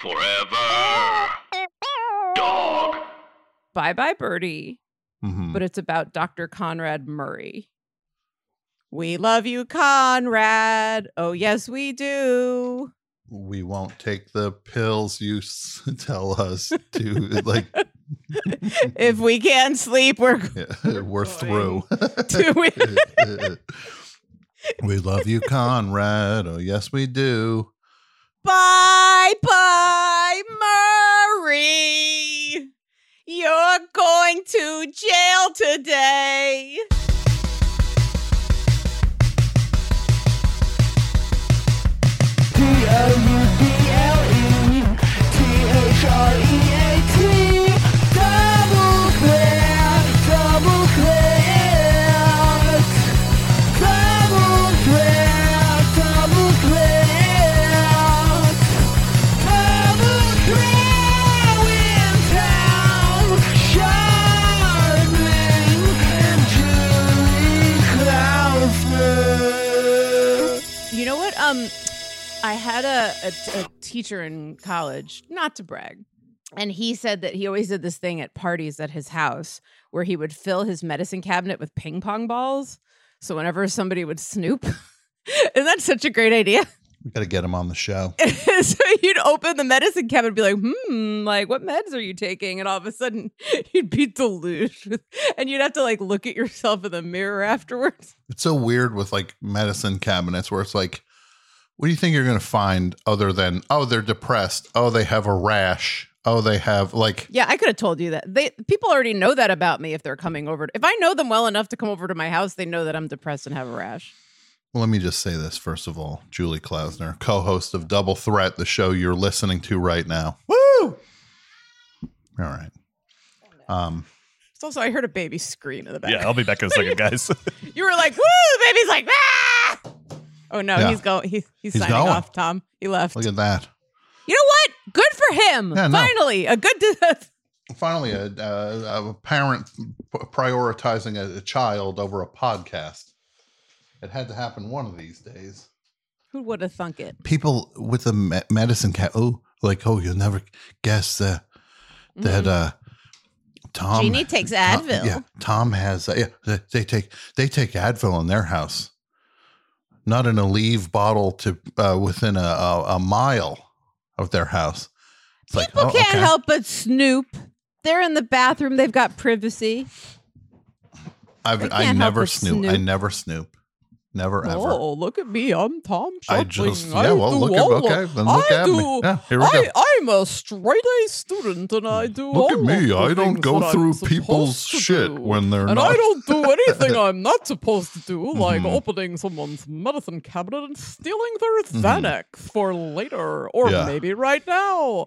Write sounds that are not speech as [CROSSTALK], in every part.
Forever. Dog. Bye bye, Birdie. Mhm. But it's about Dr. Conrad Murray. We love you, Conrad. Oh, yes, we do. we won't take the pills you s- [LAUGHS] tell us to. like, [LAUGHS] if we can't sleep, we're [LAUGHS] yeah, we're through. Do we? we love you, Conrad. Oh, yes, we do. Bye bye, Murray. You're going to jail today. A, a, teacher in college, not to brag, and he said that he always did this thing at parties at his house where he would fill his medicine cabinet with ping pong balls. So whenever somebody would snoop, [LAUGHS] isn't that such a great idea? [LAUGHS] We got to get him on the show. [LAUGHS] so you'd open the medicine cabinet and be like, hmm, like what meds are you taking? And all of a sudden you'd be deluged. And you'd have to like look at yourself in the mirror afterwards. It's so weird with like medicine cabinets where it's like, what do you think you're going to find other than, oh, they're depressed. Oh, they have a rash. Oh, they have like, Yeah, I could have told you that. They people already know that about me if they're coming over. If I know them well enough to come over to my house, they know that I'm depressed and have a rash. well, let me just say this first of all. Julie Klausner, co host of Double Threat, the show you're listening to right now. Woo! All right. Um, It's also I heard a baby scream in the back. Yeah, I'll be back in a second, [LAUGHS] guys. You were like, woo, baby's like, ah! Oh no, Yeah. he's going he, he's, He's signing going. off, Tom. He left. look at that. you know what? Good for him. Yeah, no. Finally, a good [LAUGHS] Finally, a, a, a parent prioritizing a, a child over a podcast. It had to happen one of these days. Who would have thunk it? People with a me- medicine cat, oh, like, oh, you'll never guess uh, that uh, Tom. Mm-hmm. Jeannie takes Tom- Advil. yeah, Tom has. Uh, yeah, they take they take Advil in their house. Not in a leave bottle to uh, within a, a, a mile of their house. It's like, People oh, can't okay. help but snoop. They're in the bathroom. They've got privacy. I've, I never but snoop. I never snoop. Never ever. Oh, look at me. I'm Tom I just yeah. Well, look at okay. Then look I at do, me. Yeah, here we go. I, I'm a straight A student and I do Look at me. I don't go through people's shit do. when they're and not. I don't do [LAUGHS] anything I'm not supposed to do, like Mhm. opening someone's medicine cabinet and stealing their Xanax for later, or Mm-hmm. Yeah. maybe right now.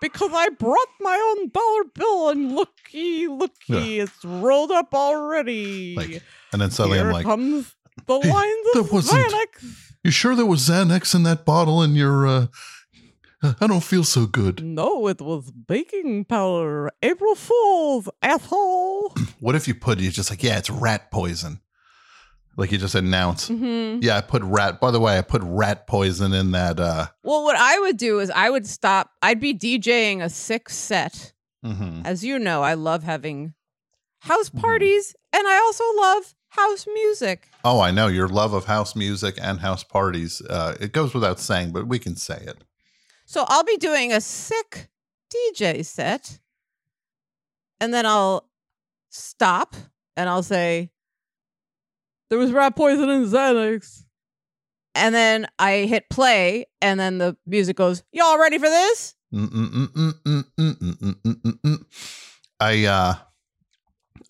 Because I brought my own dollar bill and looky, looky, it's rolled up already. Like, and then suddenly Here I'm like, comes the "Hey, lines that of wasn't- Xanax. "You sure there was Xanax in that bottle in your? uh I don't feel so good." No, it was baking powder. April Fool's, asshole. [CLEARS THROAT] What if you put? You just like, yeah, it's rat poison. Like you just announce. hmm Yeah, I put rat. By the way, I put rat poison in that. uh Well, what I would do is I would stop. I'd be DJing a six set. mhm. As you know, I love having house Mhm. parties, and I also love house music. Oh, I know your love of house music and house parties. Uh, it goes without saying, but we can say it. So I'll be doing a sick DJ set, and then I'll stop and I'll say, "There was rat poison in Xanax." And then I hit play, and then the music goes, "Y'all ready for this?" I uh,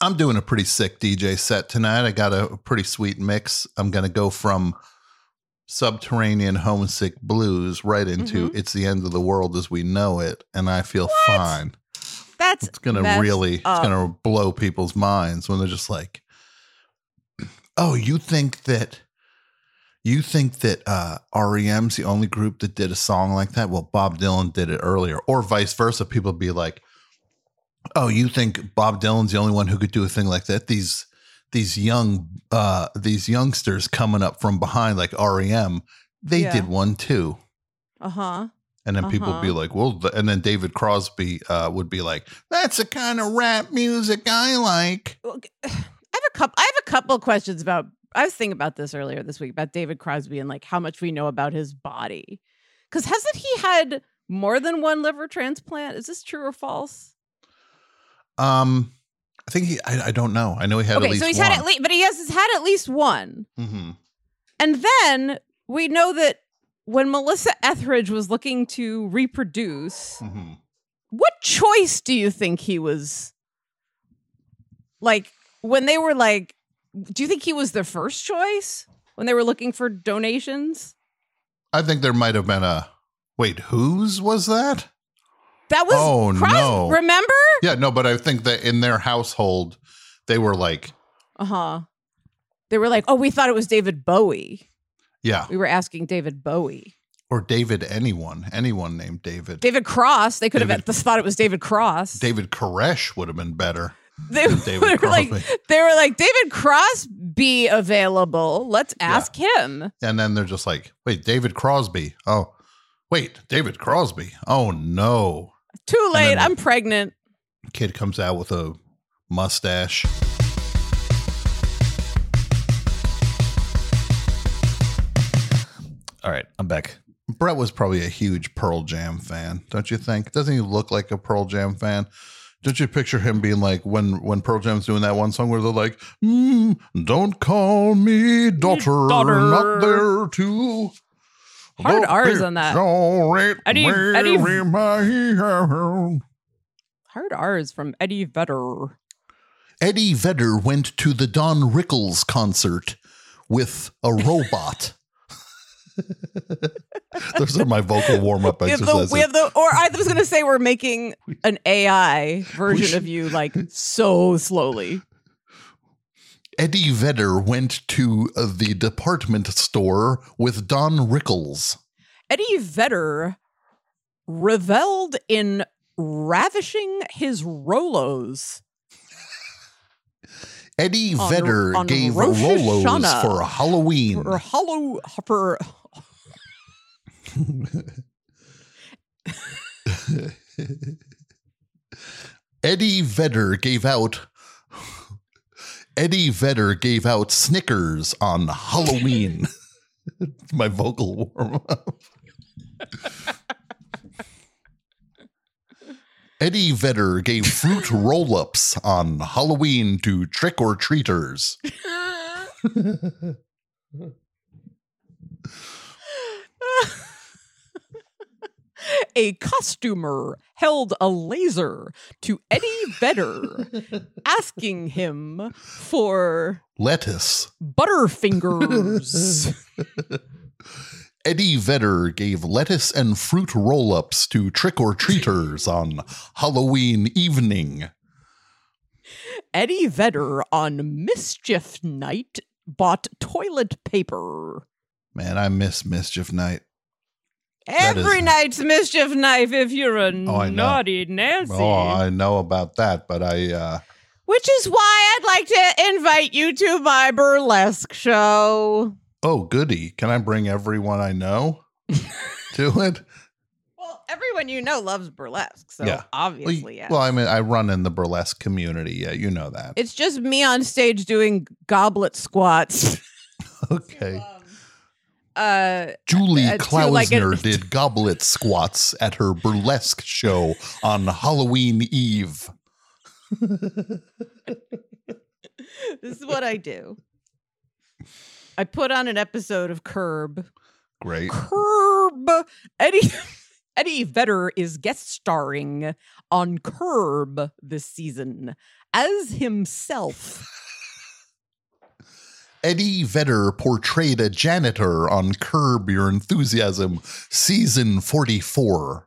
I'm doing a pretty sick DJ set tonight. I got a pretty sweet mix. I'm gonna go from subterranean homesick blues right into it's the end of the world as we know it, and I feel fine. That's It's gonna messed really it's gonna blow people's minds when they're just like, [CLEARS THROAT] Oh, you think that you think that uh, REM's the only group that did a song like that? Well, Bob Dylan did it earlier, or vice versa. People be like, "Oh, you think Bob Dylan's the only one who could do a thing like that?" These these young uh, these youngsters coming up from behind, like REM, they Yeah. did one too, Uh huh. And then people would be Uh-huh. like, well, and then David Crosby uh, would be like, that's the kind of rap music I like. [SIGHS] I have a couple. I have a couple questions about. I was thinking about this earlier this week about David Crosby and like how much we know about his body. Because hasn't he had more than one liver transplant? Is this true or false? Um, I think he, I, I don't know. I know he had at okay, least so he's one. had at least, but he has had at least one. Mhm. And then we know that when Melissa Etheridge was looking to reproduce, Mhm. what choice do you think he was like when they were like do you think he was the first choice when they were looking for donations I think there might have been a, wait, whose was that? That was Oh, Cros- no. remember Yeah, no, but I think that in their household, they were like, uh-huh they were like oh we thought it was david bowie yeah, we were asking david bowie or David anyone, anyone named David. david cross they could have David- just thought it was david cross David Koresh would have been better. they David were like they were like david cross be available let's ask him And then they're just like, wait, David Crosby. Oh, wait, David Crosby. Oh, no. Too late i'm pregnant Kid comes out with a mustache. All right, I'm back. Brett was probably a huge Pearl Jam fan, don't you think? Doesn't he look like a Pearl Jam fan? Don't you picture him being like when when Pearl Jam's doing that one song where they're like, mm, "Don't call me daughter, daughter." not there too." Hard R's on that. Eddie- Eddie- Eddie hard r's from eddie vedder Eddie Vedder went to the Don Rickles concert with a robot. [LAUGHS] Those are my vocal warm up we have, the, exercises. we have the or i was gonna say we're making an ai version should- of you like so slowly Eddie Vedder went to uh, the department store with Don Rickles. eddie vedder reveled in ravishing his rolos Eddie On- Vedder on gave Rosh Rolos Hashanah. for Halloween. for hollow for [LAUGHS] Eddie Vedder gave out. Eddie Vedder gave out Snickers on Halloween. [LAUGHS] My vocal warm up. Eddie Vedder gave fruit [LAUGHS] roll ups on Halloween to trick or treaters. [LAUGHS] a costumer held a laser to Eddie Vedder, [LAUGHS] asking him for Lettuce. Butterfingers. [LAUGHS] Eddie Vedder gave lettuce and fruit roll ups to trick or treaters [LAUGHS] on Halloween evening. Eddie Vedder on Mischief Night bought toilet paper. Man, I miss Mischief Night. That Every is- night's mischief knife if you're a Oh, I naughty Nancy. Oh, I know about that, but I uh Which is why I'd like to invite you to my burlesque show. oh goody. Can I bring everyone I know [LAUGHS] to it? Well, everyone you know loves burlesque, so Yeah. Obviously, y- yeah. Well, I mean, I run in the burlesque community. Yeah, you know that. it's just me on stage doing goblet squats. [LAUGHS] okay. Uh, Julie uh, to, like, Klausner [LAUGHS] did goblet squats at her burlesque show on Halloween Eve. this is what I do. I put on an episode of Curb. Great. Curb. Eddie [LAUGHS] Eddie Vedder is guest starring on Curb this season as himself. Eddie Vedder portrayed a janitor on Curb Your Enthusiasm, season 44.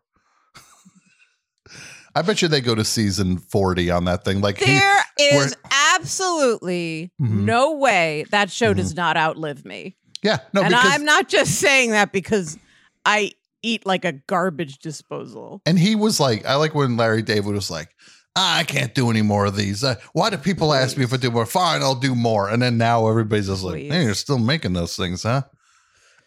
[LAUGHS] I bet you they go to season 40 on that thing. Like, he, There we're- is absolutely Mhm. no way that show does not outlive me. yeah, no, and because, I'm not just saying that because I eat like a garbage disposal. and he was like, I like when Larry David was like, "Ah, I can't do any more of these. Uh, why do people ask me if I do more? Fine, I'll do more. And then now everybody's just like, Please. hey, you're still making those things, huh?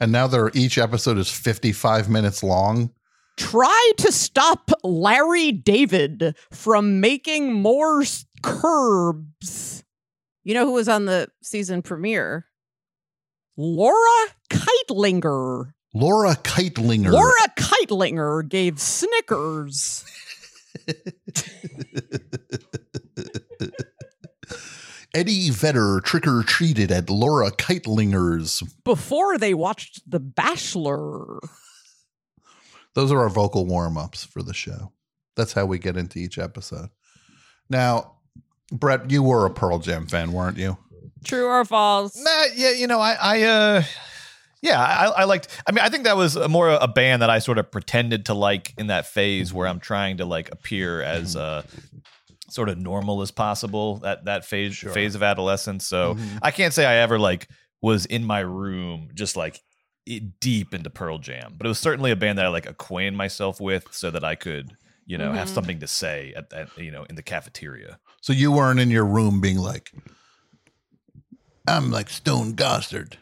And now they're each episode is 55 minutes long. Try to stop Larry David from making more curbs. You know who was on the season premiere? Laura Kightlinger. Laura Kightlinger. Laura Kightlinger gave Snickers. [LAUGHS] Eddie Vedder trick or treated at Laura Kightlinger's. before they watched The Bachelor. Those are our vocal warm ups for the show. That's how we get into each episode. Now, Brett, you were a Pearl Jam fan, weren't you? True or false? Nah, yeah, you know, I, I, uh, yeah, I, I liked. I mean, I think that was a more a band that I sort of pretended to like in that phase where I'm trying to like appear as uh, sort of normal as possible. That that phase Sure. phase of adolescence. So Mhm. I can't say I ever like was in my room just like deep into Pearl Jam, but it was certainly a band that I like acquainted myself with so that I could. You know, have Mhm. something to say at, at you know in the cafeteria. So you weren't in your room being like, I'm like Stone Gossard.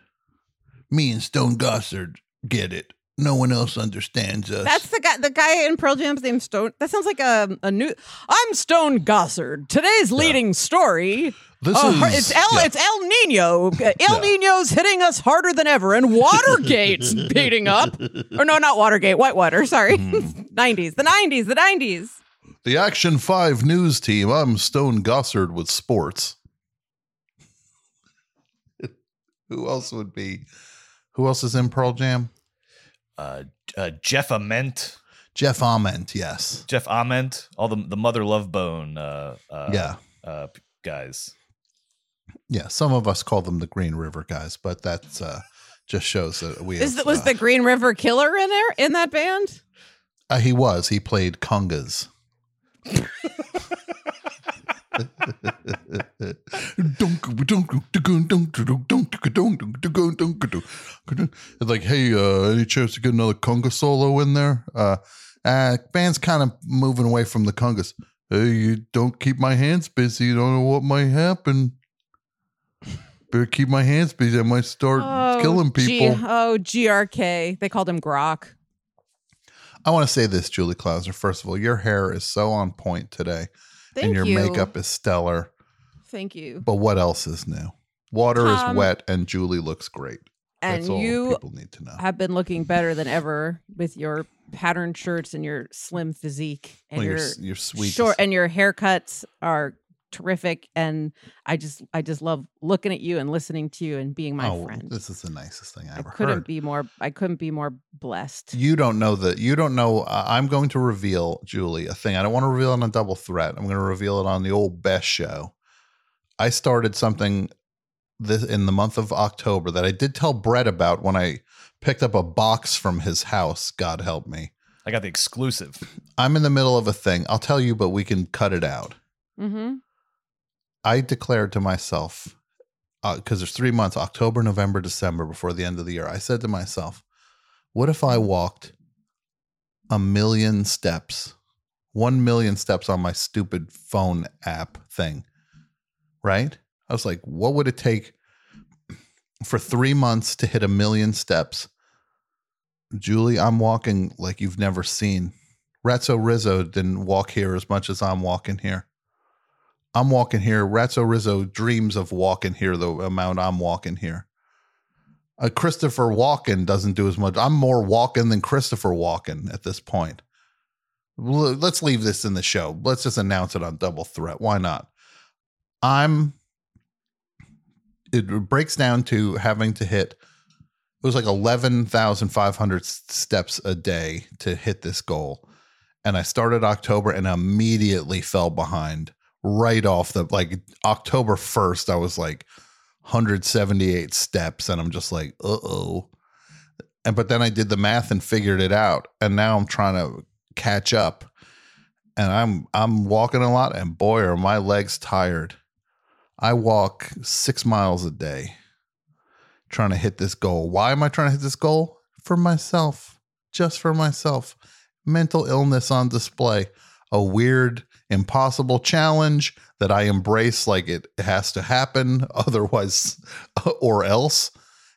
Me and Stone Gossard get it. No one else understands us. That's the guy. The guy in Pearl Jam's name Stone. That sounds like a a new. I'm Stone Gossard. Today's leading story. this Uh, is it's El. yeah. It's El Nino. [LAUGHS] El Yeah. Nino's hitting us harder than ever, and Watergate's [LAUGHS] beating up. Or no, not Watergate. Whitewater. Sorry. Hmm. [LAUGHS] Nineties. The nineties. The nineties. the Action Five news team. I'm Stone Gossard with sports. Who else would be? Who else is in Pearl Jam? Uh, uh, Jeff Ament. Jeff Ament. Yes. Jeff Ament, all the the Mother Love Bone, uh, uh, yeah. uh, guys. Yeah. Some of us call them the Green River guys, but that's uh, just shows that we. Is have, was uh, the Green River Killer in there in that band? Uh, he was. He played congas. [LAUGHS] It's like, hey, uh, any chance to get another conga solo in there? Uh, uh, band's kind of moving away from the congas. Hey, you don't keep my hands busy. You don't know what might happen. Better keep my hands busy. I might start killing G- people. oh, GRK. They called him Grok. I want to say this, Julie Klausner. First of all, your hair is so on point today, Thank and your you. makeup is stellar. Thank you. But what else is new? Water is Um, wet, and Julie looks great. And you people need to know. have been looking better than ever with your patterned shirts and your slim physique and Well, your you're, sweet. short and your haircuts are terrific. And I just I just love looking at you and listening to you and being my oh, friend. this is the nicest thing I ever I couldn't heard. be more I couldn't be more blessed. You don't know that. You don't know. Uh, I'm going to reveal, Julie, a thing. I don't want to reveal it on a double threat. I'm going to reveal it on the old best show. I started something this in the month of October that I did tell Brett about when I picked up a box from his house. God help me. I got the exclusive. I'm in the middle of a thing. I'll tell you, but we can cut it out. Mm-hmm. I declared to myself, because there's three months October, November, December before the end of the year. I said to myself, what if I walked a million steps, one million steps on my stupid phone app thing? Right? I was like, what would it take for three months to hit a million steps? Julie, I'm walking like you've never seen. Ratso Rizzo didn't walk here as much as I'm walking here. I'm walking here. Ratso Rizzo dreams of walking here the amount I'm walking here. Uh, Christopher Walken doesn't do as much. I'm more walking than Christopher Walken at this point. L- Let's leave this in the show. Let's just announce it on Double Threat. Why not? I'm. It breaks down to having to hit. It was like eleven thousand five hundred steps a day to hit this goal, and I started October and immediately fell behind right off the like October 1st, I was like 178 steps, and I'm just like, uh oh. And but then I did the math and figured it out, and now I'm trying to catch up. And I'm I'm walking a lot, and boy, are my legs tired. I walk six miles a day trying to hit this goal. Why am I trying to hit this goal? For myself, just for myself. Mental illness on display, a weird impossible challenge that I embrace like it has to happen, [LAUGHS] otherwise, [LAUGHS] or else.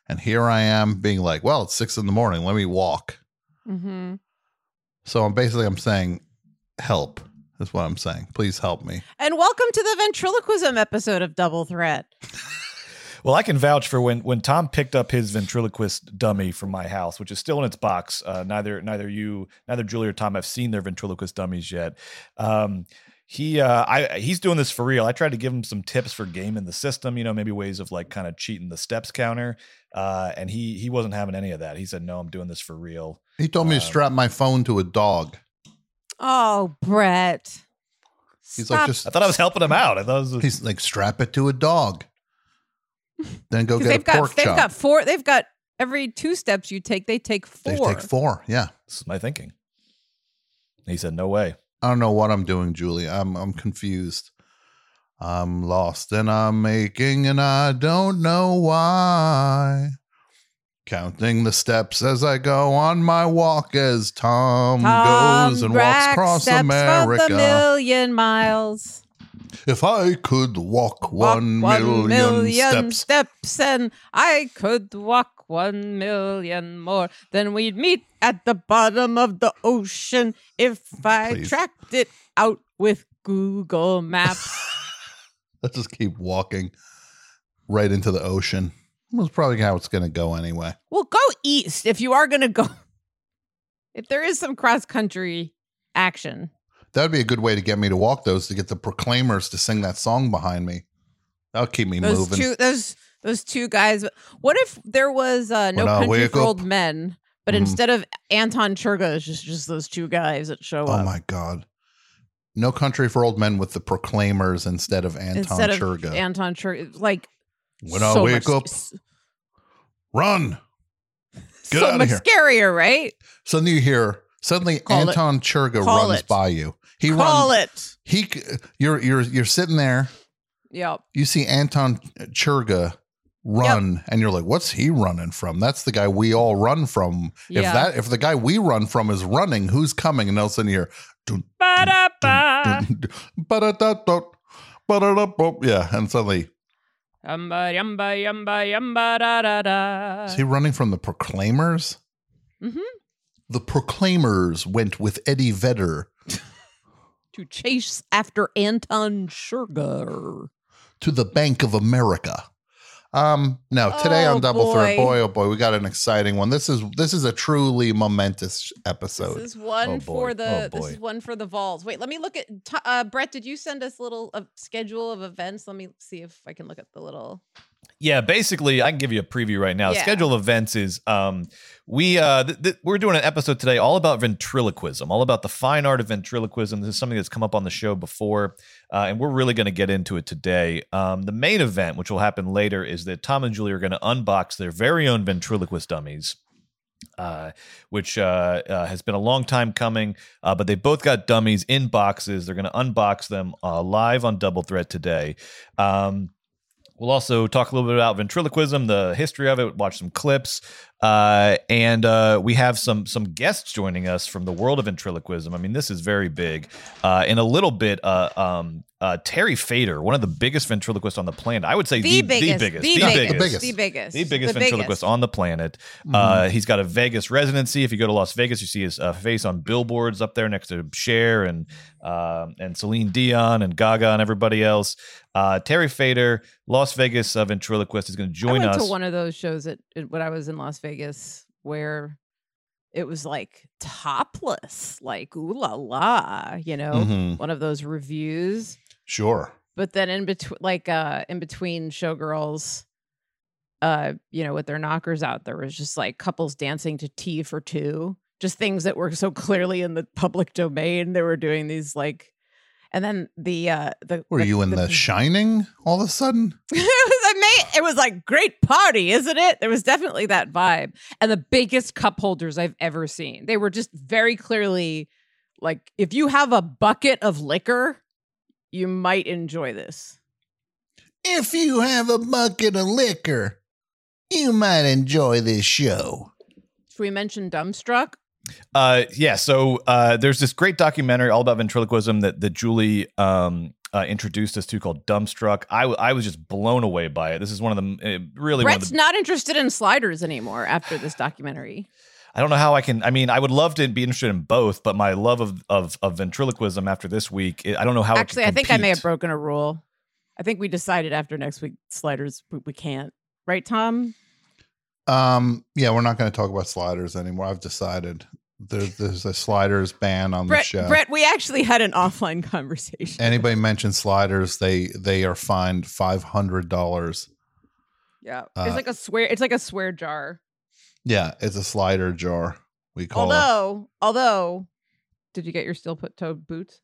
And here I am being like, well, it's six in the morning. Let me walk. Mm-hmm. So I'm basically I'm saying help is what I'm saying. Please help me. And welcome to the ventriloquism episode of Double Threat. [LAUGHS] Well, I can vouch for when when Tom picked up his ventriloquist dummy from my house, which is still in its box. Uh, neither neither you, neither Julie or Tom have seen their ventriloquist dummies yet. Um, he uh, I he's doing this for real. I tried to give him some tips for gaming the system, you know, maybe ways of like kind of cheating the steps counter. Uh, and he he wasn't having any of that. He said, "No, I'm doing this for real." He told me to Um, strap my phone to a dog. Oh, Brett. He's like Stop. just I thought I was helping him out. I thought it was he's like strap it to a dog. [LAUGHS] Then go get a they've got pork they've chop. got four. They've got every two steps you take, they take four. They take four. Yeah. this is my thinking. He said, "No way." I don't know what I'm doing, Julie. I'm I'm confused. I'm lost and I'm making and I don't know why. Counting the steps as I go on my walk as Tom, Tom goes and walks across America. The million miles. if I could walk, Walk one million, steps, steps, and I could walk one million more, then we'd meet at the bottom of the ocean if I Please. tracked it out with Google Maps. [LAUGHS] let's just keep walking right into the ocean. That's probably how it's going to go anyway. well, go east if you are going to go. [LAUGHS] If there is some cross country action, That would be a good way to get me to walk those to get the Proclaimers to sing that song behind me. That'll keep me those moving. two, those those two guys. What if there was uh, no When country for up- old men, but Mhm. instead of Anton Chigurh, it's just just those two guys that show oh up. Oh my god. No country for old men with the Proclaimers instead of Anton instead of Anton Chigurh, like when I wake much, up, run. Get so outta much here. scarier, right? Suddenly you hear suddenly Call it. Anton Chigurh Call runs it. by you. He Call runs it. he you're you're you're sitting there Yep. you see Anton Chigurh run and you're like what's he running from that's the guy we all run from if that if the guy we run from is running who's coming and all of a sudden you hear Ba-da-ba. dun, dun, ba-da-da-da, ba-da-da-ba. yeah and suddenly Yamba, yamba, yamba, yamba, da, da, da. is he running from the proclaimers Mhm. the proclaimers went with Eddie Vedder [LAUGHS] To chase after Anton Chigurh. to the Bank of America. Um, no, today Oh, on Double Threat, boy. boy, oh boy, we got an exciting one. This is this is a truly momentous episode. This is one Oh, for the. Oh, this is one for the Vols. Wait, let me look at. Uh, Brett, did you send us a little uh, schedule of events? Let me see if I can look at the little. Yeah, basically, I can give you a preview right now. Yeah. Schedule of events is um, we uh, th- th- we're doing an episode today all about ventriloquism, all about the fine art of ventriloquism. This is something that's come up on the show before, uh, and we're really going to get into it today. Um, the main event, which will happen later, is that Tom and Julie are going to unbox their very own ventriloquist dummies. Uh, which uh, uh, has been a long time coming, uh, but they both got dummies in boxes. They're going to unbox them uh, live on Double Threat today. Um, We'll also talk a little bit about ventriloquism, the history of it, watch some clips, uh, and uh, we have some some guests joining us from the world of ventriloquism. I mean, this is very big. Uh, in a little bit, uh, um, uh, Terry Fator, one of the biggest ventriloquists on the planet, I would say The, the, biggest, the biggest, the, The biggest, biggest. the biggest, the biggest the ventriloquist on the planet. Uh, he's got a Vegas residency. If you go to Las Vegas, you see his uh, face on billboards up there next to Cher and um and Celine Dion and Gaga and everybody else. Uh, Terry Fator, Las Vegas uh, ventriloquist, is going to I join went us. to one of those shows at, at- when I was in Las Vegas where it was like topless, like ooh la la, you know, Mhm. one of those reviews. Sure. But then in between, like uh, in between showgirls, uh, you know, with their knockers out, there was just like couples dancing to "Tea for Two," just things that were so clearly in the public domain. They were doing these like, and then the uh, the Were you in the Shining all of a sudden? [LAUGHS] it was ama- It was like great party, isn't it? There was definitely that vibe, and the biggest cup holders I've ever seen. They were just very clearly like, if you have a bucket of liquor, you might enjoy this. If you have a bucket of liquor, you might enjoy this show. Should we mention Dumbstruck? Uh, yeah. So uh, there's this great documentary all about ventriloquism that that Julie um, uh, introduced us to called Dumbstruck. I, w- I was just blown away by it. This is one of the uh, really one of Brett's the not interested in sliders anymore after this documentary. I don't know how I can. I mean, I would love to be interested in both, but my love of of, of ventriloquism after this week, I don't know how. it Actually, can I think I may have broken a rule. I think we decided after next week sliders we, we can't. Right, Tom? Um, yeah, we're not going to talk about sliders anymore. I've decided there's there's a sliders ban on the show. Brett, we actually had an [LAUGHS] offline conversation. Anybody mentions sliders, they they are fined five hundred dollars. yeah, Uh, it's like a swear. It's like a swear jar. Yeah, it's a slider jar. We call it. Although, although, did you get your steel put toe boots?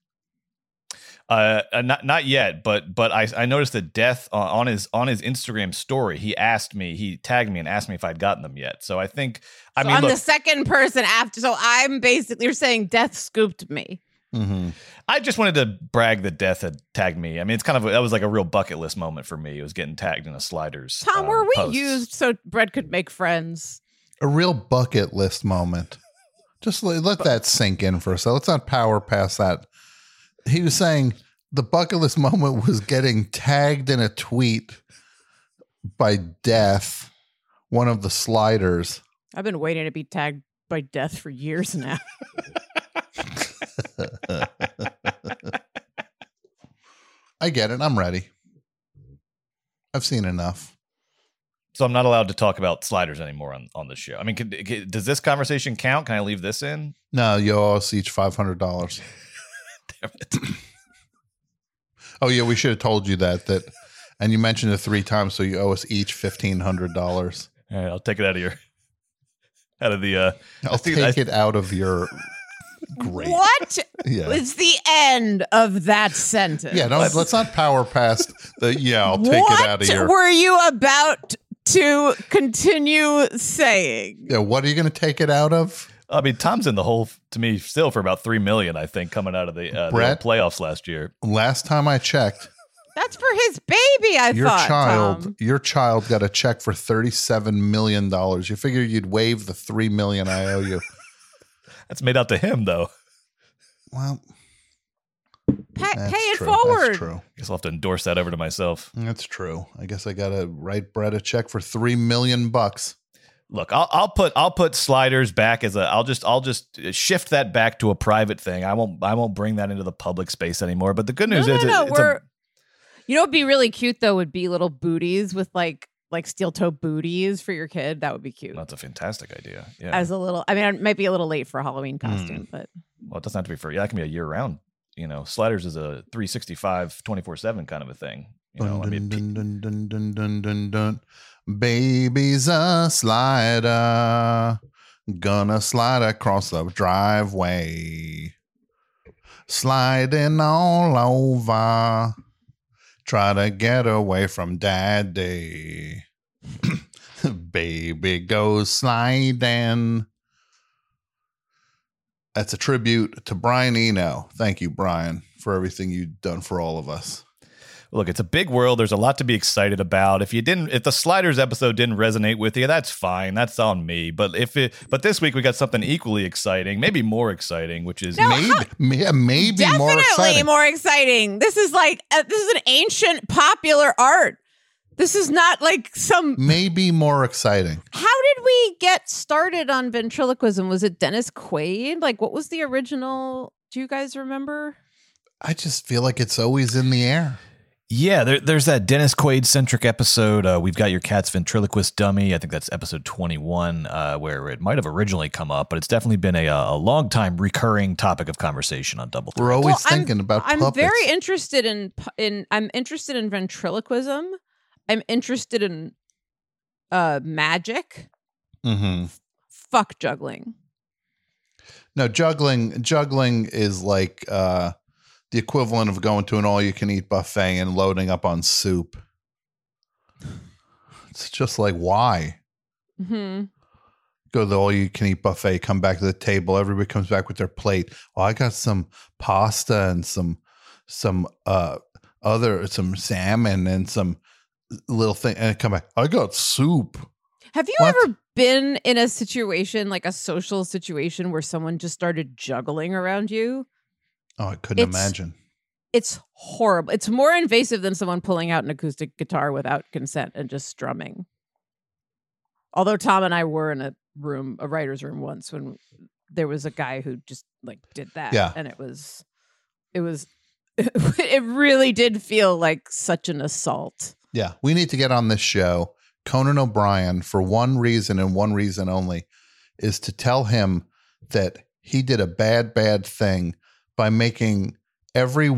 Uh, uh, not not yet, but but I I noticed that Death on, on his on his Instagram story, he asked me, he tagged me and asked me if I'd gotten them yet. So I think I so mean, I'm look, the second person after. So I'm basically you're saying death scooped me. hmm I just wanted to brag that Death had tagged me. I mean, it's kind of that was like a real bucket list moment for me. It was getting tagged in a sliders. Tom, um, were we posts. used so Brett could make friends? A real bucket list moment. Just let, let that sink in for a second. Let's not power past that. He was saying the bucket list moment was getting tagged in a tweet by Death, one of the sliders. I've been waiting to be tagged by death for years now. [LAUGHS] I get it. I'm ready. I've seen enough. So I'm not allowed to talk about sliders anymore on on the show. I mean, can, can- does this conversation count? Can I leave this in? No, you owe us each five hundred dollars. [LAUGHS] Damn it. [CLEARS THROAT] Oh yeah, we should have told you that. That, and you mentioned it three times, so you owe us each fifteen hundred dollars. All right, I'll take it out of your out of the. uh I'll think take I- it out of your. Great. What [LAUGHS] Yeah. is the end of that sentence? Yeah. No, let's not power past the. Yeah, I'll take what it out of your. What were you about to continue saying? Yeah. What are you going to take it out of? I mean, Tom's in the hole to me still for about three million. I think coming out of the, uh, the playoffs last year. Last time I checked, That's for his baby. I your thought. child, Tom. your child got a check for thirty-seven million dollars. You figure you'd waive the three million I owe you. [LAUGHS] That's made out to him though. Well, Pay, that's pay it true. forward. That's true. Guess I'll have to endorse that over to myself. That's true. I guess I got to write Brett a check for three million bucks. Look, I'll, I'll put I'll put sliders back as a I'll just I'll just shift that back to a private thing. I won't I won't bring that into the public space anymore. But the good No, news no, is it- no. it's We're. you know, what'd be really cute though would be little booties with like like steel toe booties for your kid. That would be cute. that's a fantastic idea. Yeah. As a little, I mean, it might be a little late for a Halloween Hmm. costume, but well, it doesn't have to be for yeah, that can be a year round. You know, sliders is a 365 24/7 kind of a thing. You know, I mean, pe- dun, dun, dun, dun, dun, dun, dun. Baby's a slider, gonna slide across the driveway, sliding all over, try to get away from daddy. [COUGHS] Baby goes sliding. That's a tribute to Brian Eno. Thank you, Brian, for everything you've done for all of us. Look, it's a big world. There's a lot to be excited about. If you didn't, if the sliders episode didn't resonate with you, that's fine. That's on me. But if it, but this week we got something equally exciting, maybe more exciting, which is No, maybe, how- may- maybe definitely more exciting. Definitely more exciting. This is like uh, this is an ancient popular art. This is not like some. maybe more exciting. How did we get started on ventriloquism? Was it Dennis Quaid? Like, what was the original? Do you guys remember? I just feel like it's always in the air. Yeah, there, there's that Dennis Quaid centric episode. Uh, we've got your cat's ventriloquist dummy. I think that's episode 21, uh, where it might have originally come up, but it's definitely been a, a long time recurring topic of conversation on Double Threat. We're always Well, I'm- thinking about I'm puppets. very interested in in. I'm interested in ventriloquism. I'm interested in uh magic. hmm Fuck juggling. No, juggling. Juggling is like uh, the equivalent of going to an all-you-can-eat buffet and loading up on soup. [SIGHS] It's just like why hmm go to the all-you-can-eat buffet, come back to the table, everybody comes back with their plate. Oh, I got some pasta and some some uh other some salmon and some little thing, and come back. I got soup. Have you What? ever been in a situation like a social situation where someone just started juggling around you? Oh, I couldn't It's- imagine. It's horrible. It's more invasive than someone pulling out an acoustic guitar without consent and just strumming. Although Tom and I were in a room, a writer's room once when there was a guy who just like did that. Yeah. And it was, it was, [LAUGHS] it really did feel like such an assault. Yeah, we need to get on this show. Conan O'Brien, for one reason and one reason only, is to tell him that he did a bad, bad thing by making every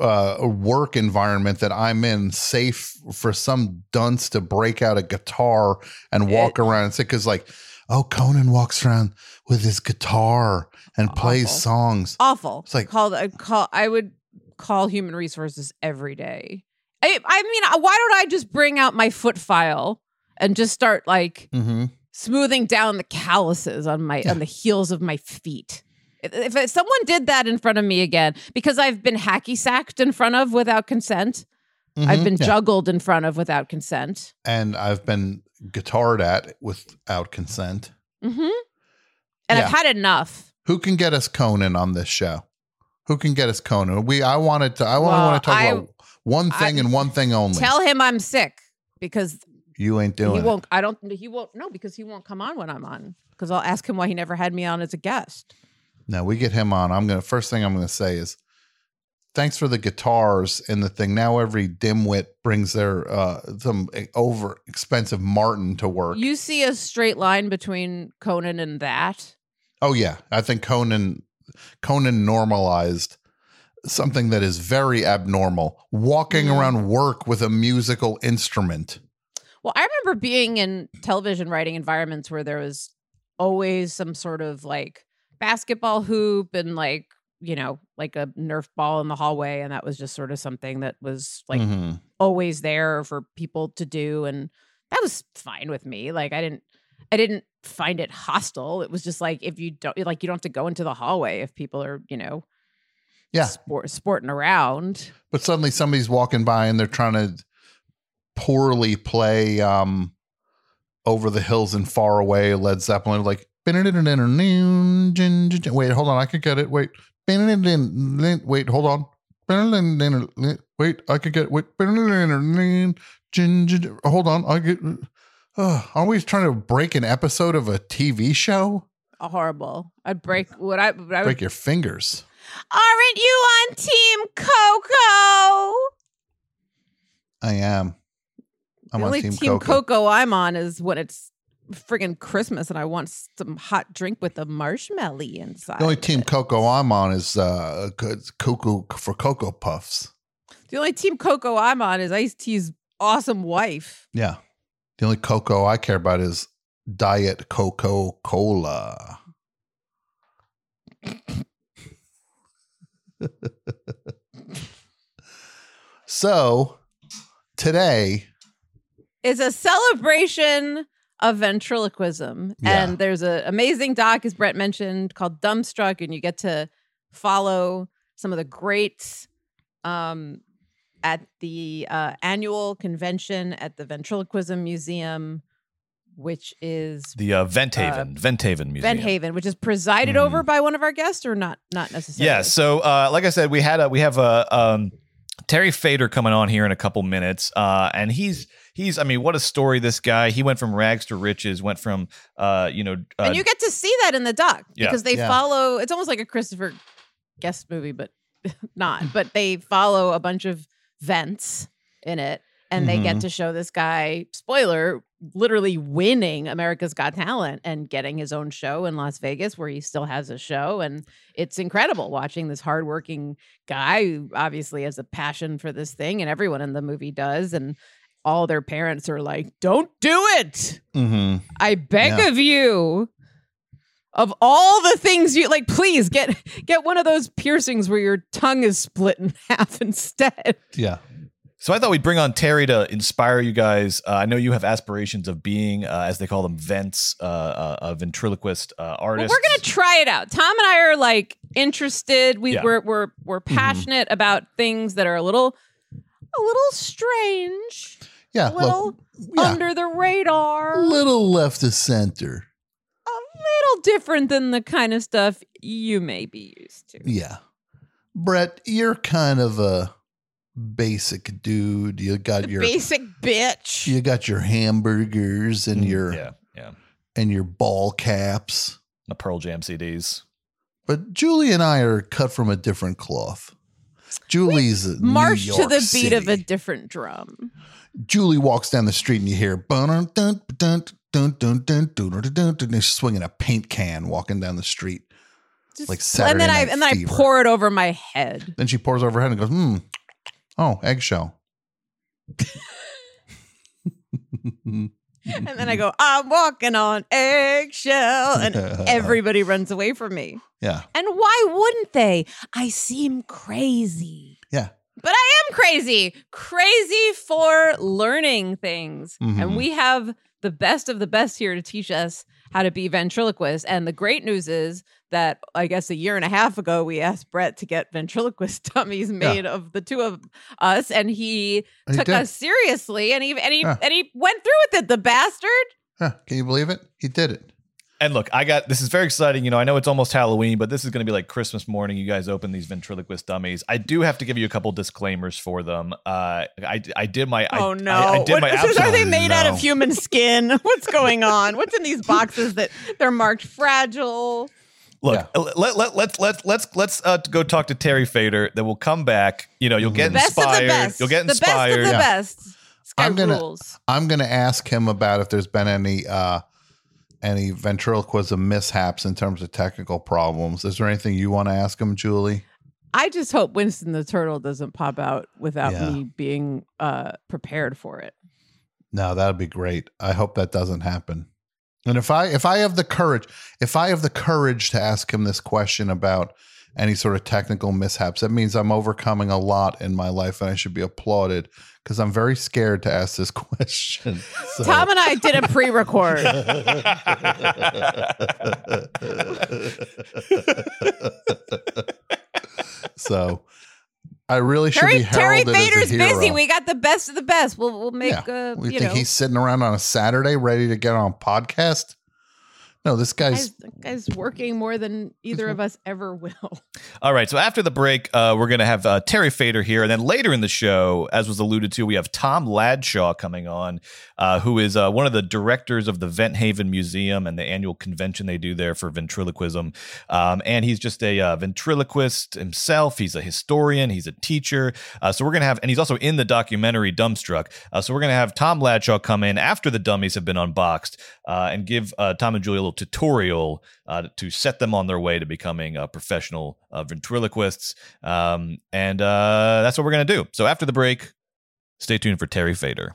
uh, work environment that I'm in safe for some dunce to break out a guitar and walk around and say, because like, oh, Conan walks around with his guitar and plays songs. Awful. It's like- called, I call, I would call human resources every day. I, I mean, uh, why don't I just bring out my foot file and just start like Mm-hmm. smoothing down the calluses on my on the heels of my feet. If, if someone did that in front of me again, because I've been hacky sacked in front of without consent, I've been Mm-hmm. Yeah. juggled in front of without consent. and I've been guitared at without consent. hmm And Yeah. I've had enough. Who can get us Conan on this show? Who can get us Conan? We I wanted to I Well, want to talk I- about one thing I- and one thing only. Tell him I'm sick because you ain't he doing it. won't. I don't. He won't. No, because he won't come on when I'm on. Because I'll ask him why he never had me on as a guest. No, we get him on. I'm gonna first thing I'm gonna say is thanks for the guitars and the thing. Now every dimwit brings their uh some over expensive Martin to work. You see a straight line between Conan and that. oh yeah. I think Conan Conan normalized something that is very abnormal. Walking Mhm. around work with a musical instrument. Well, I remember being in television writing environments where there was always some sort of like basketball hoop and like, you know, like a Nerf ball in the hallway. And that was just sort of something that was like Mhm. always there for people to do. And that was fine with me. Like, I didn't. I didn't find it hostile. It was just like if you don't like you don't have to go into the hallway if people are, you know, Yeah. sport, sporting around. but suddenly somebody's walking by and they're trying to poorly play um over the hills and far away led zeppelin like wait hold on. I could get it. Wait. Wait hold on. Wait i could get it. Wait. Hold on. I get uh, are we trying to break an episode of a tv show? Horrible. I'd break what I, what I would break your fingers. Aren't you on Team Coco? i am. I'm the on only team, Team coco, Coco. I'm on is when it's friggin' Christmas and I want some hot drink with a marshmallow inside. The only team it. Coco I'm on is uh Cocoa for Cocoa Puffs. The only Team Coco I'm on is Ice T's awesome wife. Yeah. The only cocoa I care about is Diet Coca Cola. [LAUGHS] so today, is a celebration of ventriloquism. Yeah. And there's an amazing doc, as Brett mentioned, called Dumbstruck, and you get to follow some of the greats um, at the uh, annual convention at the Ventriloquism Museum, which is The uh, Venthaven, Venthaven Museum. Vent Haven, which is presided Mhm. over by one of our guests, or not? Not necessarily. Yeah. So, uh, like I said, we had a we have a um, Terry Fator coming on here in a couple minutes, uh, and he's he's I mean, what a story! This guy he went from rags to riches, went from uh, you know, uh, and you get to see that in the doc Yeah. because they Yeah. follow. It's almost like a Christopher Guest movie, but [LAUGHS] not. But they follow a bunch of vents in it, and they get Mhm. to show this guy. Spoiler: literally winning America's Got Talent and getting his own show in Las Vegas, where he still has a show, and it's incredible watching this hardworking guy who obviously has a passion for this thing, and everyone in the movie does, and. All their parents are like, "Don't do it." mm-hmm. I beg Yeah. of you. Of all the things you like, please get get one of those piercings where your tongue is split in [LAUGHS] half instead. yeah. So I thought we'd bring on Terry to inspire you guys. Uh, I know you have aspirations of being, uh, as they call them, vents, uh, uh, a ventriloquist uh, Well, artist. we're gonna try it out. Tom and I are like interested. We Yeah. we're we're we're passionate about things that are a little a little strange, Yeah. a little look, yeah. under the radar, a little left of center. a little different than the kind of stuff you may be used to. Yeah. Brett, you're kind of a basic dude. You got your Basic bitch. you got your hamburgers and Mm, your yeah, yeah. and your ball caps. The Pearl Jam CDs. But Julie and I are cut from a different cloth. Julie's a New March to the beat of a different drum. Julie walks down the street and you hear dun dun dun dun dun dun dun dun dun. She's swinging a paint can walking down the street. Just- Like Saturday and then I and then I pour it over my head. Then she pours over her head and goes, "Hmm, oh, eggshell." [LAUGHS] And then I go, I'm walking on eggshell, and [LAUGHS] everybody runs away from me. yeah, And why wouldn't they? I seem crazy. yeah. But I am crazy, crazy for learning things. Mhm. And we have the best of the best here to teach us how to be ventriloquists. And the great news is that I guess a year and a half ago, we asked Brett to get ventriloquist [LAUGHS] dummies made of the two of us, and he And took us seriously, and he and he Yeah. and he went through with it. The bastard. Huh, can you believe it? He did it. And look, I got this is very exciting. You know, I know it's almost Halloween, but this is going to be like Christmas morning. You guys open these ventriloquist dummies. I do have to give you a couple disclaimers for them. Uh, I I did my I- Oh no! I, I did What- my is this- are they absolute- made out of human skin? [LAUGHS] What's going on? What's in these boxes that they're marked fragile? Look, Yeah. uh, let, let, let's let's let's let's uh, go talk to Terry Fator. Then we'll come back. You know, you'll get Best inspired. of the best. You'll get inspired. The best inspired. of the Yeah. best. Sky I'm gonna- rules. I'm going to ask him about if there's been any uh any ventriloquism mishaps in terms of technical problems. Is there anything you want to ask him, Julie? I just hope Winston the turtle doesn't pop out without Yeah. me being uh, prepared for it. No, that'd be great. I hope that doesn't happen. And if I if I have the courage, if I have the courage to ask him this question about any sort of technical mishaps, that means I'm overcoming a lot in my life and I should be applauded because I'm very scared to ask this [LAUGHS] question. So- Tom and I did a pre-record. [LAUGHS] so I really should Terry, be Terry heralded Fator's hero. busy. We got the best of the best. We'll we'll make yeah. uh, we you think know. he's sitting around on a Saturday ready to get on a podcast? No, this guy's Guy's, guy's working more than either of us ever will. [LAUGHS] All right. So after the break, uh, we're going to have uh, Terry Fator here. And then later in the show, as was alluded to, we have Tom Ladshaw coming on, uh, who is uh, one of the directors of the Vent Haven Museum and the annual convention they do there for ventriloquism. Um, and he's just a uh, ventriloquist himself. He's a historian, he's a teacher. Uh, so we're going to have, and he's also in the documentary Dumbstruck. Uh, so we're going to have Tom Ladshaw come in after the dummies have been unboxed uh, and give uh, Tom and Julie a little tutorial uh, to set them on their way to becoming uh, professional uh, ventriloquists. Um, and uh, that's what we're going to do. So after the break, stay tuned for Terry Fator.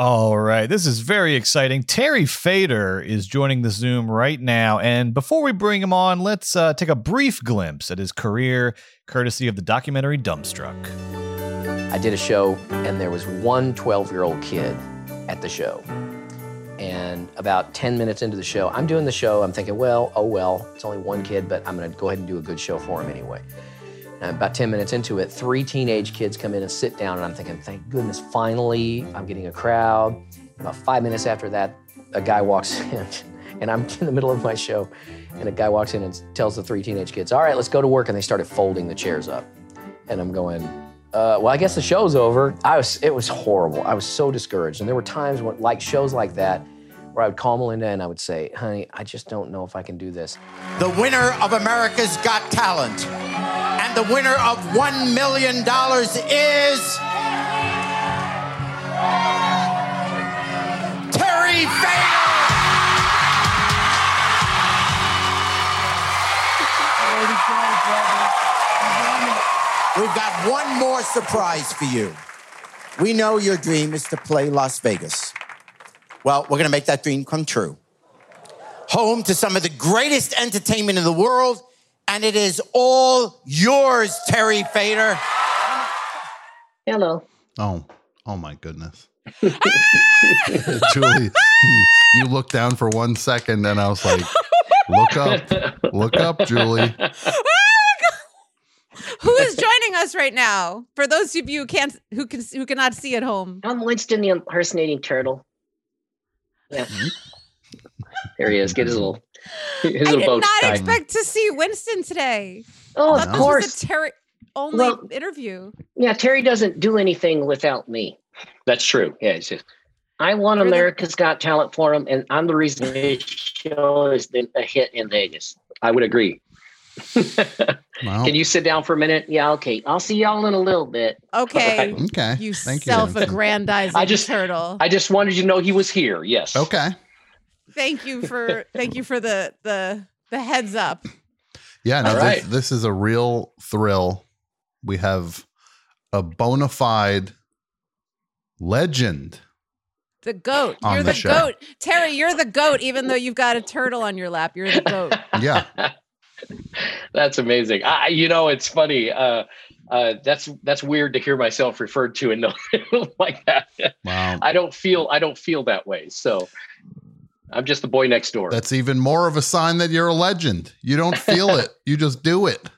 All right, this is very exciting. Terry Fator is joining the Zoom right now. And before we bring him on, let's uh, take a brief glimpse at his career, courtesy of the documentary Dumbstruck. I did a show, and there was one 12 year old kid at the show. And about 10 minutes into the show, I'm doing the show. I'm thinking, well, oh well, it's only one kid, but I'm going to go ahead and do a good show for him anyway. And about 10 minutes into it, three teenage kids come in and sit down, and I'm thinking, thank goodness, finally, I'm getting a crowd. About five minutes after that, a guy walks [LAUGHS] in, and I'm in the middle of my show, and a guy walks in and tells the three teenage kids, all right, let's go to work. And they started folding the chairs up. And I'm going, uh, well, I guess the show's over. I was, it was horrible. I was so discouraged. And there were times when, like shows like that, where I would call Melinda and I would say, honey, I just don't know if I can do this. the winner of America's Got Talent. And the winner of $1 million is. Terry Fator! We've got one more surprise for you. We know your dream is to play Las Vegas. Well, we're going to make that dream come true home to some of the greatest entertainment in the world and it is all yours, Terry Fator. Hello. Oh, oh my goodness. [LAUGHS] Julie, you, you looked down for one second and I was like, look up, look up, Julie. [LAUGHS] Who is joining us right now? For those of you who can't who can who cannot see at home. I'm Winston the impersonating turtle. Yeah. Mm-hmm. there he is. Get his little [GASPS] his I little did bow not tie. expect to see Winston today. Oh, of course. This was a Terry only Well- interview. Yeah, Terry doesn't do anything without me. That's true. Yeah, it's just I won You're the- America's Got Talent for him, and I'm the reason his show is been a hit in Vegas. I would agree. [LAUGHS] Wow. Can you sit down for a minute? Yeah, okay. I'll see y'all in a little bit. Okay. Okay. You Thank you. Vincent. self-aggrandizing I just- turtle. I just wanted you to know he was here. Yes. Okay. thank you for thank you for the the the heads up. Yeah, no, All this, this is a real thrill. We have a bona fide legend. The goat. On you're the the, show. goat. Terry, you're the goat, even though you've got a turtle on your lap. You're the goat. [LAUGHS] Yeah. That's amazing. I, you know, it's funny. Uh, uh, that's that's weird to hear myself referred to and [LAUGHS] like that. Wow. I don't feel I don't feel that way. So I'm just the boy next door. That's even more of a sign that you're a legend. You don't feel [LAUGHS] it, you just do it.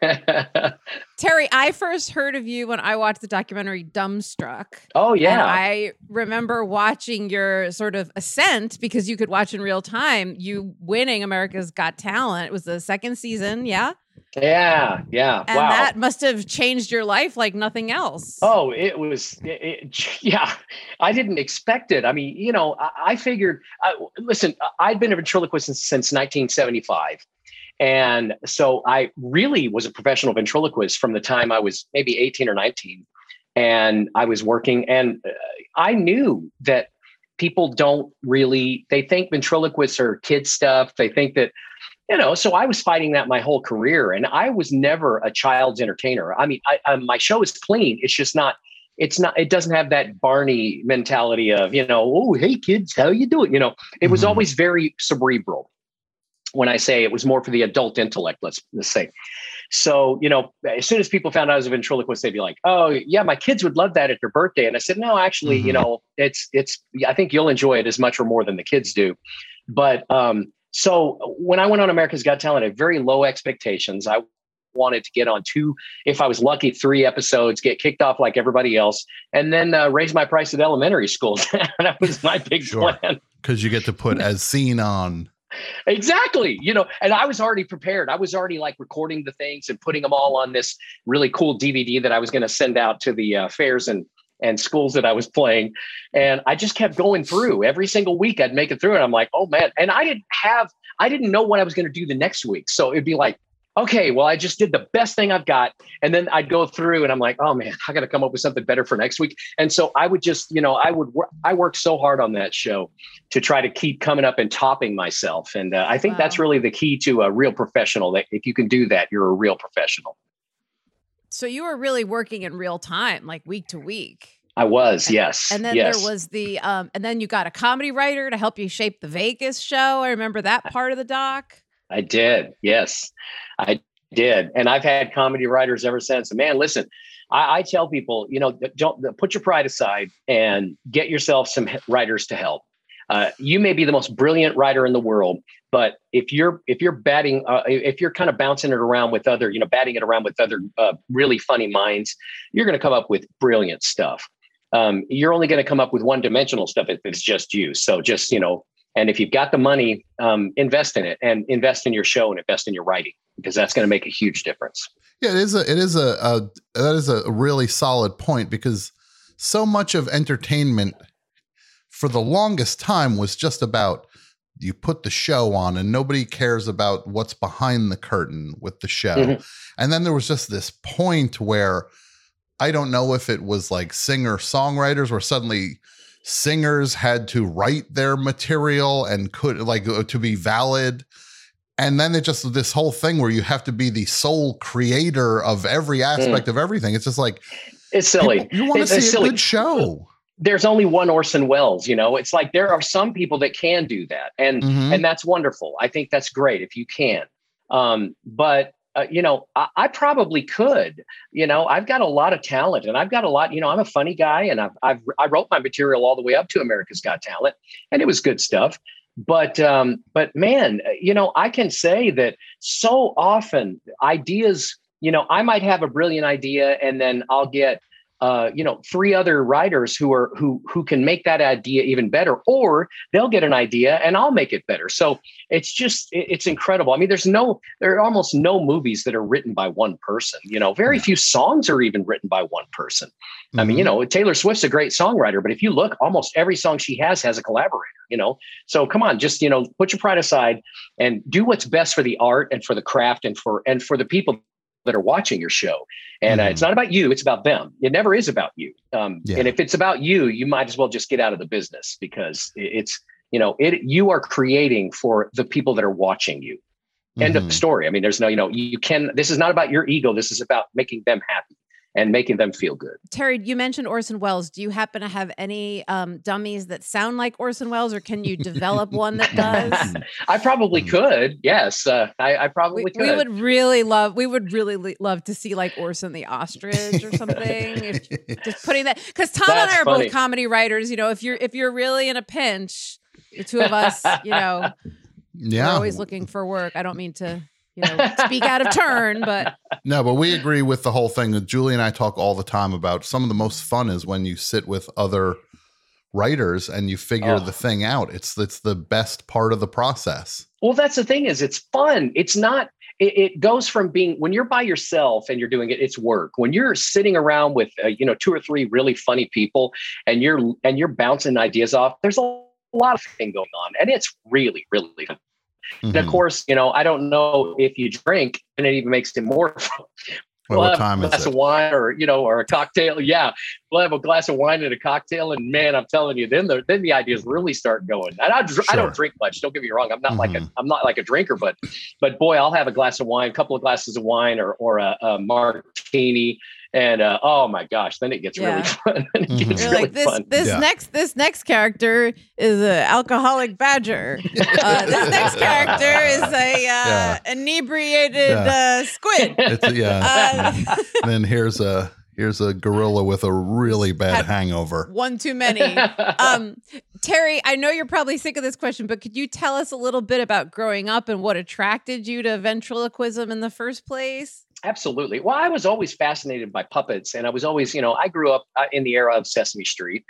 [LAUGHS] Terry, I first heard of you when I watched the documentary Dumbstruck. oh And yeah. I remember watching your sort of ascent because you could watch in real time you winning America's Got Talent. It was the second season, yeah? yeah, yeah. And wow. that must have changed your life like nothing else. Oh, it was, it, it- [LAUGHS] yeah. I didn't expect it. I mean, you know, I, I figured. I, listen, I'd been a ventriloquist since, since 1975, and so I really was a professional ventriloquist from the time I was maybe 18 or 19, and I was working, and uh, I knew that people don't really. They think ventriloquists are kid stuff. They think that you know so i was fighting that my whole career and i was never a child's entertainer i mean I, I, my show is clean it's just not it's not it doesn't have that barney mentality of you know oh hey kids how you doing you know it was Mhm. always very cerebral when i say it was more for the adult intellect let's, let's say so you know as soon as people found out i was a ventriloquist they'd be like oh yeah my kids would love that at their birthday and i said no actually you Mhm. know it's it's i think you'll enjoy it as much or more than the kids do but um so when I went on America's Got Talent, I had very low expectations. I wanted to get on two, if I was lucky, three episodes, get kicked off like everybody else, and then uh, raise my price at elementary school. [LAUGHS] that was my big Sure. plan. Because you get to put [LAUGHS] as seen on. Exactly. You know, and I was already prepared. I was already like recording the things and putting them all on this really cool DVD that I was going to send out to the uh, fairs and and schools that I was playing. And I just kept going through every single week. I'd make it through, and I'm like, oh man. And I didn't have, I didn't know what I was going to do the next week. So it'd be like, okay, well, I just did the best thing I've got. And then I'd go through and I'm like, oh man, I got to come up with something better for next week. And so I would just, you know, I would work, I worked so hard on that show to try to keep coming up and topping myself. And uh, I think that's really the key to a real professional that if you can do that, you're a real professional. So you were really working in real time, like week to week. I was, yes. And then yes. there was the um and then you got a comedy writer to help you shape the Vegas show. I remember that part of the doc. I did. Yes, I did. And I've had comedy writers ever since. And man, listen, I, I tell people, you know, don't put your pride aside and get yourself some writers to help. Uh, you may be the most brilliant writer in the world, but if you're if you're batting, uh, if you're kind of bouncing it around with other, you know, batting it around with other uh, really funny minds, you're going to come up with brilliant stuff. Um, you're only going to come up with one dimensional stuff if it's just you. So just you know, and if you've got the money, um, invest in it and invest in your show and invest in your writing because that's going to make a huge difference. Yeah, it is a it is a, a that is a really solid point because so much of entertainment for the longest time was just about you put the show on and nobody cares about what's behind the curtain with the show. Mhm. And then there was just this point where I don't know if it was like singer songwriters where suddenly singers had to write their material and could like uh, to be valid and then it just this whole thing where you have to be the sole creator of every aspect of everything it's just like It's silly. people- you want to see a silly. good show There's only one Orson Welles. You know, it's like there are some people that can do that, and Mhm. and that's wonderful. I think that's great if you can. Um, but uh, you know, I, I, probably could. You know, I've got a lot of talent, and I've got a lot. You know, I'm a funny guy, and I've, I've I wrote my material all the way up to America's Got Talent, and it was good stuff. But um, but man, you know, I can say that so often ideas. You know, I might have a brilliant idea, and then I'll get uh, you know three other writers who are who who can make that idea even better or they'll get an idea and i'll make it better so it's just it's incredible i mean there's no there are almost no movies that are written by one person you know very few songs are even written by one person mm-hmm. i mean you mm-hmm. know taylor swift's a great songwriter but if you look almost every song she has has a collaborator you know so come on just you know put your pride aside and do what's best for the art and for the craft and for and for the people that are watching your show. And uh, it's mm-hmm. not about you, it's about them. It never is about you. Um, yeah. And if it's about you, you might as well just get out of the business because it's, you know, it you are creating for the people that are watching you. End mm-hmm. of story. I mean, there's no, you know, you can, this is not about your ego. This is about making them happy and making them feel good. Terry, you mentioned Orson Welles. Do you happen to have any um, dummies that sound like Orson Welles, or can you develop one that does? [LAUGHS] I probably hmm. could. Yes, uh, I, I, probably we, could. We would really love. We would really love to see like Orson the ostrich or something. if, just putting that because Tom That's and I are funny. both comedy writers. You know, if you're if you're really in a pinch, the two of us, you know, [LAUGHS] yeah, we're always looking for work. I don't mean to you know, speak out of turn, but no, but we agree with the whole thing. That Julie and I talk all the time about some of the most fun is when you sit with other writers and you figure oh. the thing out. It's it's the best part of the process. Well, that's the thing is it's fun. It's not it, it goes from being when you're by yourself and you're doing it it's work when you're sitting around with uh, you know two or three really funny people and you're and you're bouncing ideas off there's a lot of thing going on and it's really really fun Mm-hmm. And of mm-hmm. course, you know, I don't know if you drink, and it even makes it more. [LAUGHS] Well, we'll what time a glass is it? of wine, or you know, or a cocktail. Yeah, we'll have a glass of wine and a cocktail, and man, I'm telling you, then the then the ideas really start going. And I, sure. I don't drink much. Don't get me wrong. I'm not mm-hmm. like a mm-hmm. I'm not like a drinker, but but boy, I'll have a glass of wine, a couple of glasses of wine, or or a, a martini, and uh, oh my gosh, then it gets yeah. [LAUGHS] really fun. it mm-hmm. gets really like, this, fun. This yeah. next this next character is an alcoholic badger. uh, [LAUGHS] this next character is a uh, yeah. inebriated uh, squid. It's, yeah. Uh, then here's a here's a gorilla with a really bad hangover. One too many. [LAUGHS] Um, Terry, I know you're probably sick of this question, but could you tell us a little bit about growing up and what attracted you to ventriloquism in the first place? Absolutely. Well, I was always fascinated by puppets, and I was always, you know, I grew up uh, in the era of Sesame Street.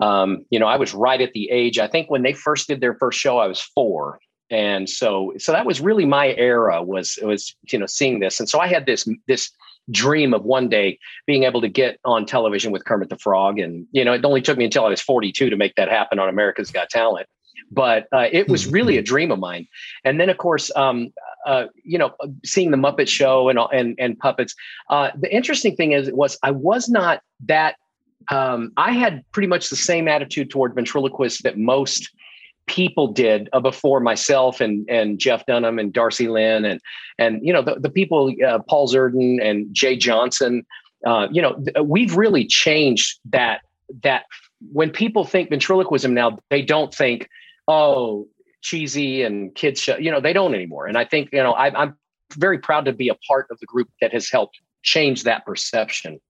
Um, you know, I was right at the age. I think when they first did their first show, I was four, and so so that was really my era. Was was you know seeing this, and so I had this this dream of one day being able to get on television with Kermit the Frog, and you know, it only took me until I was forty two to make that happen on America's Got Talent but uh, it was really a [LAUGHS] dream of mine. And then, of course, um, uh, you know, seeing the Muppet Show and and and puppets. Uh, the interesting thing is, was I was not that. Um, I had pretty much the same attitude toward ventriloquists that most people did uh, before myself and and Jeff Dunham and Darci Lynne and and you know the, the people uh, Paul Zerdin and Jay Johnson. Uh, you know, th- we've really changed that that when people think ventriloquism now, they don't think, oh, cheesy and kids show. You know, they don't anymore. And I think you know I, I'm very proud to be a part of the group that has helped change that perception.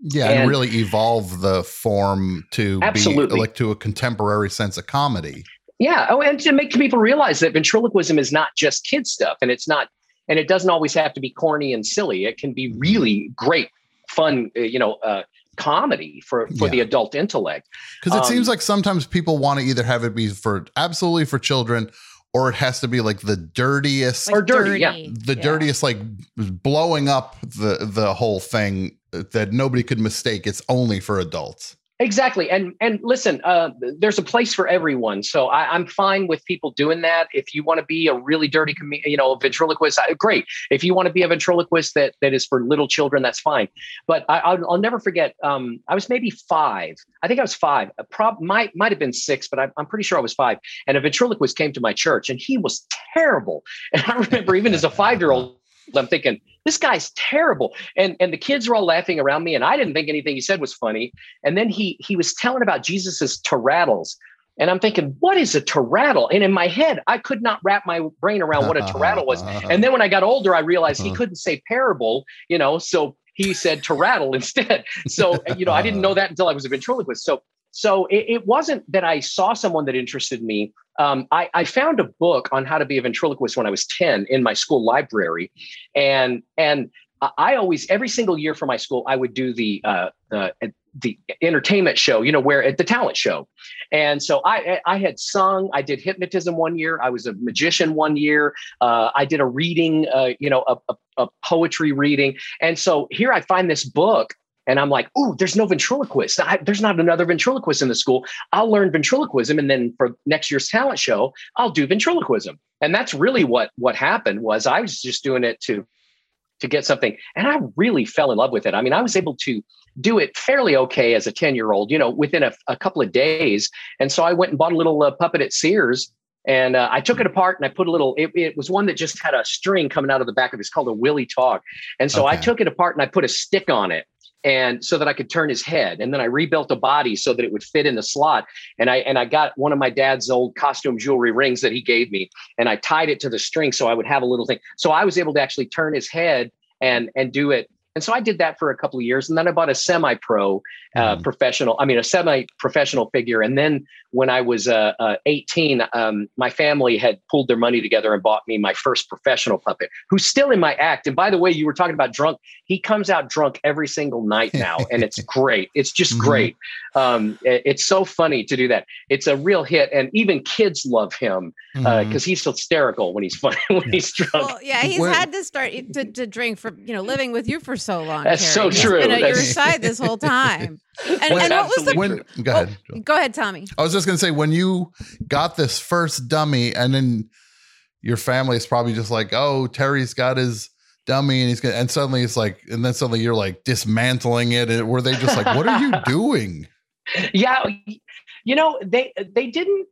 Yeah, and, and really evolve the form to absolutely. be like to a contemporary sense of comedy. Yeah. Oh, and to make people realize that ventriloquism is not just kid stuff, and it's not, and it doesn't always have to be corny and silly. It can be really great, fun, uh, you know, uh, comedy for for yeah. the adult intellect because it um, seems like sometimes people want to either have it be for absolutely for children or it has to be like the dirtiest like or dirty, dirty, yeah the yeah. dirtiest like blowing up the the whole thing that nobody could mistake it's only for adults Exactly, and and listen, uh, there's a place for everyone. So I, am fine with people doing that. If you want to be a really dirty, com- you know, ventriloquist, great. If you want to be a ventriloquist that that is for little children, that's fine. But I, will never forget. Um, I was maybe five. I think I was five. A prob might might have been six, but I, I'm pretty sure I was five. And a ventriloquist came to my church, and he was terrible. [LAUGHS] And I remember even as a five year old I'm thinking, this guy's terrible. And and the kids were all laughing around me, and I didn't think anything he said was funny. And then he he was telling about Jesus's terratals. And I'm thinking, what is a terrattle? And in my head, I could not wrap my brain around what a terrattle was. And then when I got older, I realized he uh-huh. couldn't say parable, you know, so he said to rattle [LAUGHS] instead. So, you know, I didn't know that until I was a ventriloquist. So, so it, it wasn't that I saw someone that interested me. Um, I, I found a book on how to be a ventriloquist when I was 10 in my school library. And, and I always, every single year for my school, I would do the, uh, the the entertainment show, you know, where at the talent show. And so I I had sung, I did hypnotism one year, I was a magician one year, uh, I did a reading, uh, you know, a, a, a poetry reading. And so here I find this book and I'm like, oh, there's no ventriloquist. I, there's not another ventriloquist in the school. I'll learn ventriloquism, and then for next year's talent show, I'll do ventriloquism. And that's really what what happened was I was just doing it to to get something, and I really fell in love with it. I mean, I was able to do it fairly okay as a 10 year old, you know, within a, a, couple of days. And so I went and bought a little uh, puppet at Sears and uh, I took it apart and I put a little, it, it, was one that just had a string coming out of the back of it. It's called a Willie Talk. And so okay. I took it apart and I put a stick on it and so that I could turn his head. And then I rebuilt a body so that it would fit in the slot. And I and I got one of my dad's old costume jewelry rings that he gave me, and I tied it to the string so I would have a little thing. So I was able to actually turn his head and and do it and so I did that for a couple of years. And then I bought a semi pro uh, mm. professional, I mean, a semi professional figure. And then when I was uh, uh, 18, um, my family had pulled their money together and bought me my first professional puppet, who's still in my act. And by the way, you were talking about drunk. He comes out drunk every single night now. [LAUGHS] and it's great. It's just mm-hmm. great. Um, it, it's so funny to do that. It's a real hit. And even kids love him because uh, mm-hmm. he's hysterical when he's funny, [LAUGHS] when he's drunk. Well, yeah, he's had to start to, to drink for, you know, living with you for so long. That's Carrie. so true. He's been at That's... your side this whole time. [LAUGHS] And, and what was the when, go oh, ahead. Oh, go ahead, Tommy. I was just gonna say when you got this first dummy, and then your family is probably just like, "Oh, Terry's got his dummy," and he's gonna, and suddenly it's like, and then suddenly you're like dismantling it. And were they just like, "What are you [LAUGHS] doing?" Yeah, you know they they didn't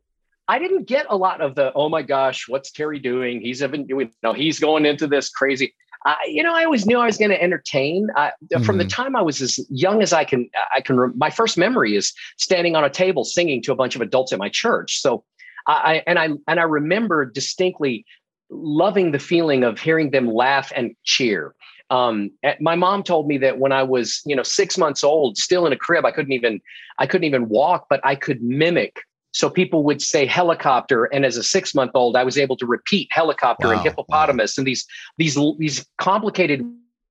I didn't get a lot of the, oh my gosh, what's Terry doing? He's even doing, no, he's going into this crazy. I, you know, I always knew I was going to entertain. mm-hmm. From the mm-hmm. time I was as young as I can, I can. Re- my first memory is standing on a table singing to a bunch of adults at my church. So, I and I and I remember distinctly loving the feeling of hearing them laugh and cheer. Um, my mom told me that when I was, you know, six months old, still in a crib, I couldn't even, I couldn't even walk, but I could mimic so people would say helicopter, and as a six month old, I was able to repeat helicopter wow. and hippopotamus and these these these complicated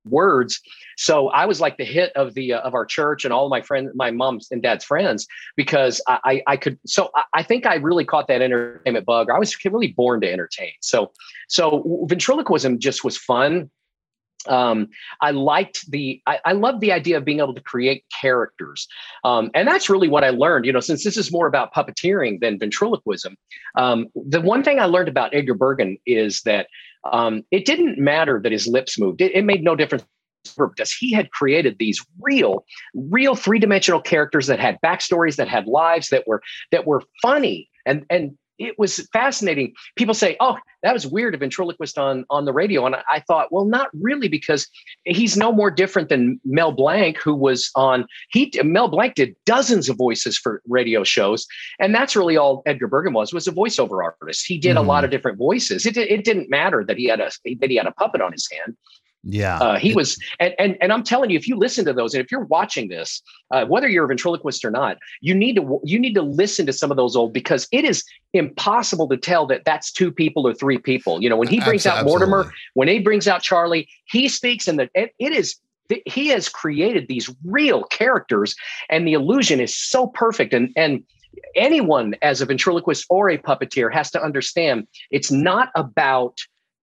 words. So I was like the hit of the uh, of our church and all my friends, my mom's and dad's friends, because I I, I could. So I, I, think I really caught that entertainment bug. I was really born to entertain. So so ventriloquism just was fun um, I liked the, I, I love the idea of being able to create characters. Um, and that's really what I learned, you know, since this is more about puppeteering than ventriloquism. Um, the one thing I learned about Edgar Bergen is that um, it didn't matter that his lips moved, it, it made no difference because he had created these real real three-dimensional characters that had backstories that had lives that were that were funny and and it was fascinating. People say, "Oh, that was weird, a ventriloquist on on the radio," and I, I, thought, well, not really, because he's no more different than Mel Blanc, who was on. He Mel Blanc did dozens of voices for radio shows, and that's really all Edgar Bergen was was a voiceover artist. He did mm. a lot mm. of different voices. It it didn't matter that he had a that he had a puppet on his hand. Yeah, uh, he was, and, and and I'm telling you, if you listen to those, and if you're watching this, uh, whether you're a ventriloquist or not, you need to you need to listen to some of those old because it is impossible to tell that that's two people or three people. You know, when he brings out Mortimer, when he brings out Charlie, he speaks, and the it, it is he has created these real characters, and the illusion is so perfect, and and anyone as a ventriloquist or a puppeteer has to understand it's not about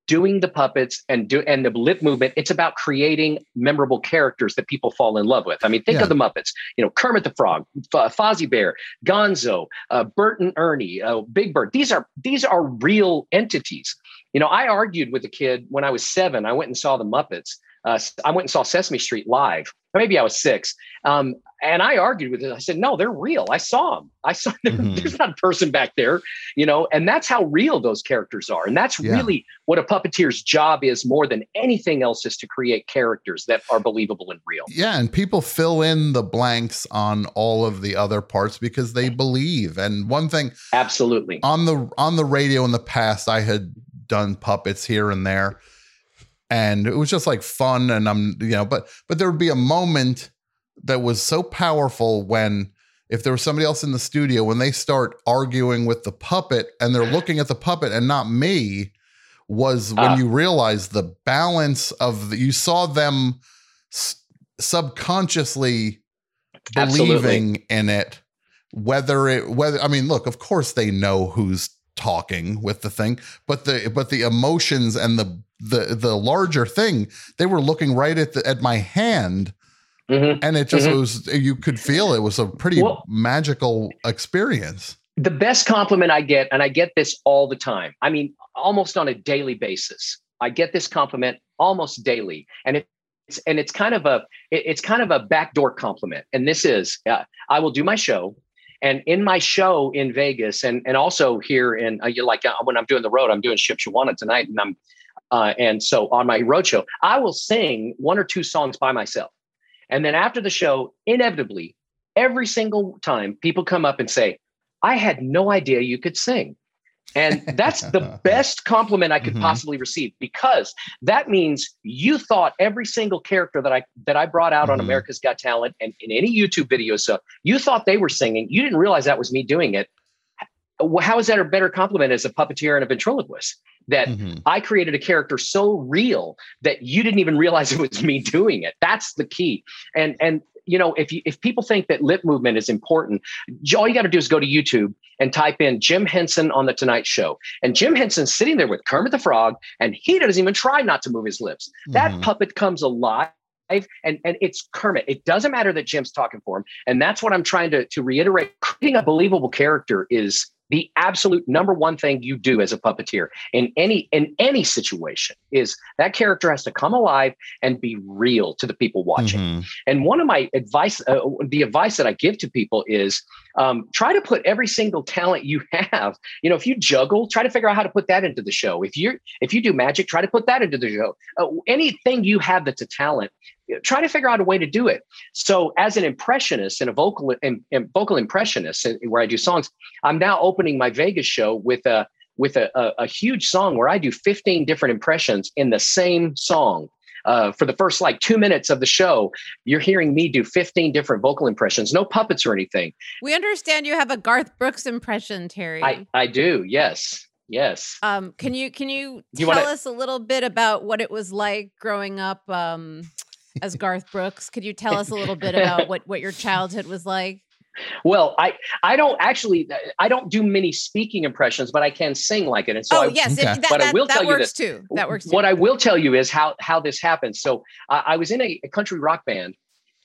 doing the puppets and do and the lip movement it's about creating memorable characters that people fall in love with. I mean think yeah. of the muppets you know kermit the frog F- fozzie bear gonzo uh, bert and ernie uh, big bird. These are these are real entities. You know i argued with a kid when i was seven i went and saw the muppets uh, I went and saw Sesame Street live. Maybe I was six. Um, and I argued with it. I said, no, they're real. I saw them. I saw [LAUGHS] Mhm. there's not a person back there, you know, and that's how real those characters are. And that's Yeah. really what a puppeteer's job is more than anything else is to create characters that are believable and real. Yeah, and people fill in the blanks on all of the other parts because they believe. And one thing Absolutely. on the on the radio in the past, I had done puppets here and there, and it was just like fun. And I'm you know, but but there would be a moment that was so powerful when if there was somebody else in the studio when they start arguing with the puppet and they're looking at the puppet and not me was when Ah. you realize the balance of the, you saw them s- subconsciously Absolutely. believing in it whether it whether i mean look of course they know who's talking with the thing but the but the emotions and the the the larger thing they were looking right at the at my hand Mhm. and it just Mhm. was you could feel it was a pretty Well- magical experience the best compliment I get, and I get this all the time. I mean, almost on a daily basis. I get this compliment almost daily, and it's and it's kind of a it- it's kind of a backdoor compliment. And this is uh, I will do my show, and in my show in Vegas, and and also here in uh, like uh, when I'm doing the road, I'm doing Shipshewana tonight, and I'm uh, and so on my road show, I will sing one or two songs by myself, and then after the show, inevitably, every single time, people come up and say. I had no idea you could sing. And that's the [LAUGHS] best compliment I could Mhm. possibly receive because that means you thought every single character that I that I brought out on Mhm. America's Got Talent and in any YouTube video, so you thought they were singing. You didn't realize that was me doing it. How is that a better compliment as a puppeteer and a ventriloquist? That Mhm. I created a character so real that you didn't even realize it was me doing it. That's the key. And and you know, if you, if people think that lip movement is important, all you got to do is go to YouTube and type in Jim Henson on the Tonight Show, and Jim Henson's sitting there with Kermit the Frog, and he doesn't even try not to move his lips. That Mhm. puppet comes alive. And, and it's Kermit. It doesn't matter that Jim's talking for him. And that's what I'm trying to, to reiterate. Creating a believable character is the absolute number one thing you do as a puppeteer in any in any situation is that character has to come alive and be real to the people watching. Mhm. And one of my advice, uh, the advice that I give to people is um, try to put every single talent you have. You know, if you juggle, try to figure out how to put that into the show. If you if you do magic, try to put that into the show. Uh, anything you have that's a talent, try to figure out a way to do it. So, as an impressionist and a vocal and, and vocal impressionist, uh, where I do songs, I'm now opening my Vegas show with a with a, a, a huge song where I do 15 different impressions in the same song. Uh, for the first like two minutes of the show, you're hearing me do 15 different vocal impressions, no puppets or anything. We understand you have a Garth Brooks impression, Terry. I, I do. Yes. Yes. um, can you can you You tell wanna- us a little bit about what it was like growing up um, as Garth Brooks? Could you tell us a little bit about [LAUGHS] what what your childhood was like? Well, I, I don't actually, I don't do many speaking impressions, but I can sing like it. And so oh I, yes, okay. that, But I will that tell you this. too. That works too. What I will tell you is how how this happened. So uh, I was in a, a country rock band,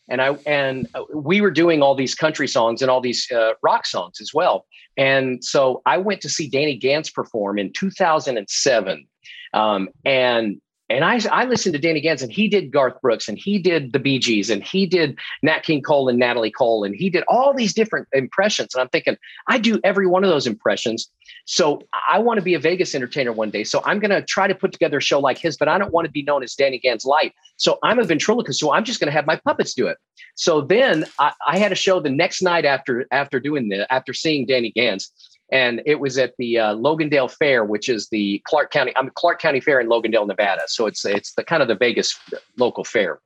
and I and uh, we were doing all these country songs and all these uh, rock songs as well. And so I went to see Danny Gans perform in 2007, um, and and I I listened to Danny Gans and he did Garth Brooks, and he did the Bee Gees, and he did Nat King Cole and Natalie Cole, and he did all these different impressions. And I'm thinking, I do every one of those impressions. So I want to be a Vegas entertainer one day. So I'm going to try to put together a show like his, but I don't want to be known as Danny Gans Light. So I'm a ventriloquist. So I'm just going to have my puppets do it. So then I, I had a show the next night after after doing the after seeing Danny Gans, and it was at the uh, Logandale Fair, which is the Clark County. I'm Clark County Fair in Logandale, Nevada. So it's it's the kind of the Vegas local fair.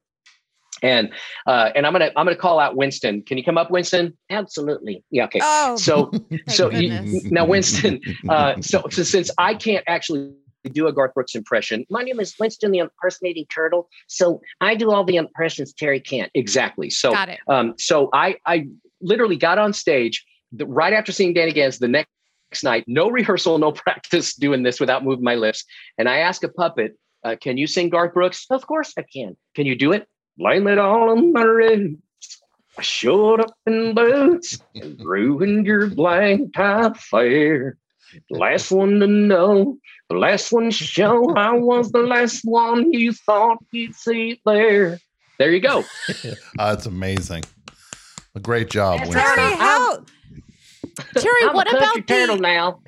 And uh, and I'm gonna I'm gonna call out Winston. Can you come up, Winston? Absolutely. Yeah. Okay. oh, So so [LAUGHS] you, now Winston. Uh, so, so since I can't actually do a Garth Brooks impression, My name is Winston the impersonating turtle. So I do all the impressions Terry can't. exactly. So got it. um, so I I literally got on stage the, right after seeing Danny Gans the next night. No rehearsal, no [LAUGHS] practice doing this without moving my lips. And I ask a puppet, uh, "Can you sing Garth Brooks?" Of course I can. Can you do it? Blame it all on my roots. I showed up in boots and [LAUGHS] ruined your blank tie fair. The last one to know, the last one to show I was the last one you thought you'd see there. There you go. [LAUGHS] Uh, it's amazing. A great job, That's Winston. Terry, how? Terry, I'm what a country about turtle the now.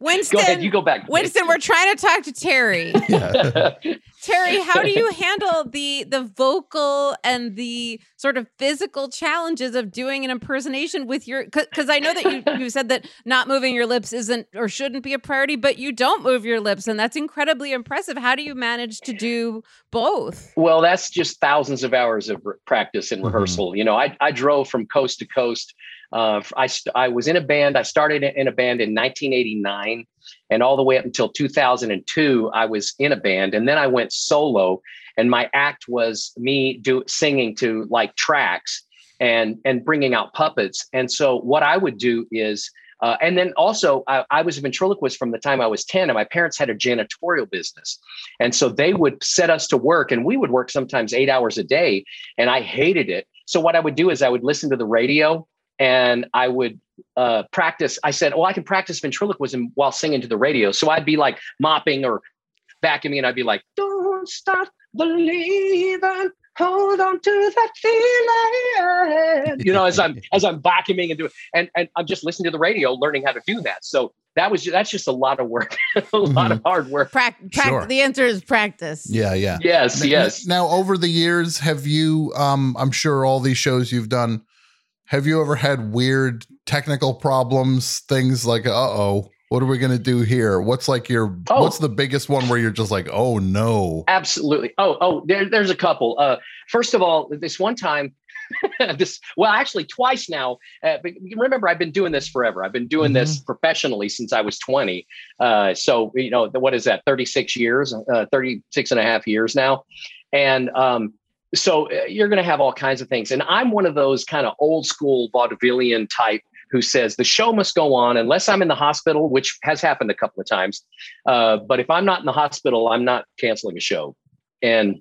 Winston? [LAUGHS] Go ahead, you go back. Winston, we're trying to talk to Terry. [LAUGHS] [LAUGHS] Yeah. Terry, how do you handle the the vocal and the sort of physical challenges of doing an impersonation with your because I know that you you said that not moving your lips isn't or shouldn't be a priority, but you don't move your lips and that's incredibly impressive. How do you manage to do both? Well, that's just thousands of hours of re- practice and Mhm. rehearsal. You know, I, I drove from coast to coast. Uh, I, I was in a band. I started in a band in 1989, and all the way up until 2002, I was in a band. And then I went solo, and my act was me do singing to like tracks and and bringing out puppets. And so what I would do is. Uh, and then also, I, I was a ventriloquist from the time I was 10, and my parents had a janitorial business. And so they would set us to work, and we would work sometimes eight hours a day. And I hated it. So what I would do is I would listen to the radio and I would uh, practice. I said, "Oh, I can practice ventriloquism while singing to the radio." So I'd be like mopping or vacuuming, and I'd be like, "Don't stop believing, hold on to that feeling." You know, as I'm [LAUGHS] as I'm vacuuming and doing, and and I'm just listening to the radio, learning how to do that. So that was that's just a lot of work, [LAUGHS] a lot of hard work. Prac- prac- Sure. The answer is practice. Yeah, yeah. Yes, N- yes. Now, over the years, have you? Um, I'm sure all these shows you've done. Have you ever had weird technical problems? Things like, uh oh, what are we gonna do here? What's like your? Oh. What's the biggest one where you're just like, oh no? Absolutely. Oh, oh, there, there's a couple. Uh, first of all, this one time, [LAUGHS] this well, actually twice now. Uh, but remember, I've been doing this forever. I've been doing this professionally since I was 20. Uh, so you know, what is that? 36 years, uh, 36 and a half years now, and um, so uh, you're going to have all kinds of things. And I'm one of those kind of old school vaudevillian type who says the show must go on unless I'm in the hospital, which has happened a couple of times. Uh, but if I'm not in the hospital, I'm not canceling a show. And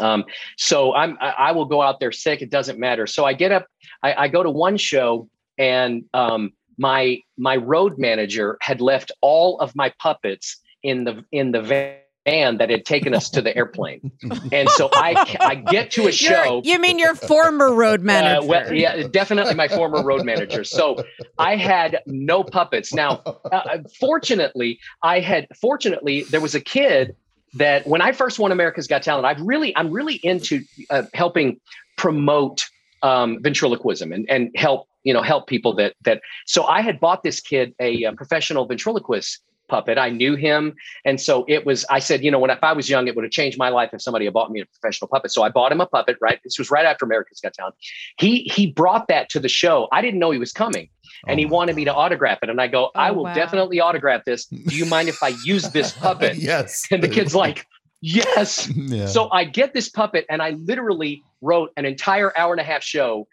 um, so I'm I, I will go out there sick. It doesn't matter. So I get up, I, I go to one show, and um, my my road manager had left all of my puppets in the in the van that had taken us to the airplane. And so I I get to a [LAUGHS] You're- show. you mean your former road manager? [LAUGHS] Uh, well, yeah, definitely my former road manager. So I had no puppets. Now, uh, fortunately, I had fortunately there was a kid that when I first won America's Got Talent, I've really I'm really into uh, helping promote um, ventriloquism and and help you know help people that that. So I had bought this kid a, uh professional ventriloquist puppet. I knew him. And so it was, I said, you know, when if I was young, it would have changed my life if somebody had bought me a professional puppet. So I bought him a puppet, right? This was right after America's Got Talent. He he brought that to the show. I didn't know he was coming. And he Oh my wanted me to autograph it. And I go, oh, I Oh, will wow. definitely autograph this. Do you mind if I use this [LAUGHS] puppet? yes. And the kid's like, Yes. [LAUGHS] yeah. So I get this puppet and I literally wrote an entire hour and a half show.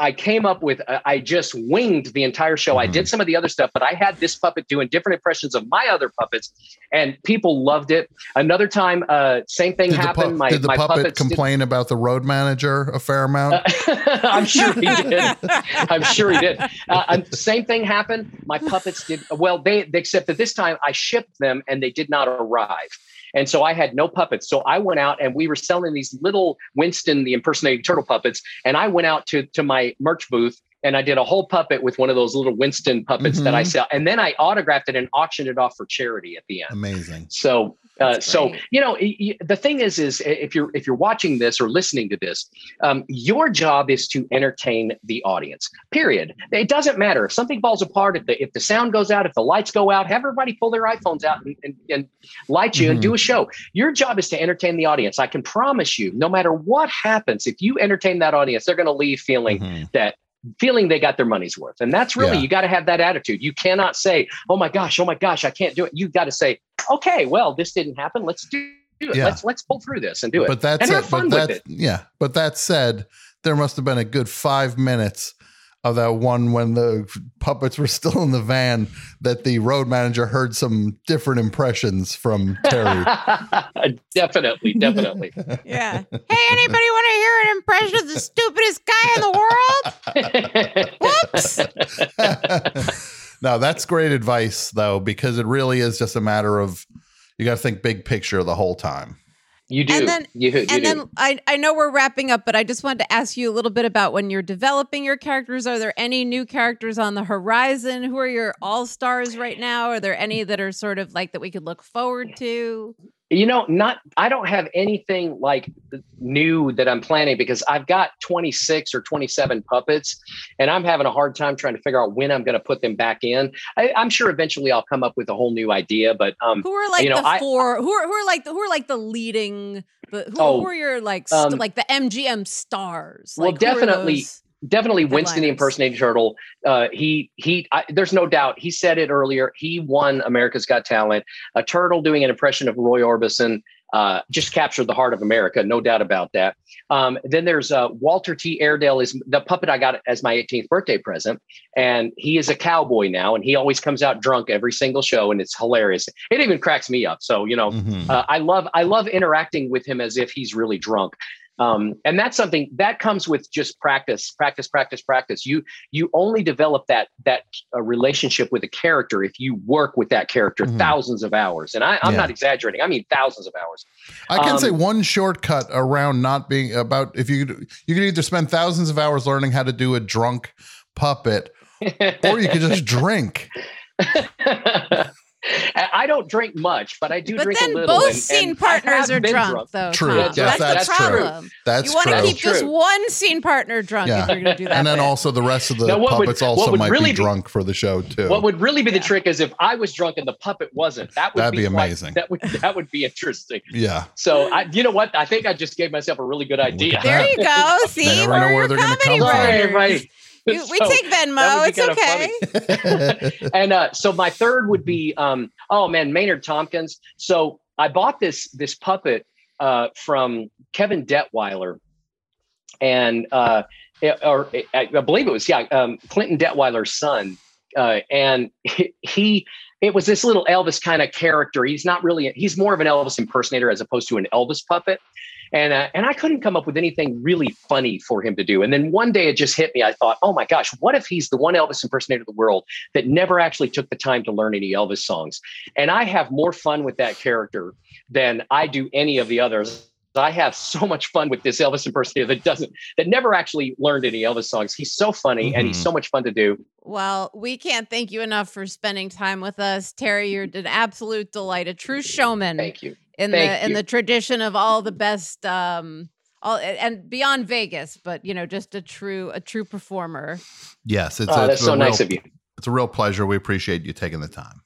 I came up with, uh, I just winged the entire show. I Mhm. did some of the other stuff, but I had this puppet doing different impressions of my other puppets and people loved it. Another time, uh, same thing did the, happened. pu- my, did the my puppet puppets did- complain about the road manager a fair amount? [LAUGHS] I'm sure he did. I'm sure he did. Uh, same thing happened. My puppets did well. They except that this time I shipped them and they did not arrive. And so I had no puppets. So I went out and we were selling these little Winston, the impersonating turtle puppets. And I went out to, to my merch booth and I did a whole puppet with one of those little Winston puppets that I Mhm. sell. And then I autographed it and auctioned it off for charity at the end. Amazing. So, uh, so you know, y- y- the thing is, is if you're if you're watching this or listening to this, um, your job is to entertain the audience. Period. It doesn't matter if something falls apart, if the if the sound goes out, if the lights go out, have everybody pull their iPhones out and, and, and light you and do a show. Your job is to entertain the audience. I can promise you, no matter what happens, if you entertain that audience, they're going to leave feeling Mhm. that feeling they got their money's worth. And that's really, Yeah. you got to have that attitude. You cannot say, oh my gosh, oh my gosh, I can't do it. You've got to say, okay, well, this didn't happen. Let's do it. Yeah. Let's let's pull through this and do it. But that's and have it. fun but with it. Yeah. But that said, there must have been a good five minutes of that one when the puppets were [LAUGHS] still in the van that the road manager heard some different impressions from Terry. [LAUGHS] definitely, definitely. [LAUGHS] yeah. Hey, anybody want to hear an impression of the stupidest guy in the world? Whoops. now, that's great advice though, because it really is just a matter of you got to think big picture the whole time. You do. And then- you, you and do. then I, I know we're wrapping up, but I just wanted to ask you a little bit about when you're developing your characters. Are there any new characters on the horizon? Who are your all stars right now? Are there any that are sort of like that we could look forward to? You know, not I don't have anything like new that I'm planning because I've got 26 or 27 puppets, and I'm having a hard time trying to figure out when I'm going to put them back in. I, I'm sure eventually I'll come up with a whole new idea, but um, Who are like you know, the I- four? Who are who are like the who are like the leading? The, who, Oh, who are your like st- um, like the MGM stars? well, Like, are definitely- those? definitely Winston the Headliners. impersonating turtle. Uh, he he. I, there's no doubt. He said it earlier. He won America's Got Talent. A turtle doing an impression of Roy Orbison uh, just captured the heart of America. No doubt about that. Um, then there's uh, Walter T. Airedale is the puppet I got as my 18th birthday present, and he is a cowboy now, and he always comes out drunk every single show, and it's hilarious. It even cracks me up. So you know, Mhm. uh, I love I love interacting with him as if he's really drunk. Um, and that's something that comes with just practice, practice, practice, practice. You you only develop that that uh, relationship with a character if you work with that character Mhm. thousands of hours. And I, I'm Yeah. not exaggerating. I mean thousands of hours. I can Um, say one shortcut around not being about if you you could either spend thousands of hours learning how to do a drunk puppet or you could just [LAUGHS] drink. [LAUGHS] I I don't drink much, but I do But drink then a little. both and- scene and partners are been drunk, though. True. Tom. Yes, that's, that's the true. problem. That's you want to true. keep just one scene partner drunk Yeah. if you're going to do that. and then way. also the rest of the Now, what would- puppets also might really be be- drunk for the show too. What would really be the trick is if I was drunk and the puppet wasn't. That would That'd be quite- amazing. that would that would be interesting. yeah. So I, you know what? I think I just gave myself a really good idea. there you go. [LAUGHS] See, never we're know where they're gonna comedy come from. Sorry, partners. [LAUGHS] we So, take Venmo. It's okay. [LAUGHS] and uh, so my third would be um, oh man, Maynard Tompkins. So I bought this this puppet uh, from Kevin Detweiler, and uh, it- or I I believe it was yeah um, Clinton Detweiler's son, uh, and he it was this little Elvis kind of character. He's not really he's more of an Elvis impersonator as opposed to an Elvis puppet. And uh, and I couldn't come up with anything really funny for him to do. And then one day it just hit me. I thought, oh my gosh, what if he's the one Elvis impersonator in the world that never actually took the time to learn any Elvis songs? And I have more fun with that character than I do any of the others. I have so much fun with this Elvis impersonator that doesn't that never actually learned any Elvis songs. He's so funny and he's Mhm. so much fun to do. Well, we can't thank you enough for spending time with us, Terry. You're an absolute delight, a true showman Thank you. In Thank the in you. the tradition of all the best, um, all and beyond Vegas, but you know, just a true a true performer. Yes, it's, Oh, a, that's it's so a nice real, of you. It's a real pleasure. We appreciate you taking the time.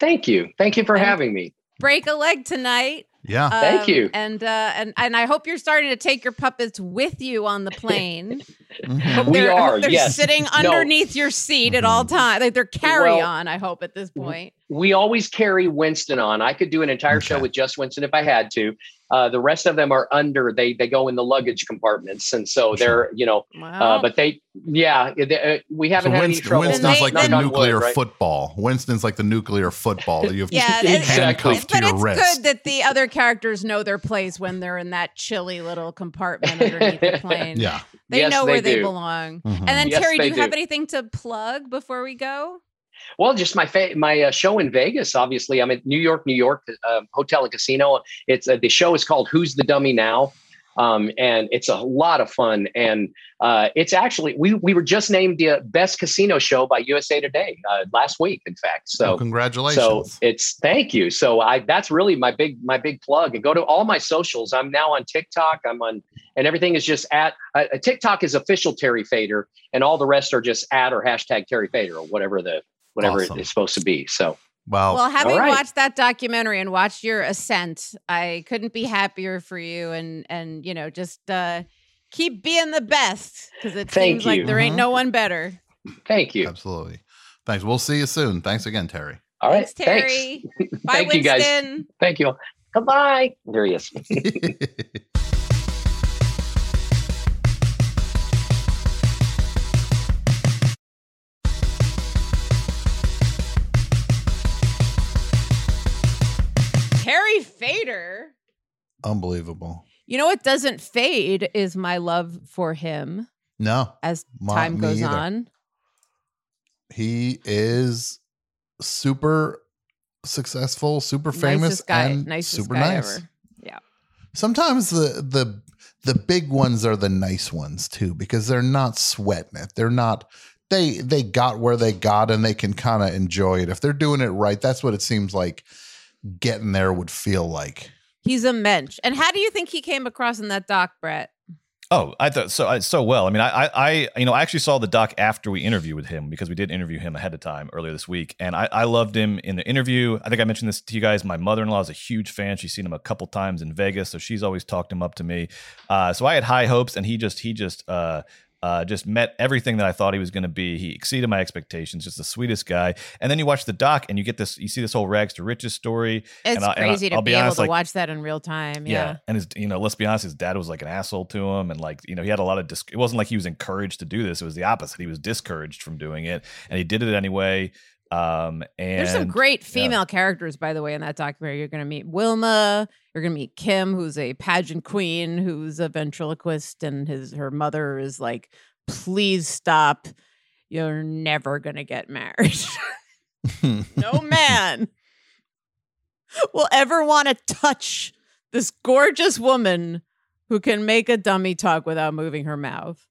Thank you. Thank you for And- having me. Break a leg tonight. Yeah. Thank Um, you. And uh, and and I hope you're starting to take your puppets with you on the plane. [LAUGHS] Mhm. We they're, I hope are, they're yes. sitting No. Mm-hmm. underneath your seat at all times. Like they're carry Well, on. I hope at this point. we always carry Winston on. I could do an entire show with just Winston if I had to. Uh, the rest of them are under. They they go in the luggage compartments, and so they're you know. Wow. Uh, but they, yeah, they, uh, we haven't had any trouble. Winston's like the Knock on wood, nuclear right? football. Winston's like the nuclear football that you have [LAUGHS] yeah, and- Exactly. handcuffed but to your it's wrist. good that the other characters know their place when they're in that chilly little compartment underneath the [LAUGHS] plane. yeah. They Yes, know they where they do. belong. Mhm. And then Yes, Terry, do they you have anything to plug before we go? Well, just my fa- my uh, show in Vegas. Obviously, I'm at New York, New York uh, Hotel and Casino. It's uh, the show is called Who's the Dummy Now, um, and it's a lot of fun. And uh, it's actually we we were just named the uh, best casino show by USA Today uh, last week. In fact, so. So congratulations. So it's thank you. So I that's really my big my big plug. And go to all my socials. I'm now on TikTok. I'm on and everything is just at uh, TikTok is official Terry Fator, and all the rest are just at or hashtag Terry Fator or whatever the whatever Awesome. it is supposed to be. So well, Well, having all right. watched that documentary and watched your ascent, I couldn't be happier for you. And and you know, just uh, keep being the best because it Thank seems like there ain't Mhm. no one better. thank you. absolutely. Thanks. We'll see you soon. Thanks again, Terry. All right, Thanks, Terry. Bye, Thank you, guys. Winston. Thank you. Goodbye. There he is. [LAUGHS] Fator. Unbelievable. You know what doesn't fade is my love for him No. as time me goes either. on. He is super successful, super famous, guy, and super nice. ever. Yeah. Sometimes the the the big ones are the nice ones too because they're not sweating it. They're not they they got where they got and they can kind of enjoy it. If they're doing it right, that's what it seems like getting there would feel like. He's a mensch. And how do you think he came across in that doc, Brett? Oh, I thought so. I, so well. I mean, I, I, I, you know, I actually saw the doc after we interviewed with him because we did interview him ahead of time earlier this week, and I, I loved him in the interview. I think I mentioned this to you guys. My mother-in-law is a huge fan. She's seen him a couple times in Vegas, so she's always talked him up to me. Uh, so I had high hopes, and he just, he just, uh, uh, just met everything that I thought he was going to be. He exceeded my expectations. Just the sweetest guy. And then you watch the doc, and you get this. You see this whole rags to riches story. It's and I- and I- crazy to be, able honest, to like, watch that in real time. yeah. Yeah. And his, you know, let's be honest, his dad was like an asshole to him. And like, you know, he had a lot of, dis- it wasn't like he was encouraged to do this. It was the opposite. He was discouraged from doing it and he did it anyway. Um, and There's some great yeah. female characters, by the way, in that documentary. You're going to meet Wilma. You're going to meet Kim, who's a pageant queen, who's a ventriloquist, and his her mother is like, "Please stop! You're never going to get married. [LAUGHS] no [LAUGHS] man will ever want to touch this gorgeous woman who can make a dummy talk without moving her mouth."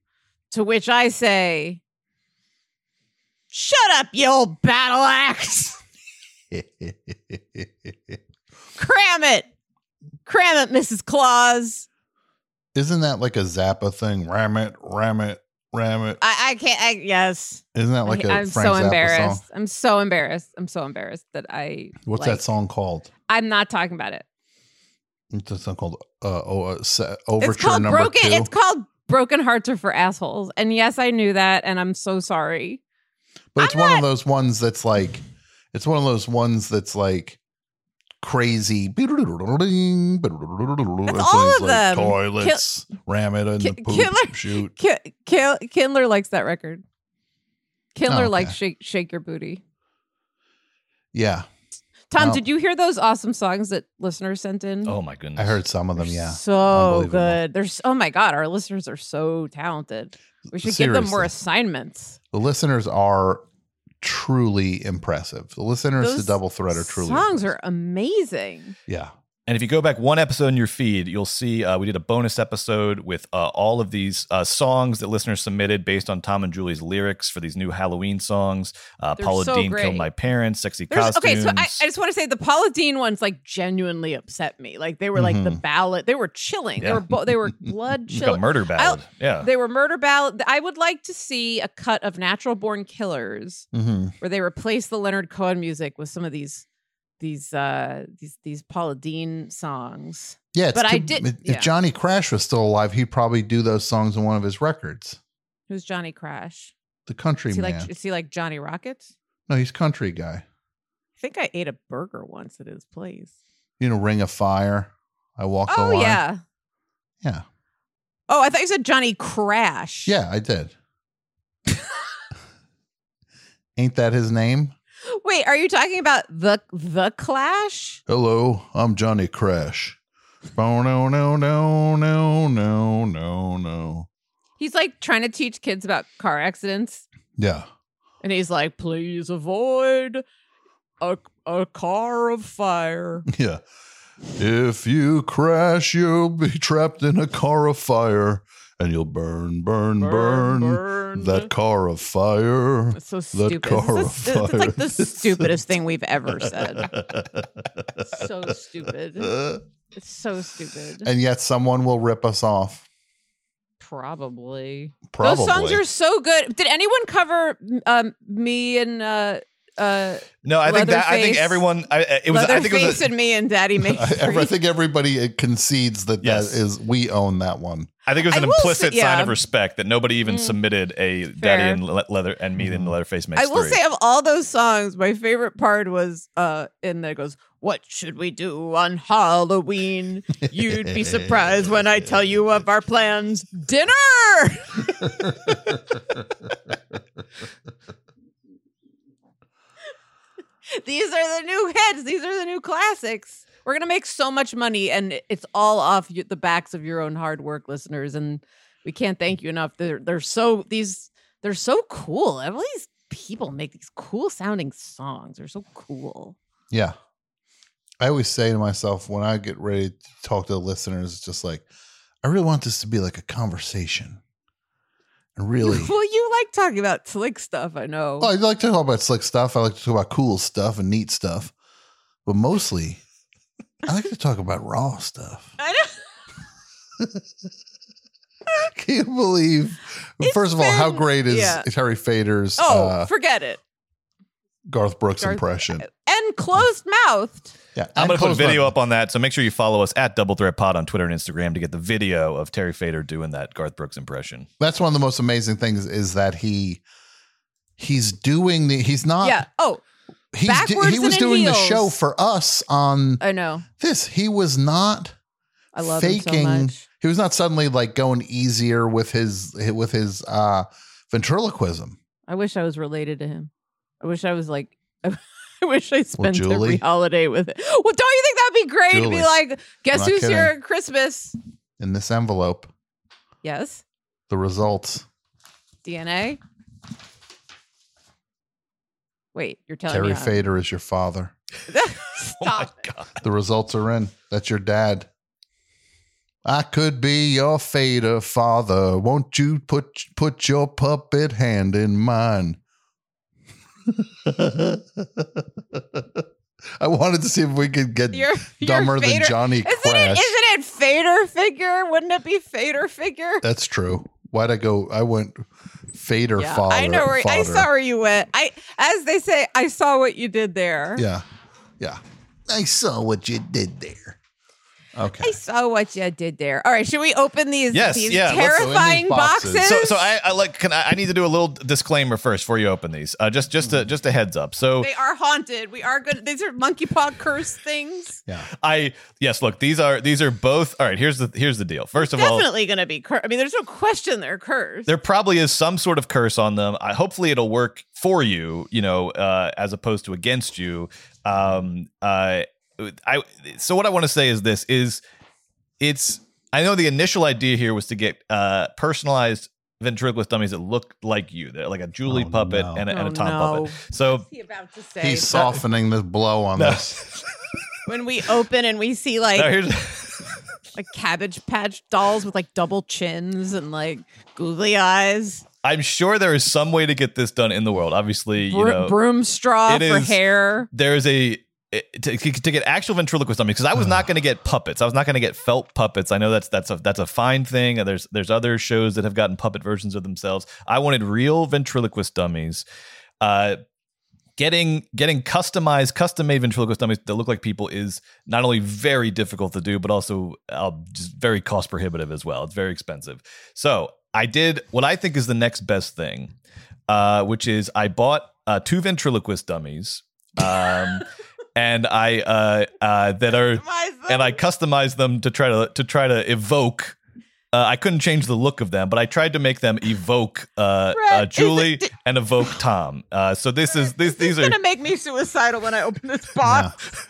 To which I say, "Shut up, you old battle axe. [LAUGHS] Cram it. Cram it, Mrs. Claus. Isn't that like a Zappa thing? Ram it, ram it, ram it. I, I can't. I, yes. Isn't that like I, a am Frank so Zappa embarrassed. song? I'm so embarrassed. I'm so embarrassed that I. What's like- that song called? I'm not talking about it. What's that song called? Uh, oh, uh, Se- Overture it's called number broken. two. It's called Broken Hearts Are for Assholes. And yes, I knew that, and I'm so sorry. But it's one of those ones that's like, it's one of those ones that's like crazy. It's all of them. Toilets, ram it in the Ki- poop, Killer- [LAUGHS] shoot. Ki- Ki- Kindler likes that record. Kindler Oh, likes shake shake your booty. Yeah, Tom, Oh. did you hear those awesome songs that listeners sent in? Oh my goodness. I heard some of them. Yeah, So Unbelievable. good. There's oh my god, our listeners are so talented. We should give them more Seriously. assignments. the listeners are truly impressive. The listeners to Double Threat are truly songs are amazing. yeah. And if you go back one episode in your feed, you'll see uh, we did a bonus episode with uh, all of these uh, songs that listeners submitted based on Tom and Julie's lyrics for these new Halloween songs. Uh, Paula so Dean great. killed my parents, sexy There's, costumes. okay, so I, I just want to say the Paula Deen ones like genuinely upset me. Like they were like the Mhm. ballad. They were chilling. They Yeah. were bo- they were [LAUGHS] blood like chilling. a murder ballad. yeah. They were murder ballad. I would like to see a cut of Natural Born Killers hmm where they replace the Leonard Cohen music with some of these these uh these these Paula Deen songs. Yeah, But I did- If yeah. Johnny Crash was still alive, he'd probably do those songs in one of his records. Who's Johnny Crash? The country Is he man. like is he like Johnny Rocket? no, he's country guy. I think I ate a burger once at his place. You know, Ring of Fire. I walk the Oh yeah. Yeah. Oh, I thought you said Johnny Crash. Yeah, I did. [LAUGHS] Ain't that his name? Wait, are you talking about the the Clash? Hello, I'm Johnny Crash. Oh no no no no no no no. He's like trying to teach kids about car accidents, Yeah. and he's like, "Please avoid a a car of fire." [LAUGHS] Yeah. If you crash, you'll be trapped in a car of fire and you'll burn, burn, burn, burn. that car of fire. It's so That stupid. car It's, of the- it's like the fire. stupidest thing we've ever said. [LAUGHS] So stupid. It's so stupid. and yet someone will rip us off. Probably. Probably. Those songs are so good. Did anyone cover um, me and uh, uh, no, I think that I think everyone. I, it was. I think it Leatherface was. A, and me and Daddy [LAUGHS] May? I, I think everybody concedes that Yes. that is we own that one. I think it was an will say- implicit sign of respect that nobody even Mm. submitted a Fair. Daddy and Le- Leather and me and Mhm. Leatherface makes I will three. say of all those songs, my favorite part was uh in there goes, What should we do on Halloween? You'd be surprised when I tell you of our plans. Dinner! [LAUGHS] [LAUGHS] These are the new hits. These are the new classics. We're gonna make so much money, and it's all off the backs of your own hard work, listeners. And we can't thank you enough. They're they're so these they're so cool. All these people make these cool sounding songs. They're so cool. Yeah. I always say to myself when I get ready to talk to the listeners, it's just like, I really want this to be like a conversation. [LAUGHS] Really, well, you like talking about slick stuff. I know. Oh, I like to talk about slick stuff. I like to talk about cool stuff and neat stuff. But mostly, I like to talk about raw stuff. [LAUGHS] I know. [LAUGHS] Can you believe? It's first of all, how great is yeah. Terry Fator's Oh, uh, forget it. Garth Brooks Garth- impression? And closed mouthed. Yeah, I'm going to put a video my- up on that. So make sure you follow us at Double Threat Pod on Twitter and Instagram to get the video of Terry Fator doing that Garth Brooks impression. That's one of the most amazing things is that he he's doing the he's not yeah. Oh, he's backwards he was and in doing the show for us on I know. this. He was not I love him faking. so much. He was not suddenly like going easier with his with his uh ventriloquism. I wish I was related to him. I wish I was like. [LAUGHS] I wish I spent Julie? every holiday with it. Well, don't you think that'd be great to be like, guess who's kidding. here at Christmas? In this envelope, Yes, the results. DNA. Wait, you're telling Terry me? Terry Fator is your father. [LAUGHS] [LAUGHS] Stop. Oh the results are in. That's your dad. I could be your Fader father. Won't you put put your puppet hand in mine? [LAUGHS] I wanted to see if we could get you're dumber than Johnny Isn't it, Crash. isn't it Fader figure? Wouldn't it be Fader figure? That's true. Why'd I go? I went Fader Yeah, father. I know where I saw where you went. I, as they say, I saw what you did there. Yeah, yeah. I saw what you did there. Okay. I saw what you did there. All right, should we open these, Yes, these yeah, in these terrifying boxes. boxes? So, so I, I like. Can I, I need to do a little disclaimer first before you open these. Uh, just, just a, just a heads up. So, they are haunted. We are good. These are monkey paw curse things. Yeah. I yes, look, these are these are both. All right, here's the here's the deal. First of all, Definitely going to be cursed. I mean, there's no question they're cursed. there probably is some sort of curse on them. I, hopefully, it'll work for you. You know, uh, as opposed to against you. Um, uh, I. So what I want to say is this: is it's. I know the initial idea here was to get uh, personalized ventriloquist dummies that look like you. They're like a Julie Oh, puppet no. and, a, and Oh, a Tom no. puppet. So he about to? He's softening the blow on No. this. [LAUGHS] when we open and we see like now here's [LAUGHS] like cabbage patch dolls with like double chins and like googly eyes, I'm sure there is some way to get this done in the world. Obviously, you bro- know, broom straw for is- hair. there's a to, to get actual ventriloquist dummies because I was not going to get puppets. I was not going to get felt puppets. I know that's that's a that's a fine thing. There's there's other shows that have gotten puppet versions of themselves. I wanted real ventriloquist dummies. Uh, getting getting customized, custom made ventriloquist dummies that look like people is not only very difficult to do, but also uh, just very cost prohibitive as well. It's very expensive. So I did what I think is the next best thing, uh, which is I bought uh, two ventriloquist dummies. Um, [LAUGHS] and I uh, uh, that are and I customized them to try to to try to evoke. Uh, I couldn't change the look of them, but I tried to make them evoke uh, Brett, uh, Julie it- and evoke Tom. Uh, so this is this these It's are gonna make me suicidal when I open this box.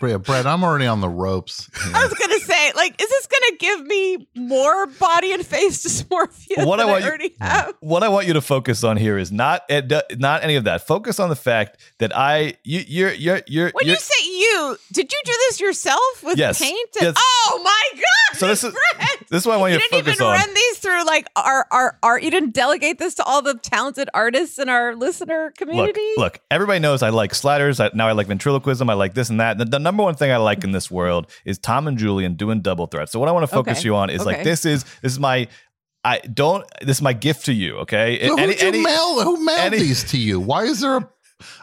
Brett, Brett, I'm already on the ropes. [LAUGHS] I was gonna say, like, is this gonna give me more body and face [LAUGHS] dysmorphia What I than I, want you- already have? what I want you to focus on here is not eh, not any of that. Focus on the fact that I you you're you're you're, When you're you say you, did you do this yourself with Yes. paint? And, Yes. Oh my god! So this is- Brett! this is what I want you, you to didn't even run these through like our our art. You didn't delegate this to all the talented artists in our listener Look, community. look, everybody knows I like sliders. I, now I like ventriloquism. I like this and that. The, the number one thing I like in this world is Tom and Julian doing double threat. So what I want to focus Okay. you on is like this is this is my I don't this is my gift to you. Okay, So Any- who'd you any- mail? Who mailed any- these to you? Why is there a,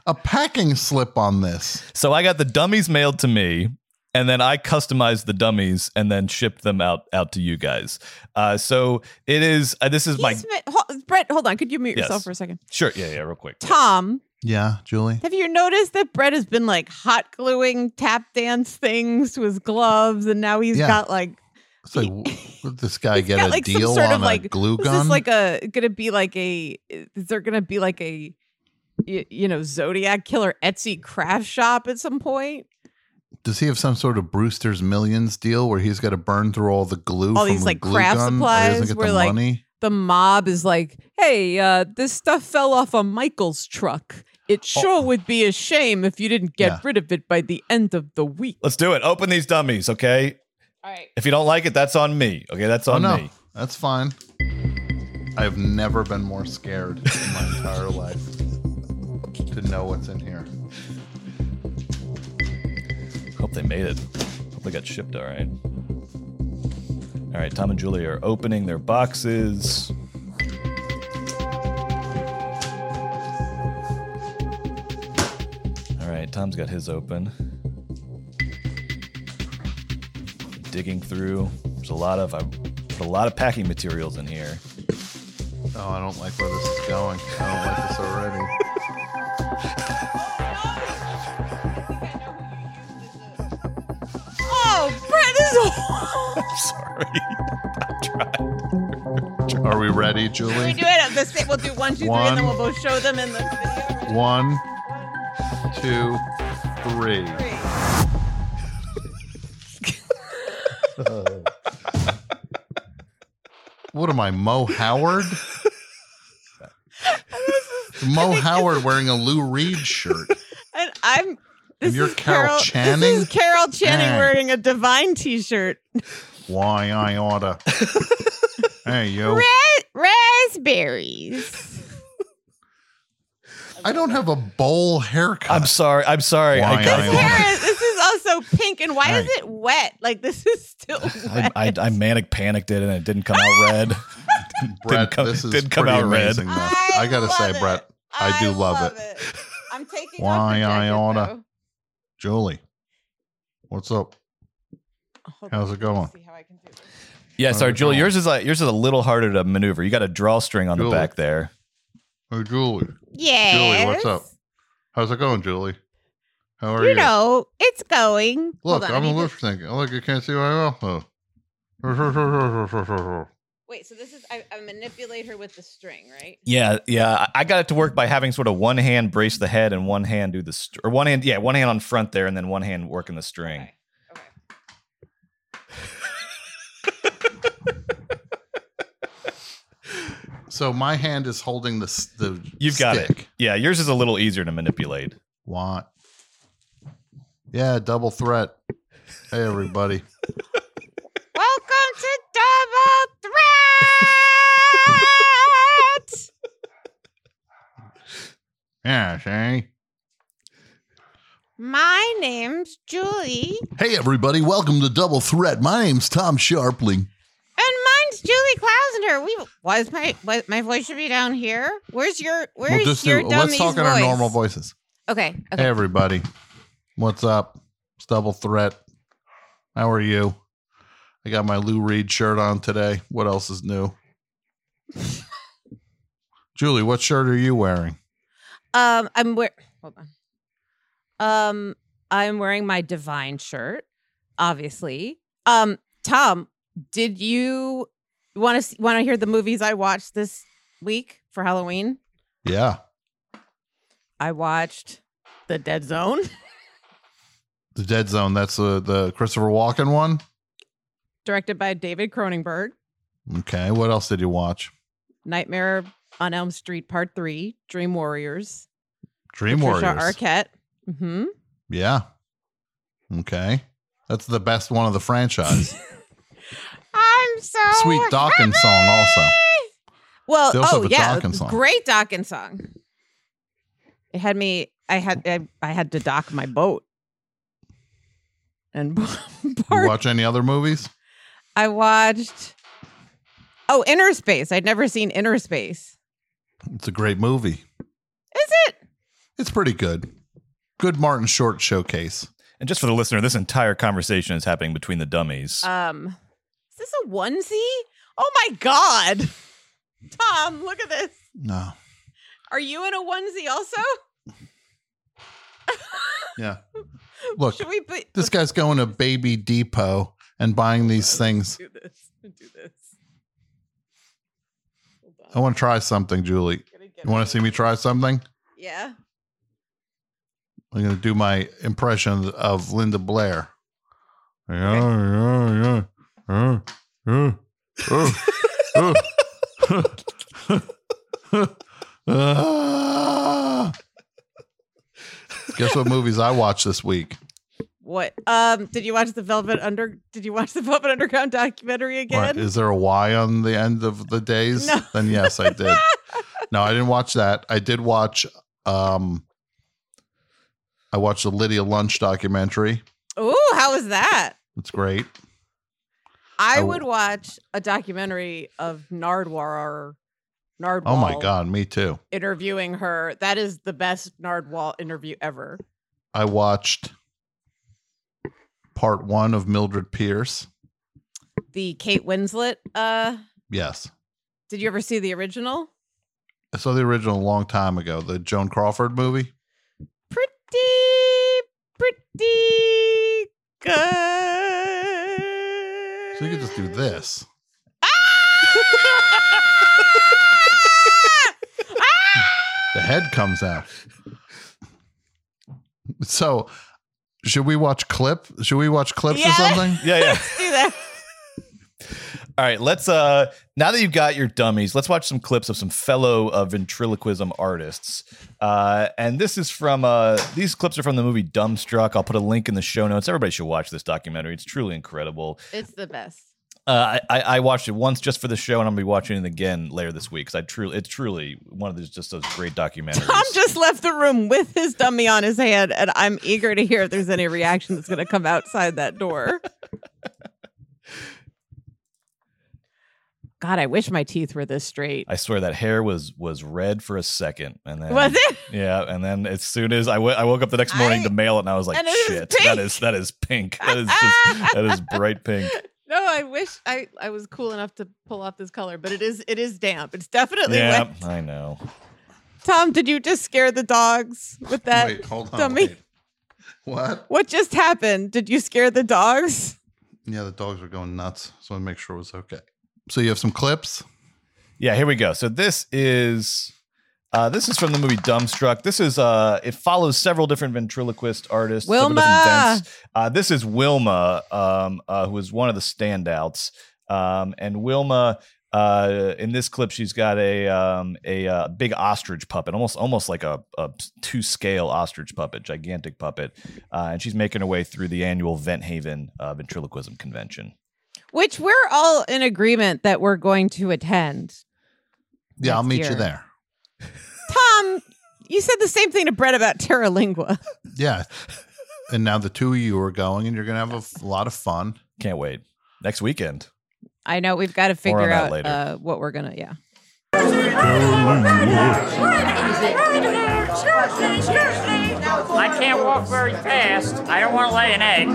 a packing slip on this? So I got the dummies mailed to me, and then I customized the dummies and then shipped them out out to you guys. Uh, so it is. Uh, this is my ma- ho- Brett, hold on. Could you mute Yes. yourself for a second? sure. Yeah, yeah. Real quick. Tom, Yeah, Julie. have you noticed that Brett has been like hot gluing tap dance things to his gloves, and now he's Yeah. got like would this guy [LAUGHS] get got a like deal sort on of a like glue is gun? this like a gonna be like a is there gonna be like a, you know Zodiac killer Etsy craft shop at some point? Does he have some sort of Brewster's Millions deal where he's got to burn through all the glue All from these, like, craft gun, supplies where, the like, money? the mob is like, "Hey, uh, this stuff fell off of Michael's truck. It oh. sure would be a shame if you didn't get Yeah. rid of it by the end of the week." Let's do it. Open these dummies, okay? All right. If you don't like it, that's on me. Okay, that's Oh on no, me. that's fine. I've never been more scared in my entire life to know what's in here. Hope they made it. Hope they got shipped all right. All right, Tom and Julie are opening their boxes. All right, Tom's got his open. Digging through. There's a lot of I put a lot of packing materials in here. Oh, I don't like where this is going. I don't like this already. [LAUGHS] Oh, Brett is. [LAUGHS] Sorry. Are we ready, Can we do it at the same? We'll do one, two, three, and then we'll both show them in the video. One, two, three. what am I, Moe Howard? Moe Howard wearing a Lou Reed shirt. And I'm. This you're is Carol This Channing? is Carol Channing Dang. wearing a Divine T-shirt. Why I oughta. [LAUGHS] hey, yo. raspberries. I don't have a bowl haircut. I'm sorry. I'm sorry. Why I, I This hair is. This is also pink, and why is it wet? Like this is still [LAUGHS] I, wet. I, I manic panicked it and it didn't come out red. [LAUGHS] Brett, come- this is didn't come pretty out red. amazing, though. I, gotta say, love Brett, it. I do love it. I'm taking Why off the I jacket, oughta. though. Julie, what's up? How's it going? see how I can do this. Yeah, sorry, Julie. Yours is like yours is a little harder to maneuver. You got a drawstring on the back there. Hey, Julie. Yes. Julie, what's up? How's it going, Julie? How are you? You know, it's going. Look, on, I I'm a to- lip syncing. Look, you can't see my mouth. though. Wait, so this is I, I manipulate her with the string, right? Yeah, yeah. I- I got it to work by having sort of one hand brace the head and one hand do the str- or one hand, yeah, one hand on front there and then one hand working the string. Okay. Okay. [LAUGHS] [LAUGHS] So my hand is holding the s- the. You've got it. Yeah, yours is a little easier to manipulate. What? Yeah, double threat. Hey, everybody. [LAUGHS] Welcome to Double Threat. Yeah, hey. My name's Julie, Hey, everybody. Welcome to Double Threat. My name's Tom Scharpling. And mine's Julie Klausner. We was my was, my voice should be down here. Where's your Where's We'll your do. Let's talk in voice? our normal voices. Okay. Okay. Hey, everybody. What's up? It's Double Threat. How are you? I got my Lou Reed shirt on today. What else is new? [LAUGHS] Julie, what shirt are you wearing? Um, I'm wear. Hold on. Um, I'm wearing my divine shirt, obviously. Um, Tom, did you want to want to hear the movies I watched this week for Halloween? Yeah. I watched The Dead Zone, [LAUGHS] The Dead Zone. That's the the Christopher Walken one. directed by David Cronenberg. Okay. What else did you watch? Nightmare on Elm Street Part Three, Dream Warriors, Dream Patricia Warriors. Arquette. hmm Yeah. Okay. That's the best one of the franchise. [LAUGHS] I'm so Sweet Dokken song also. Well, They also oh have a yeah, Dokken song. great Dokken song. It had me. I had. I, I had to dock my boat. And [LAUGHS] You part, watch any other movies? I watched. Oh, Innerspace. I'd never seen Innerspace. It's a great movie. Is it? It's pretty good. Good Martin Short showcase. And just for the listener, this entire conversation is happening between the dummies. Um, is this a onesie? Oh my god, [LAUGHS] Tom! Look at this. No. Are you in a onesie also? [LAUGHS] Yeah. Look, Should we put this guy's going to Baby Depot and buying these things. do this? Do this. I want to try something, Julie. You want to see me try something? Yeah. I'm going to do my impression of Linda Blair. Yeah, yeah, yeah. Uh, uh, uh, uh. Ah. Guess what movies I watched this week? What? Um, did you watch the Velvet Under? Did you watch the Velvet Underground documentary again? Right. Is there a Y on the end of the days? No. Then yes, I did. [LAUGHS] no, I didn't watch that. I did watch um I watched the Lydia Lunch documentary. Ooh, how was that? It's great. I Oh. would watch a documentary of Nardwuar. Nardwuar Oh my god, me too. interviewing her. That is the best Nardwuar interview ever. I watched part 1 of Mildred Pierce. The Kate Winslet. Uh, Yes. did you ever see the original? I saw the original a long time ago, the Joan Crawford movie. Pretty, pretty good. So you could just do this. [LAUGHS] the head comes out. So, should we watch clip? Should we watch clips Yeah. or something? [LAUGHS] Yeah, yeah. Let's Do that. All right, let's uh now that you've got your dummies, let's watch some clips of some fellow uh, ventriloquism artists. Uh and this is from uh these clips are from the movie Dumbstruck. I'll put a link in the show notes. Everybody should watch this documentary. It's truly incredible. It's the best. Uh, I, I watched it once just for the show, and I'm gonna be watching it again later this week because I truly it's truly one of those just those great documentaries. Tom just left the room with his dummy on his hand, and I'm eager to hear if there's any reaction that's going to come outside that door. [LAUGHS] God, I wish my teeth were this straight. I swear that hair was was red for a second, and then Was it? Yeah, and then as soon as I w- I woke up the next morning I- to mail it, and I was like, And it is "Shit, that pink. is that is pink. That is just that is bright pink." [LAUGHS] No, I wish I, I was cool enough to pull off this color, but it is it is damp. It's definitely Yeah, wet. I know. Tom, did you just scare the dogs with that Wait, hold on. dummy? wait. What? What just happened? Did you scare the dogs? Yeah, the dogs were going nuts. So I make sure it was okay. So you have some clips? Yeah, here we go. So this is uh, this is from the movie Dumbstruck. This is uh, it follows several different ventriloquist artists. Wilma! Uh, this is Wilma, um, uh, who is one of the standouts. Um, and Wilma, uh, in this clip, she's got a um, a uh, big ostrich puppet, almost almost like a, a two scale ostrich puppet, gigantic puppet, uh, and she's making her way through the annual Vent Haven uh, ventriloquism convention. Which we're all in agreement that we're going to attend. Yeah, I'll meet year. you there. Tom, you said the same thing to Brett about Terra Lingua. [LAUGHS] Yeah. and now the two of you are going and you're going to have a f- lot of fun. Can't wait next weekend. I know we've got to figure out later. uh, what we're gonna. Yeah. I can't walk very fast. I don't want to lay an egg.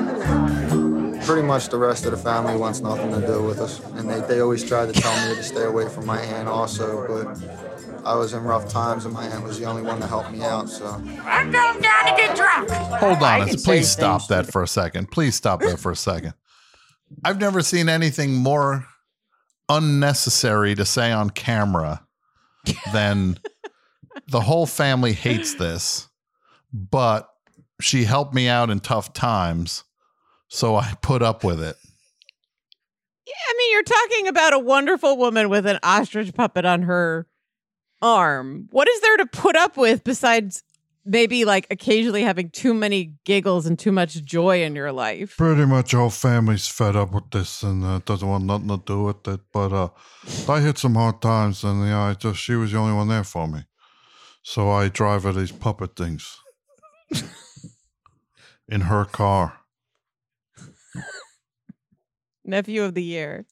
Pretty much the rest of the family wants nothing to do with us. And they, they always tried to tell me to stay away from my aunt also, but I was in rough times and my aunt was the only one to help me out, so. I'm going down to get drunk. Hold on. Please stop that for a second. Please stop that for a second. I've never seen anything more unnecessary to say on camera than the whole family hates this, but she helped me out in tough times. So I put up with it. Yeah, I mean, you're talking about a wonderful woman with an ostrich puppet on her arm. What is there to put up with besides maybe like occasionally having too many giggles and too much joy in your life? Pretty much our family's fed up with this and uh, doesn't want nothing to do with it. But uh, I hit some hard times, and yeah, I just she was the only one there for me. So I drive her these puppet things [LAUGHS] in her car. Nephew of the year.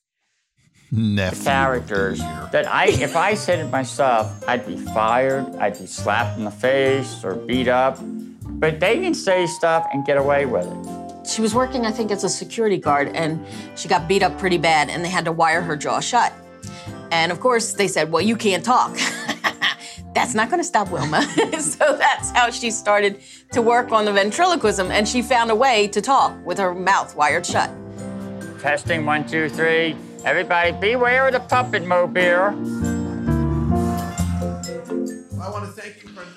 Nephew. Characters that I, if I said it myself, I'd be fired, I'd be slapped in the face or beat up. But they can say stuff and get away with it. She was working, I think, as a security guard, and she got beat up pretty bad, and they had to wire her jaw shut. And of course, they said, Well, you can't talk. [LAUGHS] that's not going to stop Wilma. [LAUGHS] so that's how she started to work on the ventriloquism, and she found a way to talk with her mouth wired shut. Testing one, two, three. Everybody, beware of the puppet mobile.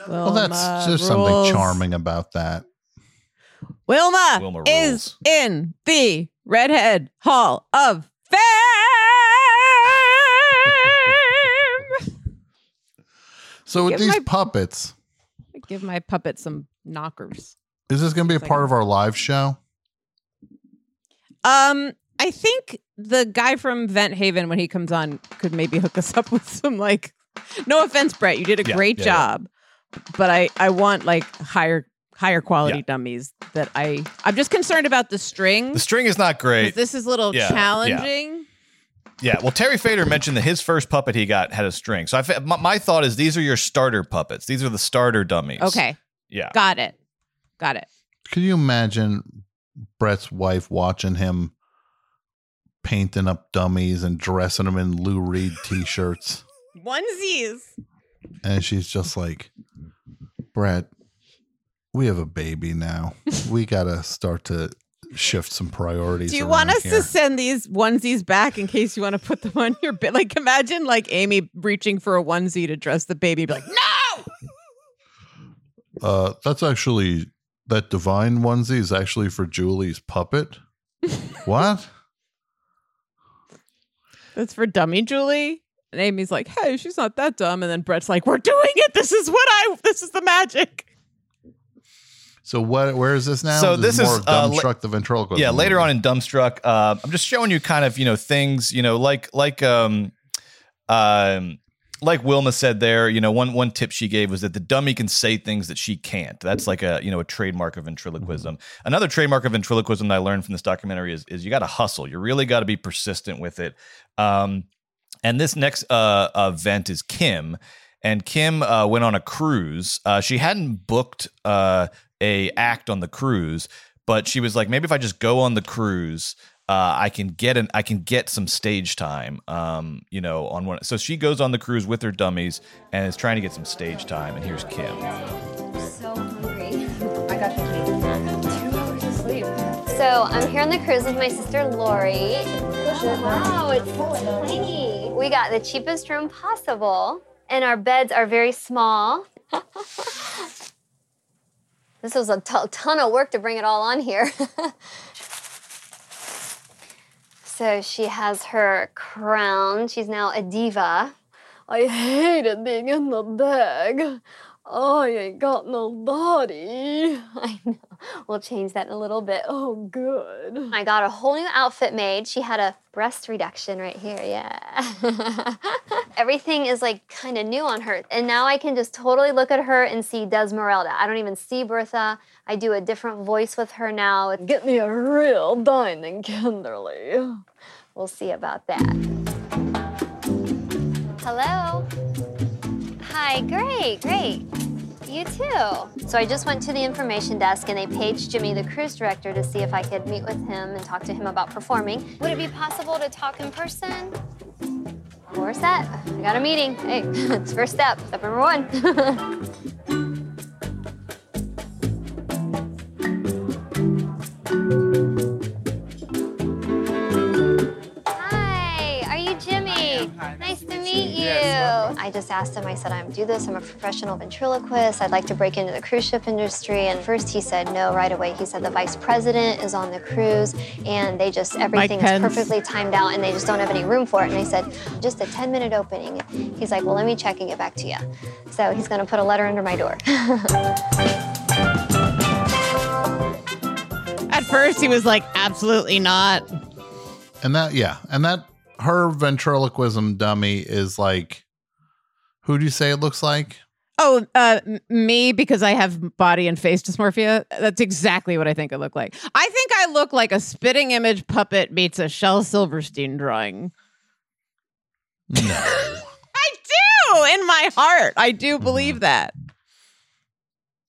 Well, that's Wilma just something charming about that. Wilma, Wilma is in the Redhead Hall of Fame. So with Give these my- puppets, Give my puppet some knockers. is this going to be a part of our live show? Um, I think the guy from Vent Haven, when he comes on, could maybe hook us up [LAUGHS] with some like. No offense, Brett, you did a Yeah, great yeah, yeah. job, but I I want like higher higher quality Yeah. dummies that I I'm just concerned about the string. The string is not great. This is a little Yeah, yeah. challenging. Yeah, well, Terry Fator mentioned that his first puppet he got had a string. So I, my, my thought is these are your starter puppets. These are the starter dummies. Okay, Yeah. got it, got it. Could you imagine Brett's wife watching him painting up dummies and dressing them in Lou Reed t-shirts? [LAUGHS] Onesies. and she's just like, Brett, we have a baby now. [LAUGHS] We gotta start to shift some priorities. Do you want us here." to send these onesies back in case you want to put them on your bed? Like, imagine like Amy reaching for a onesie to dress the baby, be like, no. [LAUGHS] Uh, that's actually that divine onesie is actually for Julie's puppet. [LAUGHS] what? That's for dummy Julie. And Amy's like, hey, she's not that dumb. And then Brett's like, we're doing it. This is what I, this is the magic. So what? Where is this now? So this more is, uh, la- dumbstruck the ventriloquist. Yeah, later on in Dumbstruck, uh, I'm just showing you kind of you know things you know like like um um like Wilma said there. You know, one one tip she gave was that the dummy can say things that she can't. That's like a you know a trademark of ventriloquism. Another trademark of ventriloquism that I learned from this documentary is is you got to hustle. You really got to be persistent with it. Um, and this next uh, event is Kim. And Kim uh, went on a cruise. Uh, she hadn't booked uh, a act on the cruise, but she was like, maybe if I just go on the cruise, uh, I can get an I can get some stage time. Um, you know, on one. So she goes on the cruise with her dummies and is trying to get some stage time. And here's Kim. so hungry. I got the Two hours of sleep. So I'm here on the cruise with my sister Lori. Wow, it's so tiny. We got the cheapest room possible, and our beds are very small. [LAUGHS] this was a ton of work to bring it all on here. [LAUGHS] so she has her crown. She's now a diva. I hated being in the bag. Oh, I ain't got no body. [LAUGHS] I know. We'll change that in a little bit. Oh, good. Oh I got a whole new outfit made. She had a breast reduction right here. Yeah. [LAUGHS] Everything is like kind of new on her. And now I can just totally look at her and see Desmeralda. I don't even see Bertha. I do a different voice with her now. Get me a real dining Kinderly. We'll see about that. Hello. Hi, great, great. You too. So I just went to the information desk and they paged Jimmy, the cruise director, to see if I could meet with him and talk to him about performing. Would it be possible to talk in person? We're set. I got a meeting. Hey, [LAUGHS] it's first step. Step number one. [LAUGHS] to meet you. I just asked him, I said, I'm do this, I'm a professional ventriloquist. I'd like to break into the cruise ship industry. And first he said no right away. He said the vice president is on the cruise and they just everything is perfectly timed out and they just don't have any room for it. And I said, just a 10 minute opening. He's like, well, let me check and get back to you. So he's gonna put a letter under my door. [LAUGHS] At first, he was like, absolutely not. And that, yeah, and that her ventriloquism dummy is like, who do you say it looks like? Oh, uh, me because I have body and face dysmorphia. That's exactly what I think I look like. I think I look like a spitting image puppet meets a Shel Silverstein drawing. No. [LAUGHS] I do in my heart. I do believe that.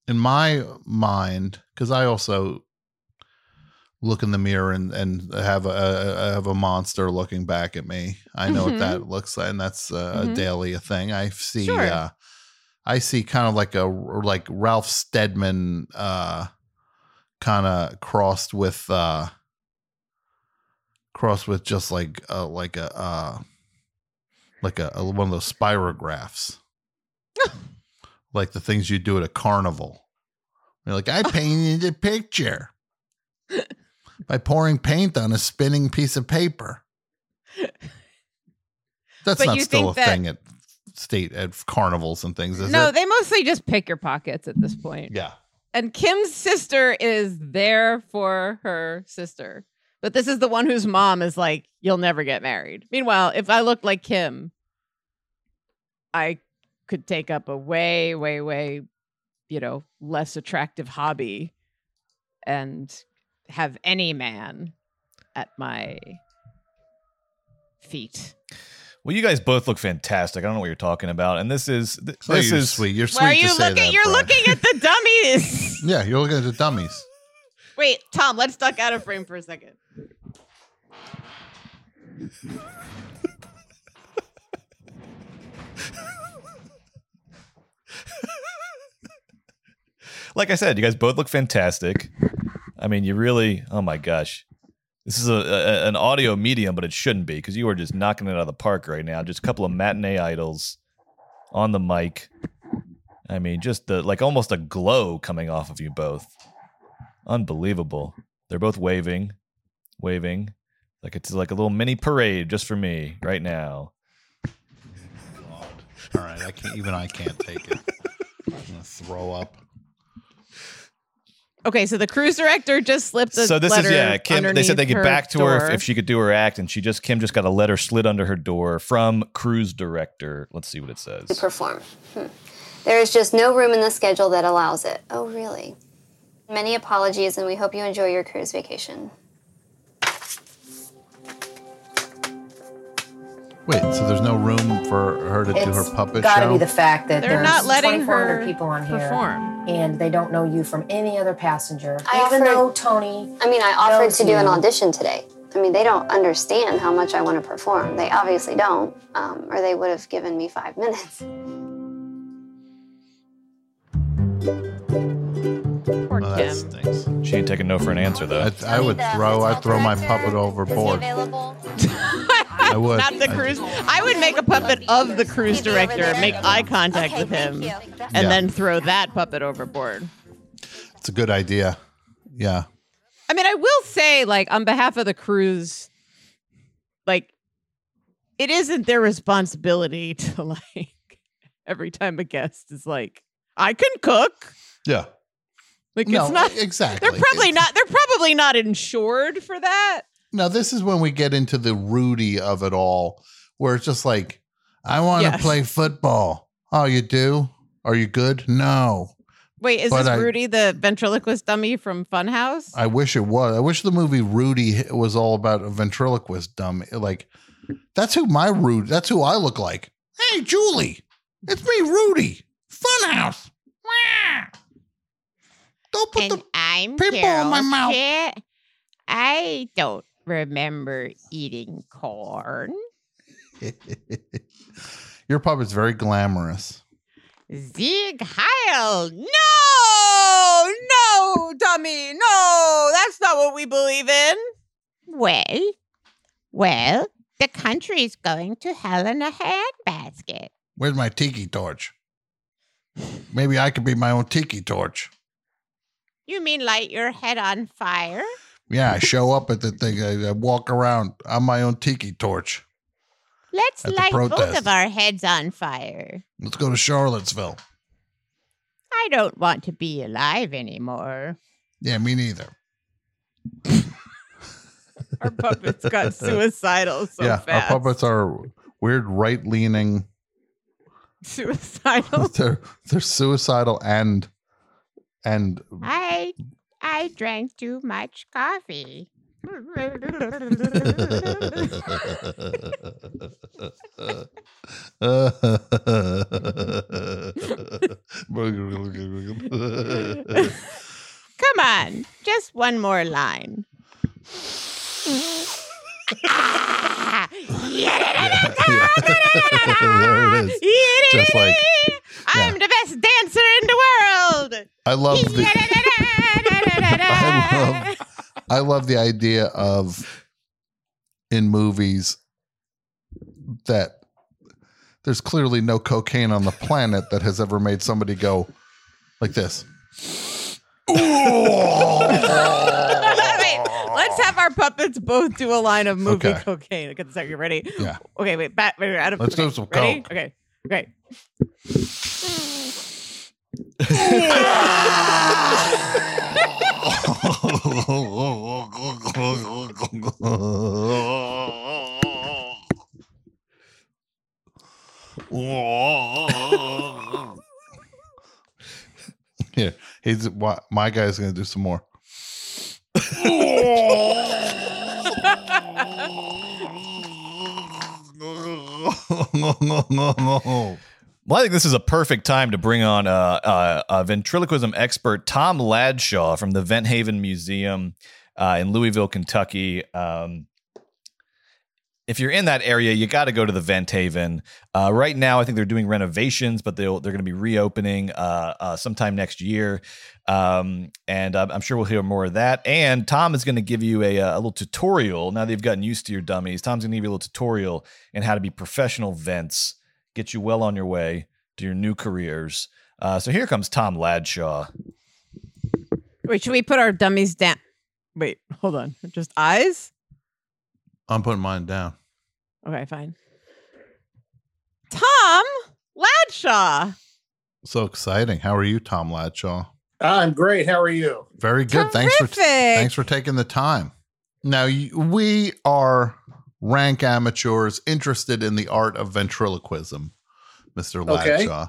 in my mind, because I also look in the mirror and, and have a, a have a monster looking back at me. I know Mhm. what that looks like, and that's uh, Mhm. a daily thing. I see. Sure. Uh, I see kind of like a like Ralph Steadman, uh, kind of crossed with uh, crossed with just like uh, like a uh, like a, a one of those spirographs, [LAUGHS] like the things you do at a carnival. You're like, I [LAUGHS] painted a picture [LAUGHS] by pouring paint on a spinning piece of paper. [LAUGHS] That's But not still a that- thing at state at carnivals and things. Is no, it? they mostly just pick your pockets at this point. yeah. And Kim's sister is there for her sister. But this is the one whose mom is like, you'll never get married. Meanwhile, if I looked like Kim, I could take up a way, way, way, you know, less attractive hobby and have any man at my feet. Well, you guys both look fantastic. I don't know what you're talking about, and this is th- Oh, this you're is sweet. You're Why are you to say looking? that, You're Brad. looking at the [LAUGHS] dummies. Yeah, you're looking at the dummies. Wait, Tom, let's duck out of frame for a second. like I said, you guys both look fantastic. I mean, you really. Oh my gosh, this is a, a an audio medium, but it shouldn't be because you are just knocking it out of the park right now. Just a couple of matinee idols on the mic. I mean, just the like almost a glow coming off of you both. Unbelievable. They're both waving, waving, like it's like a little mini parade just for me right now. All right, I can't. Even I can't take it. I'm gonna throw up. Okay, so the cruise director just slipped the so this is letter yeah kim they said they get back to her if, if she could do her act and she just kim just got a letter slid under her door from cruise director let's see what it to says perform. Hmm. There is just no room in the schedule that allows it. Oh, really? Many apologies, and we hope you enjoy your cruise vacation. Wait, so there's no room for her to do her puppet gotta show? Gotta be the fact that They're there's not letting 2,400 her people on here, perform. and they don't know you from any other passenger. I even offered- though Tony, I mean, I offered to do an audition today. I mean, they don't understand how much I want to perform. They obviously don't, um, or they would have given me five [LAUGHS] minutes. Poor Well, that stinks. she ain't taking no for an answer though I, I would throw. I'd throw my puppet overboard. [LAUGHS] I would. Not the cruise. I would make a puppet of the cruise director, make eye contact with him, and Yeah. then throw that puppet overboard. It's a good idea. Yeah. I mean, I will say, like, on behalf of the cruise, like, it isn't their responsibility [LAUGHS] to, like, every time a guest is like, I can cook. Yeah. Like, No, it's not exactly. They're probably not. They're probably not insured for that. Now this is when we get into the Rudy of it all, where it's just like, I want to Yes. play football. Oh, you do? Are you good? No. Wait, is But this I- Rudy, the ventriloquist dummy from Funhouse? I wish it was. I wish the movie Rudy was all about a ventriloquist dummy. Like, that's who my Rudy. That's who I look like. Hey, Julie, it's me, Rudy. Funhouse. Don't put the I'm people in my mouth. Carol. I don't remember eating corn. [LAUGHS] Your pub is very glamorous. Zig Heil. No, no, dummy, no, that's not what we believe in. Well, well, the country's going to hell in a handbasket. Where's my tiki torch? Maybe I could be my own tiki torch. You mean light your head on fire? Yeah, I show up at the thing. I, I walk around. I'm my own tiki torch. Let's At the light both protest. of our heads on fire. Let's go to Charlottesville. I don't want to be alive anymore. Yeah, me neither. [LAUGHS] Our puppets got [LAUGHS] suicidal so yeah, fast. our puppets are weird right leaning. [LAUGHS] Suicidal. they're they're suicidal and and I I drank too much coffee. [LAUGHS] Come on, just one more line. there it is. [LAUGHS] Just like I'm the best dancer in the world. I love the [LAUGHS] I love I love the idea of in movies that there's clearly no cocaine on the planet that has ever made somebody go like this. [LAUGHS] Wait, let's have our puppets both do a line of movie Okay. cocaine. Okay, so you ready? Yeah. Okay, wait, back. Wait, out of, Let's okay, do some ready? coke. Okay. Great. [LAUGHS] [LAUGHS] Here, he's wha- my guy's gonna do some more. [LAUGHS] [LAUGHS] [LAUGHS] Well, I think this is a perfect time to bring on uh, uh, a ventriloquism expert, Tom Ladshaw from the Vent Haven Museum uh, in Louisville, Kentucky. Um, if you're in that area, you got to go to the Vent Haven. Uh, right now, I think they're doing renovations, but they'll, they're going to be reopening uh, uh, sometime next year. Um, and I'm, sure we'll hear more of that. And Tom is going to give you a, a little tutorial. Now they've gotten used to your dummies. Tom's going to give you a little tutorial in how to be professional vents, get you well on your way to your new careers. Uh, so here comes Tom Ladshaw. Wait, should we put our dummies down? Wait, hold on. Just eyes? I'm putting mine down. Okay, fine. Tom Ladshaw. So exciting. How are you, Tom Ladshaw? I'm great. How are you? Very good. Thanks for Terrific. thanks for taking the time. Now you, we are rank amateurs interested in the art of ventriloquism, Mister Okay. Ladshaw.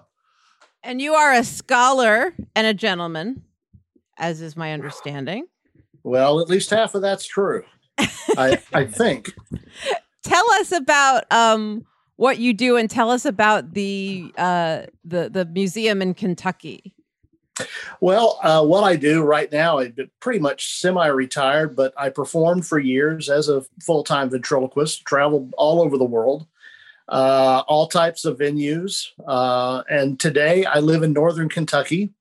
And you are a scholar and a gentleman, as is my understanding. Well, at least half of that's true. I I [LAUGHS] think. Tell us about um what you do and tell us about the uh the the museum in Kentucky. Well, uh, what I do right now, I've been pretty much semi-retired, but I performed for years as a full-time ventriloquist, traveled all over the world, uh, all types of venues. Uh, and today I live in Northern Kentucky.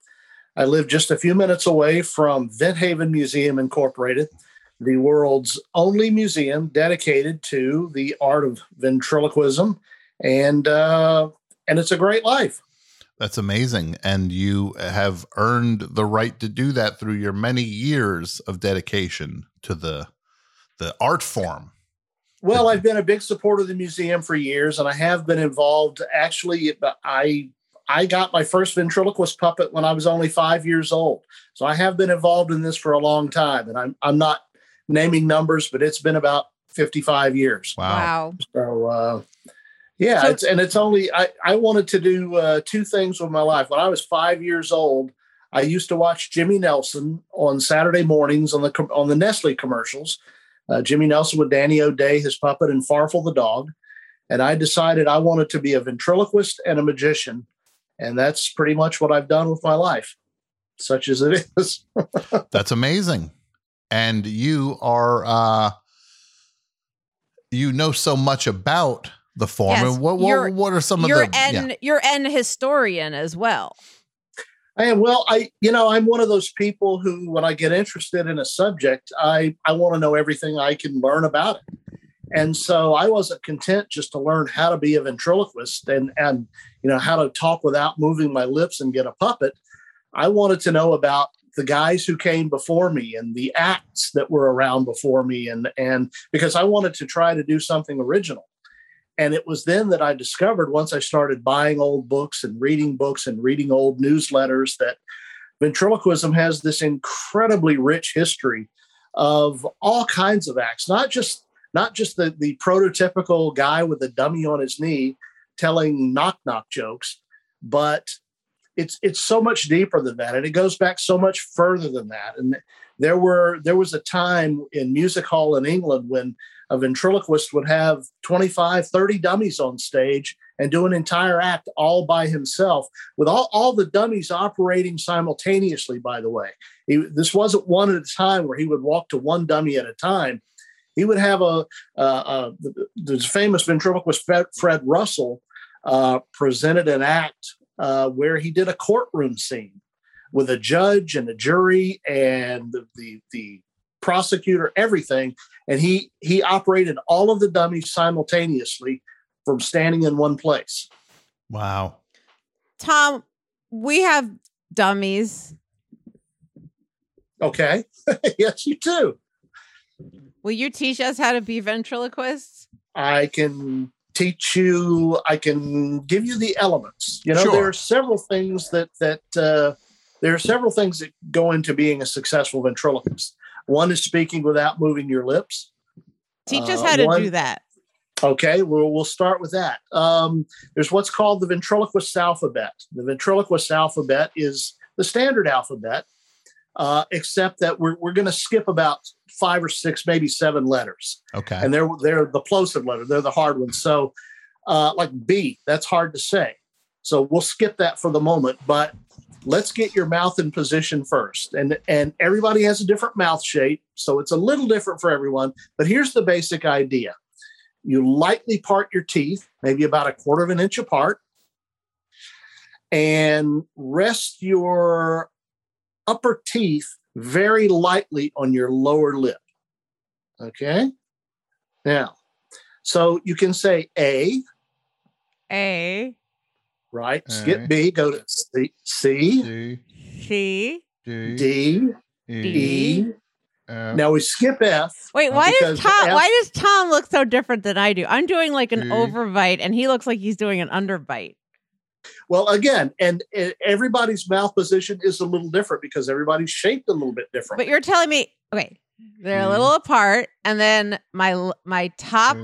I live just a few minutes away from Vent Haven Museum Incorporated, the world's only museum dedicated to the art of ventriloquism, and uh, and it's a great life. That's amazing, and you have earned the right to do that through your many years of dedication to the the art form. Well, I've been a big supporter of the museum for years, and I have been involved. Actually, I I got my first ventriloquist puppet when I was only five years old, so I have been involved in this for a long time. And I'm I'm not naming numbers, but it's been about fifty five years. Wow. So uh, yeah, So- it's and it's only I I wanted to do uh, two things with my life. When I was five years old, I used to watch Jimmy Nelson on Saturday mornings on the on the Nestle commercials. Uh, Jimmy Nelson with Danny O'Day, his puppet, and Farfel the dog. And I decided I wanted to be a ventriloquist and a magician, and that's pretty much what I've done with my life, such as it [LAUGHS] is. [LAUGHS] That's amazing. And you are uh you know so much about the form. Yes, and what what, you're- what are some of you're the an yeah. you're an historian as well. I am well. I you know I'm one of those people who, when I get interested in a subject, I I want to know everything I can learn about it. And so I wasn't content just to learn how to be a ventriloquist and and you know how to talk without moving my lips and get a puppet. I wanted to know about the guys who came before me and the acts that were around before me and and because I wanted to try to do something original. And it was then that I discovered once I started buying old books and reading books and reading old newsletters that ventriloquism has this incredibly rich history of all kinds of acts, not just not just the, the prototypical guy with a dummy on his knee telling knock knock jokes, but it's it's so much deeper than that. And it goes back so much further than that. And there were there was a time in music hall in england when a ventriloquist would have 25 30 dummies on stage and do an entire act all by himself with all, all the dummies operating simultaneously by the way. He, this wasn't one at a time where he would walk to one dummy at a time. He would have a, uh, uh, the, famous ventriloquist fred, fred russell uh, presented an act uh, where he did a courtroom scene with a judge and a jury and the, the the prosecutor, everything, and he he operated all of the dummies simultaneously from standing in one place. Wow. Tom, we have dummies. Okay, [LAUGHS] yes, you do. Will you teach us how to be ventriloquists? I can teach you. I can give you the elements. You know, Sure. there are several things that that uh, there are several things that go into being a successful ventriloquist. One is speaking without moving your lips. Teach us Uh, how to one- do that. Okay, well, we'll start with that. Um, there's what's called the ventriloquist alphabet. The ventriloquist alphabet is the standard alphabet, uh, except that we're, we're going to skip about five or six, maybe seven letters. Okay. And they're, they're the plosive letter, they're the hard ones. So, uh, like B, that's hard to say. So we'll skip that for the moment, but let's get your mouth in position first. And, and everybody has a different mouth shape. So it's a little different for everyone. But here's the basic idea you lightly part your teeth, maybe about a quarter of an inch apart, and rest your upper teeth very lightly on your lower lip. Okay. Now, so you can say A, A, right? A. Skip B, go to C, C D, C, D, D, E, E. F. Now we skip F. Wait, why does Tom? F- Why does Tom look so different than I do? I'm doing like an overbite, and he looks like he's doing an underbite. Well, again, and uh, everybody's mouth position is a little different because everybody's shaped a little bit different. But you're telling me, okay, they're a little apart, and then my my top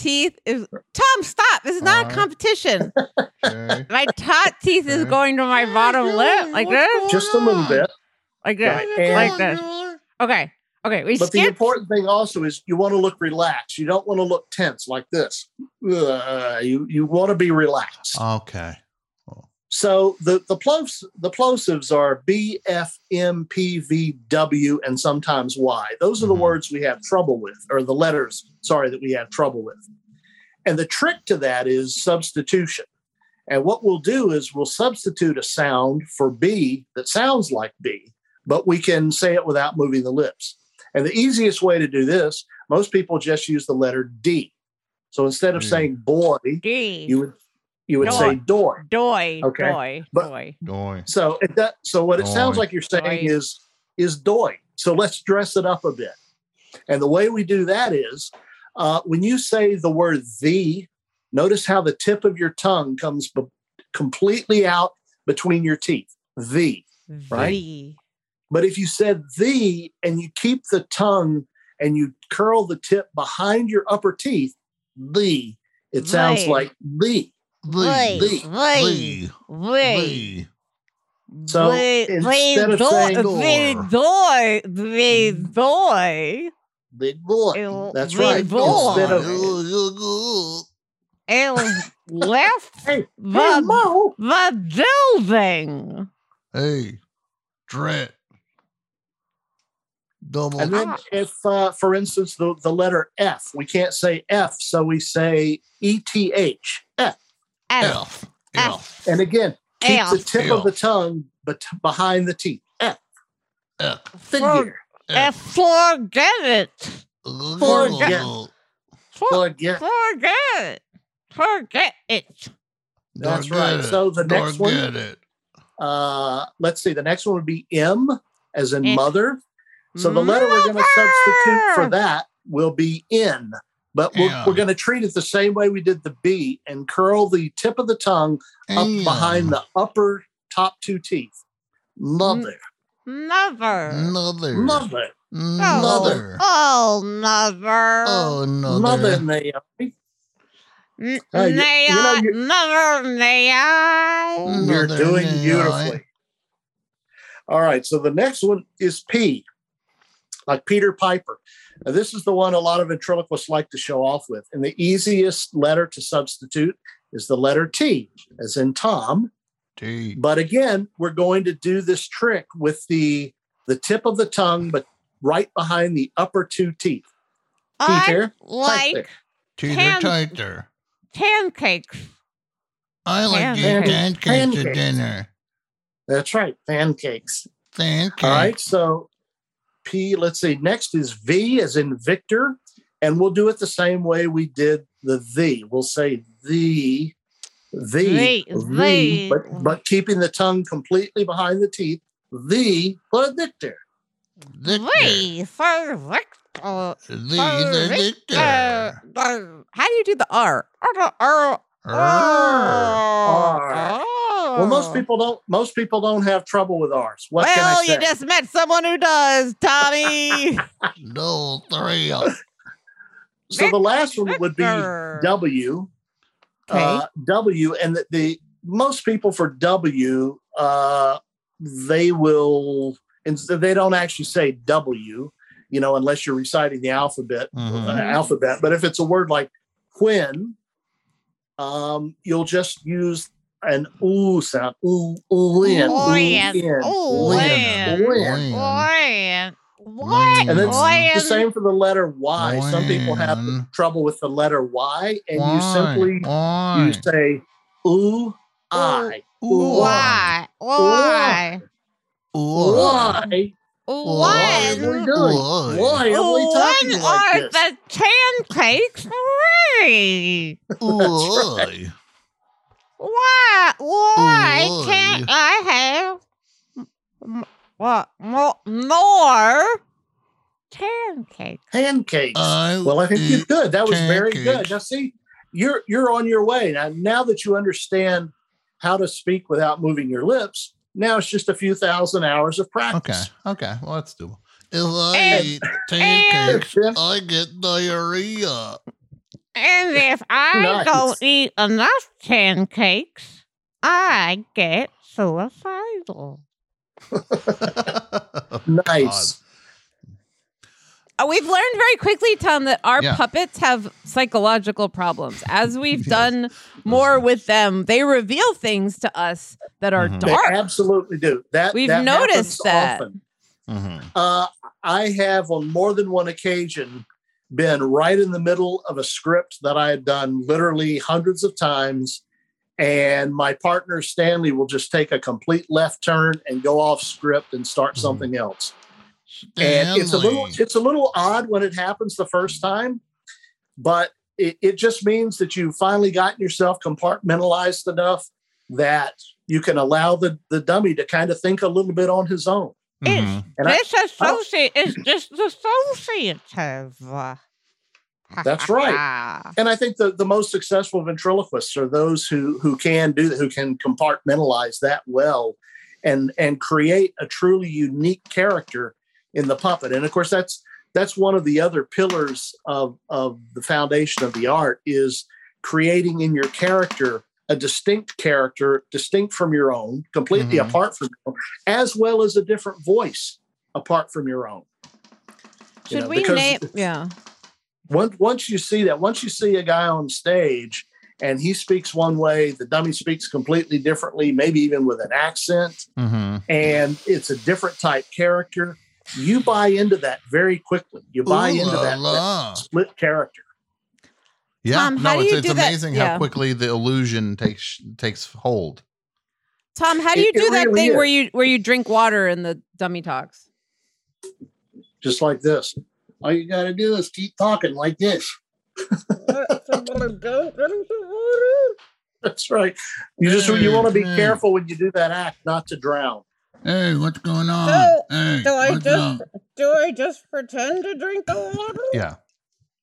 teeth is Tom. Stop! This is not a competition. [LAUGHS] Okay. my top teeth is going to my bottom lip, like this, Just a little bit. like this, Right, and- like this. Okay, okay. We But the important thing also is you want to look relaxed. You don't want to look tense like this. Uh, you you want to be relaxed. Okay. So the the plos the plosives are B, F, M, P, V, W, and sometimes Y. Those are the mm-hmm. words we have trouble with, or the letters, sorry, that we have trouble with. And the trick to that is substitution. And what we'll do is we'll substitute a sound for B that sounds like B, but we can say it without moving the lips. And the easiest way to do this, most people just use the letter D. So instead of D. saying boy, D. you would you would Doy. say door. Doy, Okay. doy, But- doy. Doy. So it that so what it sounds like you're saying Doy. is is doy. So let's dress it up a bit. And the way we do that is uh, when you say the word the, notice how the tip of your tongue comes b- completely out between your teeth. The. Right? V. But if you said the and you keep the tongue and you curl the tip behind your upper teeth, the, it sounds Vey. like the. Vey, The. vey, Vey. So Vey, instead of doy, saying vey, doy, vey, doy. big boy, that's right. Instead of And left hey, the, the building. Hey, Dret. Double. And then, if, uh, for instance, the, the letter F, we can't say F, so we say E T H, F. F. F. And again, keep the F. tip of the tongue but behind the teeth. F. F. Figure. F. Forget it. Forget. For- Forget. Forget it. Forget it. That's Don't right. it. So the Don't next one, get it. uh, let's see, the next one would be M as in mother. So the letter we're going to substitute for that will be N. But we're, Yeah. we're going to treat it the same way we did the B and curl the tip of the tongue up Yeah. behind the upper top two teeth. Mother. Mother. Another. Mother. Another. Oh, mother. Oh, another. Mother Naomi. N- Uh, may you I- you- Mother, may I? You're Mother doing beautifully. All right. So the next one is P, like Peter Piper. Now, this is the one a lot of ventriloquists like to show off with. And the easiest letter to substitute is the letter T, as in Tom. T. But again, we're going to do this trick with the the tip of the tongue, but right behind the upper two teeth. Teeth I here, tight like there. Teeter Pan- tighter. pancakes. I like to eat Pancakes. pancakes at dinner. That's right, pancakes. Pancakes. All right, so P, let's see. Next is V as in Victor, and we'll do it the same way we did the the. We'll say the, the, The, the, the. but but keeping the tongue completely behind the teeth. The for Victor. Victor. V for Victor. Uh, The uh, victor. uh, how do you do the R? Uh, uh, R. Well, most people don't. Most people don't have trouble with ours. What can I well, say? you just met someone who does, Tommy. [LAUGHS] no, three. [LAUGHS] So the last one would be W. Okay. Uh, w, and the, the most people for W, uh, they will, and they don't actually say W, you know, unless you're reciting the alphabet, Mhm. uh, alphabet. But if it's a word like when, um, you'll just use an ooh sound. Ooh, ooh, in, ooh, When. in, Ooh, when, when. when. When. And it's When. the same for the letter Y. Some people have trouble with the letter Y, and you simply Why? you say ooh I. Why? Why? Why? When? What are we doing? Why are we talking When like are this? the pancakes ready? Why? Why? Why Why? can't I have what more, more pancakes? Pancakes. I well, I think you eat could. That was very pancakes. good. Now see, you're you're on your way. Now now that you understand how to speak without moving your lips, now it's just a few thousand hours of practice. Okay. Okay. Well, let's do. If I And- eat pancakes, I get diarrhea. And if I Nice. don't eat enough pancakes, I get suicidal. [LAUGHS] Nice. Uh, We've learned very quickly, Tom, that our Yeah. puppets have psychological problems. As we've [LAUGHS] done more with them, they reveal things to us that are Mhm. They dark. absolutely do. That We've that noticed that. often. Mhm. Uh, I have on more than one occasion been right in the middle of a script that I had done literally hundreds of times. And my partner Stanley will just take a complete left turn and go off script and start Mm-hmm. something else. And it's a little it's a little odd when it happens the first time, but it, it just means that you've finally gotten yourself compartmentalized enough that you can allow the, the dummy to kind of think a little bit on his own. Mhm. And I- Disassociate is disassociative. That's right. [LAUGHS] And I think the, the most successful ventriloquists are those who who can do who can compartmentalize that well and and create a truly unique character in the puppet. And of course that's that's one of the other pillars of of the foundation of the art is creating in your character a distinct character, distinct from your own, completely Mhm. apart from your own, as well as a different voice apart from your own. You Should know, we name? Yeah. once once you see that, once you see a guy on stage and he speaks one way, the dummy speaks completely differently, maybe even with an accent, Mhm. and it's a different type character. You buy into that very quickly. You buy Ooh into la that, la. that split character. Yeah. Tom, how no, do it's, you it's do that? amazing Yeah. how quickly the illusion takes takes hold. Tom, how do you it do that really thing where you where you drink water in the dummy talks? Just like this. All you got to do is keep talking like this. [LAUGHS] That's right. You just you want to be Hey, hey. careful when you do that act, not to drown. Hey, what's going on? So, hey, do I just up? do I just pretend to drink the water? Yeah.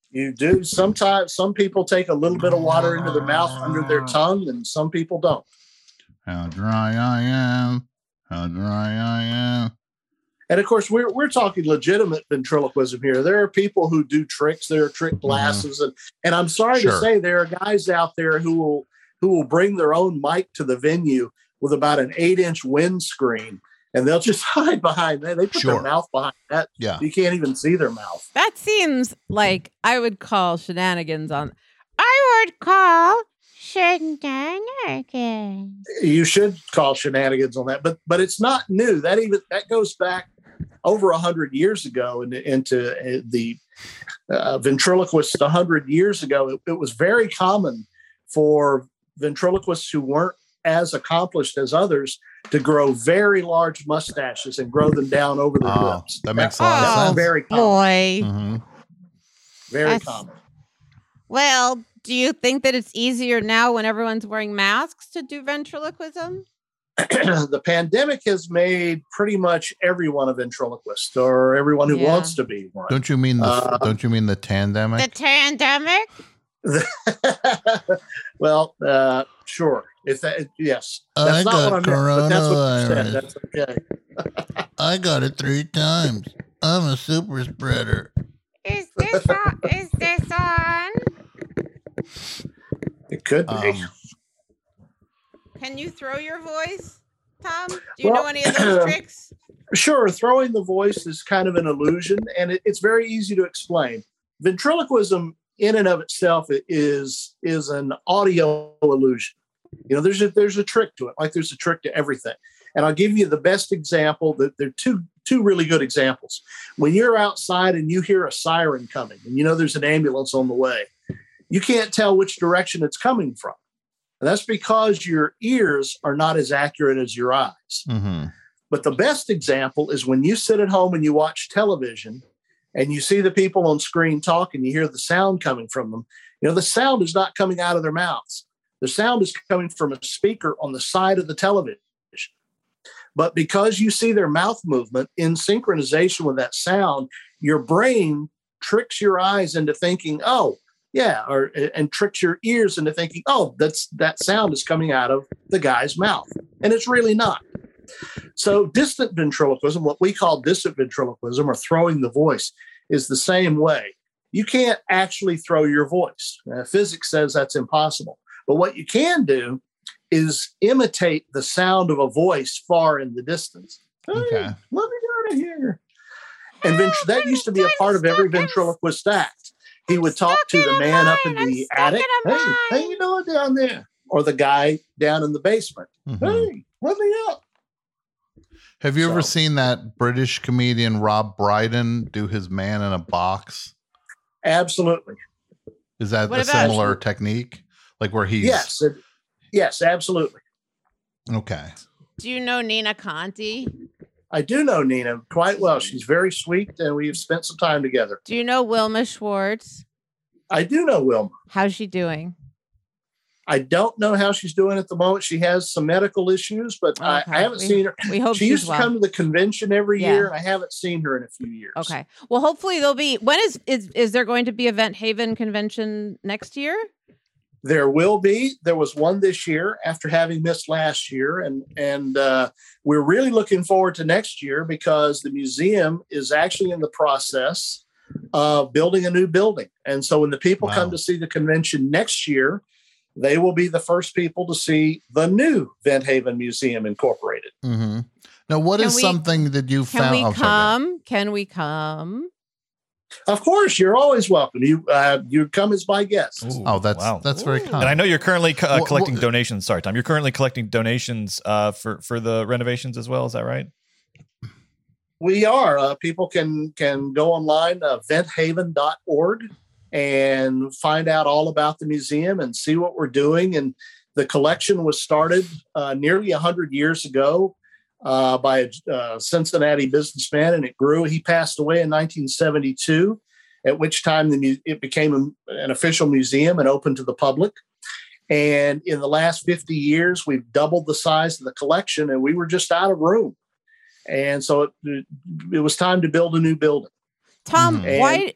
You do. Sometimes some people take a little bit of water into their mouth under their ah. tongue, and some people don't. How dry I am. How dry I am. And of course, we're we're talking legitimate ventriloquism here. There are people who do tricks. There are trick mm-hmm. glasses, and and I'm sorry Sure. to say there are guys out there who will who will bring their own mic to the venue with about an eight inch windscreen, and they'll just [LAUGHS] hide behind that. They put Sure. their mouth behind that. Yeah. You can't even see their mouth. That seems like I would call shenanigans on. I would call shenanigans. You should call shenanigans on that, but but it's not new. That even that goes back over a hundred years ago into, into uh, the uh, ventriloquist a hundred years ago. It, it was very common for ventriloquists who weren't as accomplished as others to grow very large mustaches and grow them down over their Oh, lips. that makes a lot of Oh, sense. Very common. Boy. Mhm. Very That's- common. Well, do you think that it's easier now when everyone's wearing masks to do ventriloquism? [CLEARS THROAT] the pandemic has made pretty much everyone a ventriloquist or everyone who Yeah. wants to be one. Don't you mean the Uh, don't you mean the tandemic? The pandemic? [LAUGHS] well, uh, sure. If that, yes, I that's not got what I meant, but that's what you said. coronavirus. That's okay. [LAUGHS] I got it three times. I'm a super spreader. Is this on? Is this on? It could be. Um, Can you throw your voice, Tom? Do you Well, know any of those [CLEARS THROAT] tricks? Sure, throwing the voice is kind of an illusion, and it, it's very easy to explain. Ventriloquism, in and of itself, is is an audio illusion. You know, there's a there's a trick to it, like there's a trick to everything. And I'll give you the best example. That there are two two really good examples. When you're outside and you hear a siren coming, and you know there's an ambulance on the way, you can't tell which direction it's coming from. And that's because your ears are not as accurate as your eyes. Mm-hmm. But the best example is when you sit at home and you watch television and you see the people on screen talk and you hear the sound coming from them. You know, the sound is not coming out of their mouths. The sound is coming from a speaker on the side of the television. But because you see their mouth movement in synchronization with that sound, your brain tricks your eyes into thinking, oh, yeah, or and tricks your ears into thinking, oh, that's that sound is coming out of the guy's mouth. And it's really not. So, distant ventriloquism, what we call distant ventriloquism or throwing the voice, is the same way. You can't actually throw your voice. Uh, physics says that's impossible. But what you can do is imitate the sound of a voice far in the distance. Okay. Let me go to here. And ventr- that used to be a part of every ventriloquist act. He would talk to the man up in the attic. Hey, how you doing down there? Or the guy down in the basement. Mm-hmm. Hey, let me up. Have you ever seen that British comedian Rob Brydon do his man in a box? Absolutely. Is that What a about- similar technique? Like where he's Yes. it- yes, absolutely. okay. Do you know Nina Conti? I do know Nina quite well. She's very sweet, and we've spent some time together. Do you know Wilma Schwartz? I do know Wilma. How's she doing? I don't know how she's doing at the moment. She has some medical issues, but I, Okay. I haven't We- seen her. we hope she she's used to well. come to the convention every Yeah. year, I haven't seen her in a few years. Okay. Well, hopefully there'll be. When is is is there going to be Event Haven convention next year? There will be. There was one this year after having missed last year, and and uh, we're really looking forward to next year because the museum is actually in the process of building a new building. And so when the people come to see the convention next year, they will be the first people to see the new Vent Haven Museum Incorporated. hmm Now, what is Can we- something that you Can found? we oh, sorry, come? Can we come? Of course, you're always welcome. You uh, you come as my guest. Oh, that's that's very kind. And I know you're currently co- uh, Wha- collecting wha- donations. Sorry, Tom. You're currently collecting donations uh, for for the renovations as well. Is that right? We are. Uh, people can can go online, uh, venthaven.org, and find out all about the museum and see what we're doing. And the collection was started uh, nearly 100 years ago uh, by a uh, Cincinnati businessman, and it grew. He passed away in 1972, at which time the it became an official museum and open to the public. And in the last 50 years, we've doubled the size of the collection, and we were just out of room. And so it, it was time to build a new building. Tom, And- why?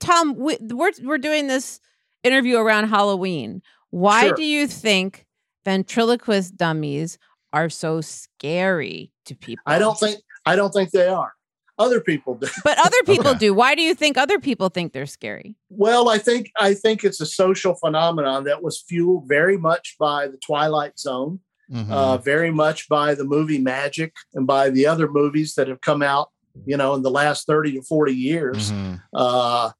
Tom, we, we're we're doing this interview around Halloween. Why Sure. do you think ventriloquist dummies are so scary to people? I don't think I don't think they are. Other people do. But other [LAUGHS] people do. Why do you think other people think they're scary? Well, I think I think it's a social phenomenon that was fueled very much by the Twilight Zone, Mm-hmm. uh, very much by the movie Magic, and by the other movies that have come out, you know, in the last thirty to forty years. Mm-hmm. Uh,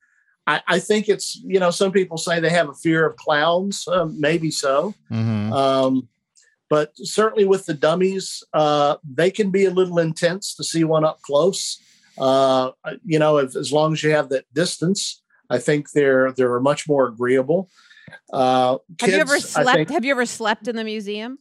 I, I think it's you know some people say they have a fear of clowns, uh, maybe so. Mhm. Um, but certainly with the dummies, uh, they can be a little intense to see one up close. Uh, you know, if, as long as you have that distance, I think they're they're much more agreeable. Uh, Have you ever slept? think- Have you ever slept in the museum?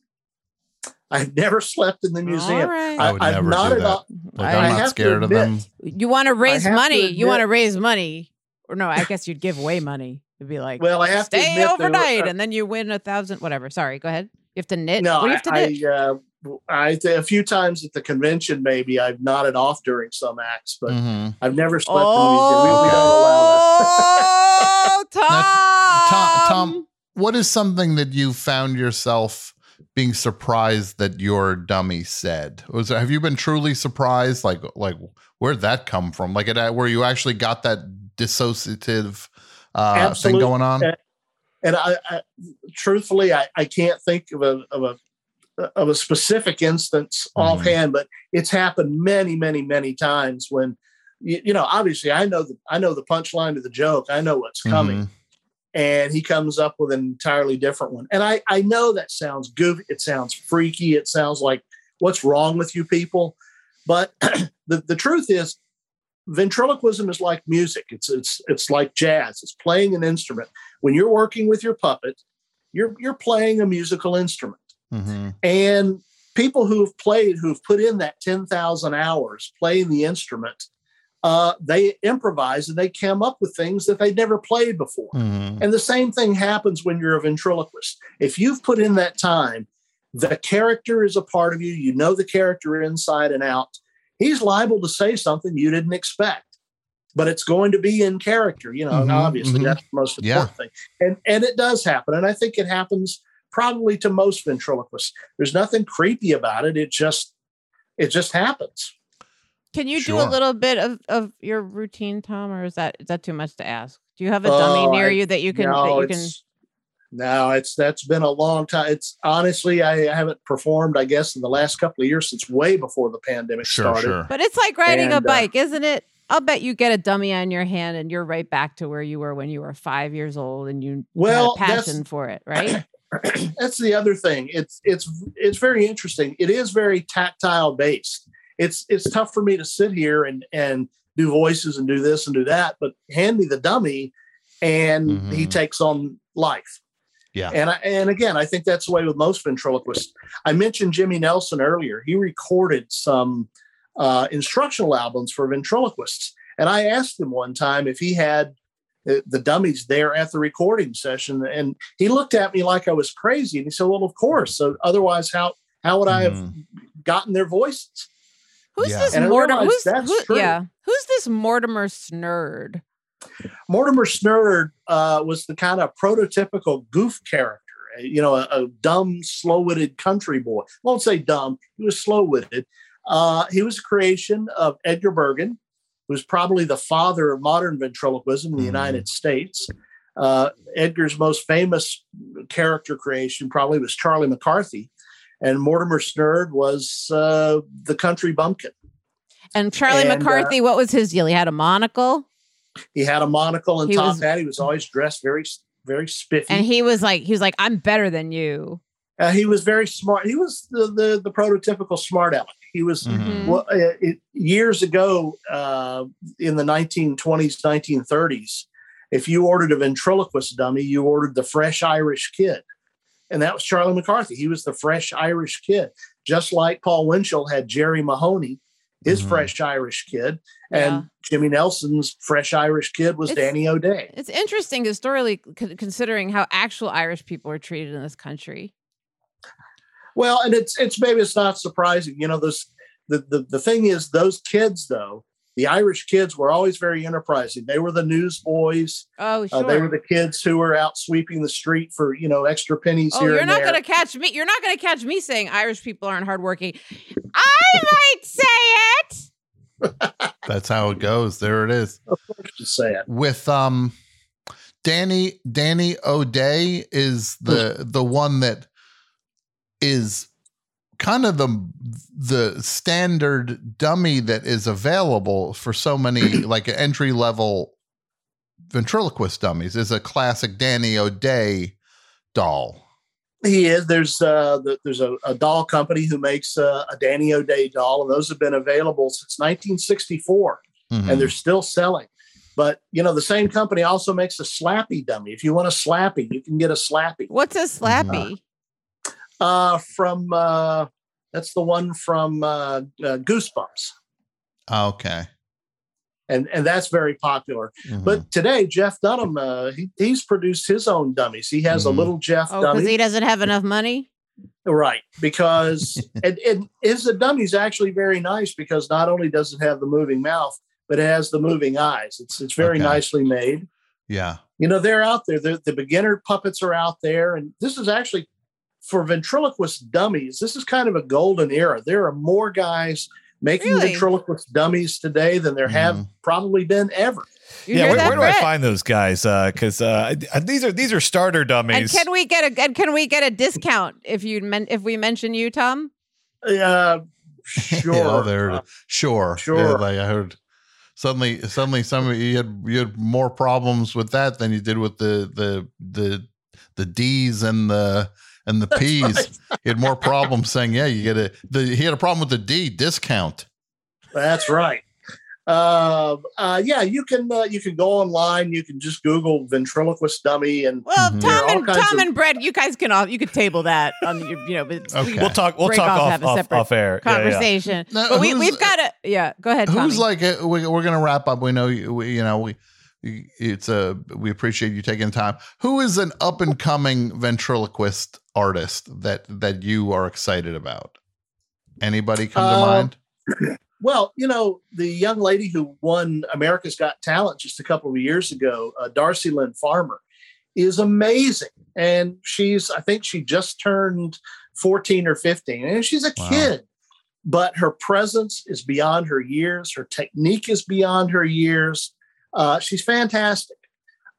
I've never slept in the museum. right. I would I've never not do at that. all- Like, I I'm have not to scared of them. You want to raise have to money. you want to raise money, or no? I guess you'd give away money. It'd be like, Well, I have to stay admit were- overnight, uh, and then you win a thousand. Whatever. Sorry. Go ahead. You have to knit. No, what do you I, have to knit? I, uh, I th- a few times at the convention, maybe I've nodded off during some acts, but Mhm. I've never slept in a museum. We, we don't allow Oh, Tom. Tom, Tom, what is something that you found yourself being surprised that your dummy said? Was have you been truly surprised? Like, like where'd that come from? Like, it, where you actually got that dissociative uh, thing going on? And, and I, I, truthfully, I, I can't think of a of a of a specific instance Mm-hmm. offhand, but it's happened many, many, many times when you, you know. Obviously, I know the I know the punchline to the joke. I know what's coming, Mhm. And he comes up with an entirely different one. And I I know that sounds goofy. It sounds freaky. It sounds like what's wrong with you people. But [CLEARS THROAT] the the truth is, ventriloquism is like music. It's it's it's like jazz. It's playing an instrument. When you're working with your puppet, you're you're playing a musical instrument. Mhm. And people who've played, who've put in that 10,000 hours playing the instrument, uh, they improvise and they come up with things that they'd never played before. Mhm. And the same thing happens when you're a ventriloquist. If you've put in that time, the character is a part of you. You know the character inside and out. He's liable to say something you didn't expect, but it's going to be in character. You know, Mhm, obviously mhm. that's the most Yeah. important thing. And and it does happen. And I think it happens probably to most ventriloquists. There's nothing creepy about it. It just it just happens. Can you do a little bit of, of your routine, Tom, or is that is that too much to ask? Do you have a dummy Oh, near I- you that you can no, that you can? No, it's that's been a long time. It's honestly, I haven't performed, I guess, in the last couple of years since way before the pandemic started. Sure. But it's like riding a And, uh, bike, isn't it? I'll bet you get a dummy on your hand and you're right back to where you were when you were five years old and you Well, had a passion for it, right? [CLEARS THROAT] that's the other thing. It's it's it's very interesting. It is very tactile based. It's it's tough for me to sit here and and do voices and do this and do that, but hand me the dummy, and he takes on life. Yeah. And I, and again, I think that's the way with most ventriloquists. I mentioned Jimmy Nelson earlier. He recorded some uh, instructional albums for ventriloquists, and I asked him one time if he had the, the dummies there at the recording session, and he looked at me like I was crazy, and he said, "Well, of course. So otherwise, how how would I have gotten their voices?" Who's Yeah. this And Mortimer? Who's, that's who- yeah, who's this Mortimer Snerd? Mortimer Snerd uh, was the kind of prototypical goof character, uh, you know, a, a dumb, slow-witted country boy. won't say dumb; he was slow-witted. Uh, he was a creation of Edgar Bergen, who's probably the father of modern ventriloquism in the United States. Uh, Edgar's most famous character creation probably was Charlie McCarthy, and Mortimer Snerd was uh, the country bumpkin. And Charlie And, uh, McCarthy, what was his deal? He had a monocle, He had a monocle and He top was- hat. He was always dressed very, very spiffy. and he was like, he was like, I'm better than you. Uh, he was very smart. He was the the, the prototypical smart aleck. He was Mhm. well, uh, it, years ago uh, in the 1920s, 1930s. If you ordered a ventriloquist dummy, you ordered the fresh Irish kid, and that was Charlie McCarthy. He was the fresh Irish kid, just like Paul Winchell had Jerry Mahoney, his mm-hmm. fresh Irish kid, and Jimmy Nelson's fresh Irish kid was It's- Danny O'Day. It's interesting historically con- considering how actual Irish people are treated in this country. Well, and it's it's maybe it's not surprising. You know, those the, the the thing is those kids though, the Irish kids were always very enterprising. They were the newsboys. Oh, Uh, sure. they were the kids who were out sweeping the street for you know extra pennies oh, here you're and not going to catch me. You're not going to catch me saying Irish people aren't hardworking. I might say it. [LAUGHS] That's how it goes. There it is. Just say it. With um Danny Danny O'Day is the the one that is kind of the the standard dummy that is available for so many [CLEARS THROAT] like entry level ventriloquist dummies is a classic Danny O'Day doll. He is. There's uh, the, there's a, a doll company who makes uh, a Danny O'Day doll, and those have been available since 1964, Mhm. and they're still selling. But you know, the same company also makes a Slappy dummy. If you want a Slappy, you can get a Slappy. What's a slappy? Uh, from uh, that's the one from uh, uh, Goosebumps, Okay. and and that's very popular. Mhm. But today, Jeff Dunham, uh, he, he's produced his own dummies. He has Mhm. a little Jeff Oh, dummy. because he doesn't have enough money. Right, because [LAUGHS] and, and is the dummy's actually very nice because not only does it have the moving mouth, but it has the moving eyes. It's it's very Okay. nicely made. Yeah. You know, they're out there. The, the beginner puppets are out there, and this is actually for ventriloquist dummies. This is kind of a golden era. There are more guys making Really? ventriloquist dummies today than there have probably been ever. yeah, where, where do I find those guys? Because uh, I- these are these are starter And dummies. can we get a and can we get a discount if you men, if we mention you, Tom? Uh, [LAUGHS] sure. Yeah, oh, there. Sure. sure. Yeah, like I heard. Suddenly, suddenly, some of you had you had more problems with that than you did with the the the the D's and the and the [LAUGHS] That's P's. right. He [LAUGHS] had more problems saying, "Yeah, you get a." The, he had a problem with the D discount. That's right. Uh, uh, yeah, you can uh, you can go online. You can just Google ventriloquist dummy, and Well, there are Tom and kinds Tom of- and Brett, you guys can all you could table that on your you know. But we Okay. We'll talk- we'll talk off, off- have a off- separate off air. Yeah, yeah. conversation. Now, but we, we've got to yeah. Go ahead, Tommy. Who's like a, we, we're gonna wrap up. We know you. We, you know we. It's a. We appreciate you taking time. Who is an up and coming ventriloquist artist that that you are excited about? Anybody come to Uh, mind? [CLEARS THROAT] Well, you know, the young lady who won America's Got Talent just a couple of years ago, uh, Darci Lynne Farmer, is amazing. And she's, I think she just turned 14 or 15, and she's a Wow. kid, but her presence is beyond her years. Her technique is beyond her years. Uh, she's fantastic.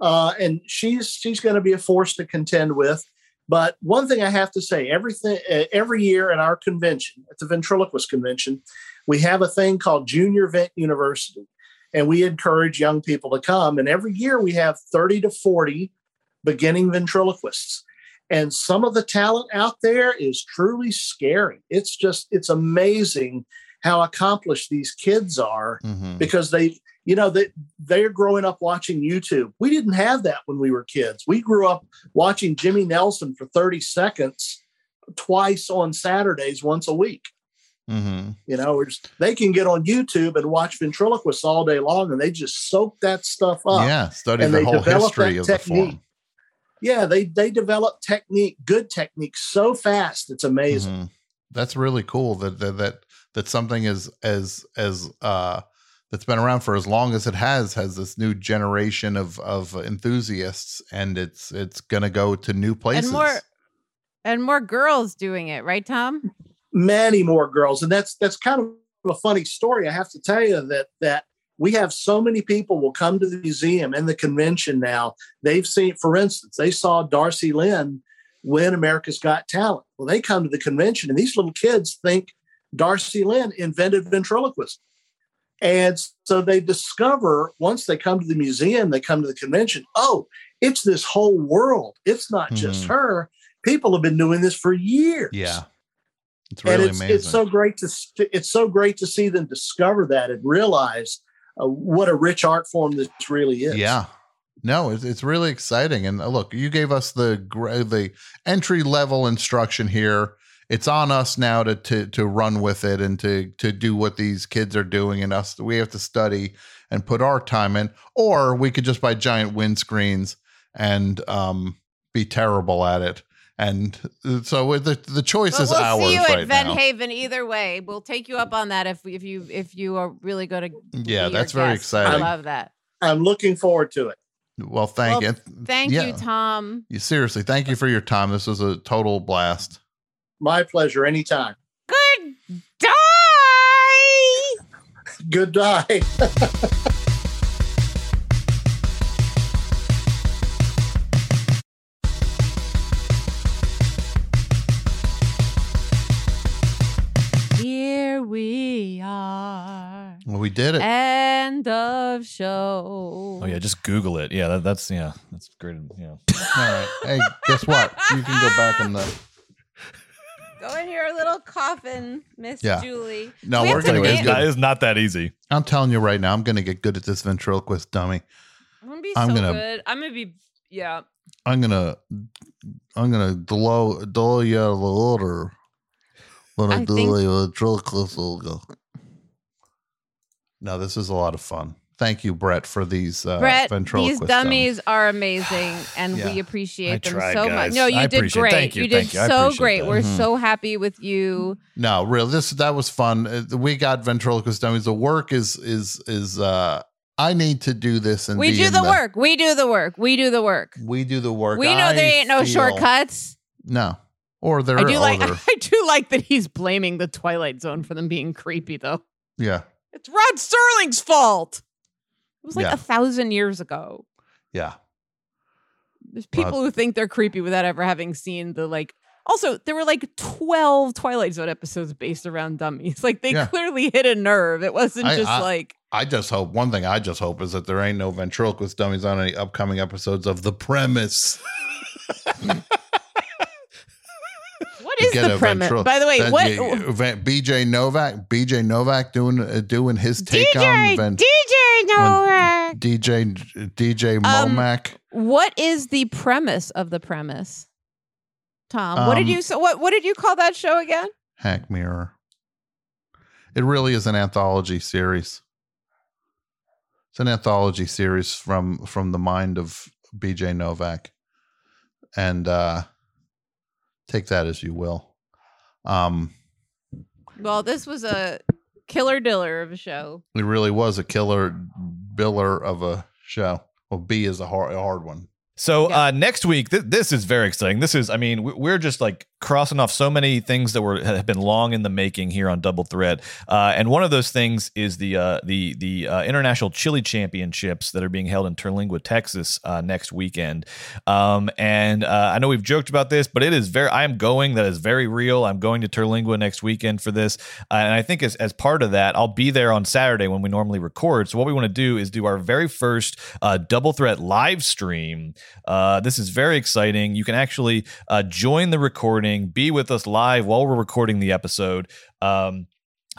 Uh, and she's she's going to be a force to contend with. But one thing I have to say, everything every year at our convention, at the ventriloquist convention, we have a thing called Junior Vent University, and we encourage young people to come. And every year we have 30 to 40 beginning ventriloquists. And some of the talent out there is truly scary. It's just, it's amazing how accomplished these kids are Mm-hmm. because they, you know, they, they're growing up watching YouTube. We didn't have that when we were kids. We grew up watching Jimmy Nelson for 30 seconds twice on Saturdays, once a week. Mm-hmm. You know, just, they can get on YouTube and watch ventriloquists all day long, and they just soak that stuff up. Yeah, study the whole history of the form. Yeah, they they develop technique, good technique, so fast. It's amazing. Mhm. That's really cool that that that that something is as as uh that's been around for as long as it has has this new generation of of enthusiasts and it's it's gonna go to new places. and more and more girls doing it, right, Tom? Many more girls, and that's that's kind of a funny story. I have to tell you that that we have so many people will come to the museum and the convention now. They've seen, for instance, they saw Darci Lynne win America's Got Talent. Well, they come to the convention, and these little kids think Darci Lynne invented ventriloquism. And so they discover once they come to the museum, they come to the convention, oh, it's this whole world. It's not just Mhm. her. People have been doing this for years. Yeah. It's and really it's, amazing. it's so great to it's so great to see them discover that and realize uh, what a rich art form this really is. Yeah. No, it's, it's really exciting. And uh, look, you gave us the the entry level instruction here. It's on us now to to to run with it and to to do what these kids are doing, and us we have to study and put our time in, or we could just buy giant windscreens and um be terrible at it. And so the the choice But is we'll ours see you right at Van now. Haven either way. We'll take you up on that if if you if you are really going to. Yeah, that's very exciting. I love that. I'm looking forward to it. Well, thank Well, you. Thank Yeah. you, Tom. You seriously, thank you for your time. This was a total blast. My pleasure. Anytime. Good die. Good die. [LAUGHS] Here we are. Well, we did it. End of show. Oh yeah, just Google it. Yeah, that, that's yeah, that's great. Yeah. All right. Hey, guess what? You can go back in the. Go in your little coffin, Miss Yeah. Julie. No, We have we're to gonna name- get good. That is not that easy. I'm telling you right now, I'm gonna get good at this ventriloquist dummy. I'm gonna be I'm so gonna- good. I'm gonna be yeah. I'm gonna, I'm gonna blow, blow you out of the water. When I, I do think- a ventriloquist, will go. No, this is a lot of fun. Thank you, Brett, for these uh, Brett, these ventriloquist dummies are amazing, [SIGHS] and Yeah. we appreciate I them tried, so guys. much. No, you I did great. Thank you, did thank you. So great. that. We're Mhm. so happy with you. No, really, this that was fun. Uh, We got ventriloquist dummies. The work is is is. uh I need to do this and We do in the work. We do the work. We do the work. We do the work. We know I there ain't no feel- shortcuts. No, or there I do like. there- [LAUGHS] I do like that he's blaming the Twilight Zone for them being creepy, though. yeah, It's Rod Serling's fault. It was like Yeah. a thousand years ago. yeah. There's people Rod- who think they're creepy without ever having seen the like. Also, there were like twelve Twilight Zone episodes based around dummies. [LAUGHS] Like they Yeah. clearly hit a nerve. It wasn't I- just I- like I just hope one thing. I just hope is that there ain't no ventriloquist dummies on any upcoming episodes of The Premise. [LAUGHS] what is the premise? ventrilo- By the way, what BJ Novak, BJ Novak doing uh, doing his take on DJ, Van- DJ DJ DJ Um, Momac. what is the premise of the premise? Tom, what did Um, you so what what did you call that show again? Hack Mirror. It really is an anthology series. It's an anthology series from from the mind of BJ Novak. And uh take that as you will. Um Well, this was a killer diller of a show. it really was a killer biller of a show. Well, B is a hard, a hard one. So uh, next week, th- this is very exciting. This is, I mean, we're just like crossing off so many things that were have been long in the making here on Double Threat, uh, and one of those things is the uh, the the uh, International Chili Championships that are being held in Terlingua, Texas, uh, next weekend. Um, and uh, I know we've joked about this, but it is very. I am going. That is very real. I'm going to Terlingua next weekend for this, uh, and I think as as part of that, I'll be there on Saturday when we normally record. So what we want to do is do our very first Double Threat live stream. This is very exciting. You can actually join the recording, be with us live while we're recording the episode. Um,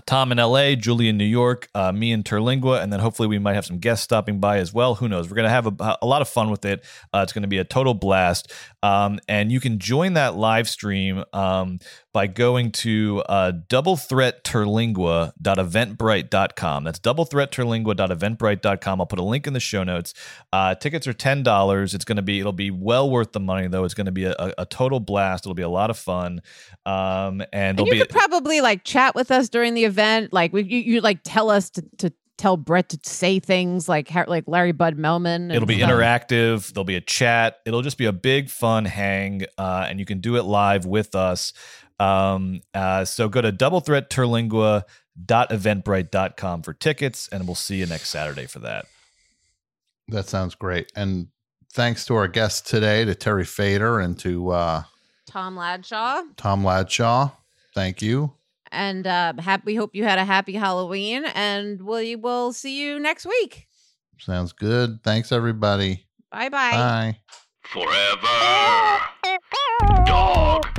Tom in LA, Julie in New York, uh, me in Terlingua, and then hopefully we might have some guests stopping by as well. Who knows? We're going to have a, a lot of fun with it. Uh, it's going to be a total blast. Um, and you can join that live stream um, by going to uh, doublethreatterlingua.eventbrite.com. That's doublethreatterlingua.eventbrite.com. I'll put a link in the show notes. Uh, tickets are ten dollars. It's going to be it'll be well worth the money though. It's going to be a, a, total blast. It'll be a lot of fun. Um, and And you be could probably like chat with us during the event. Like we, you, you like tell us to, to tell Brett to say things like like Larry Bud Melman. It'll be stuff. interactive. There'll be a chat. It'll just be a big fun hang, uh, and you can do it live with us. Um, uh, so go to doublethreatterlingua.eventbrite.com for tickets, and we'll see you next Saturday for that. That sounds great. And thanks to our guests today, to Terry Fator and to uh, Tom Ladshaw. Tom Ladshaw. Thank you. And uh, hap- we hope you had a happy Halloween, and we will see you next week. Sounds good. Thanks, everybody. Bye bye. Bye. Forever. Dog.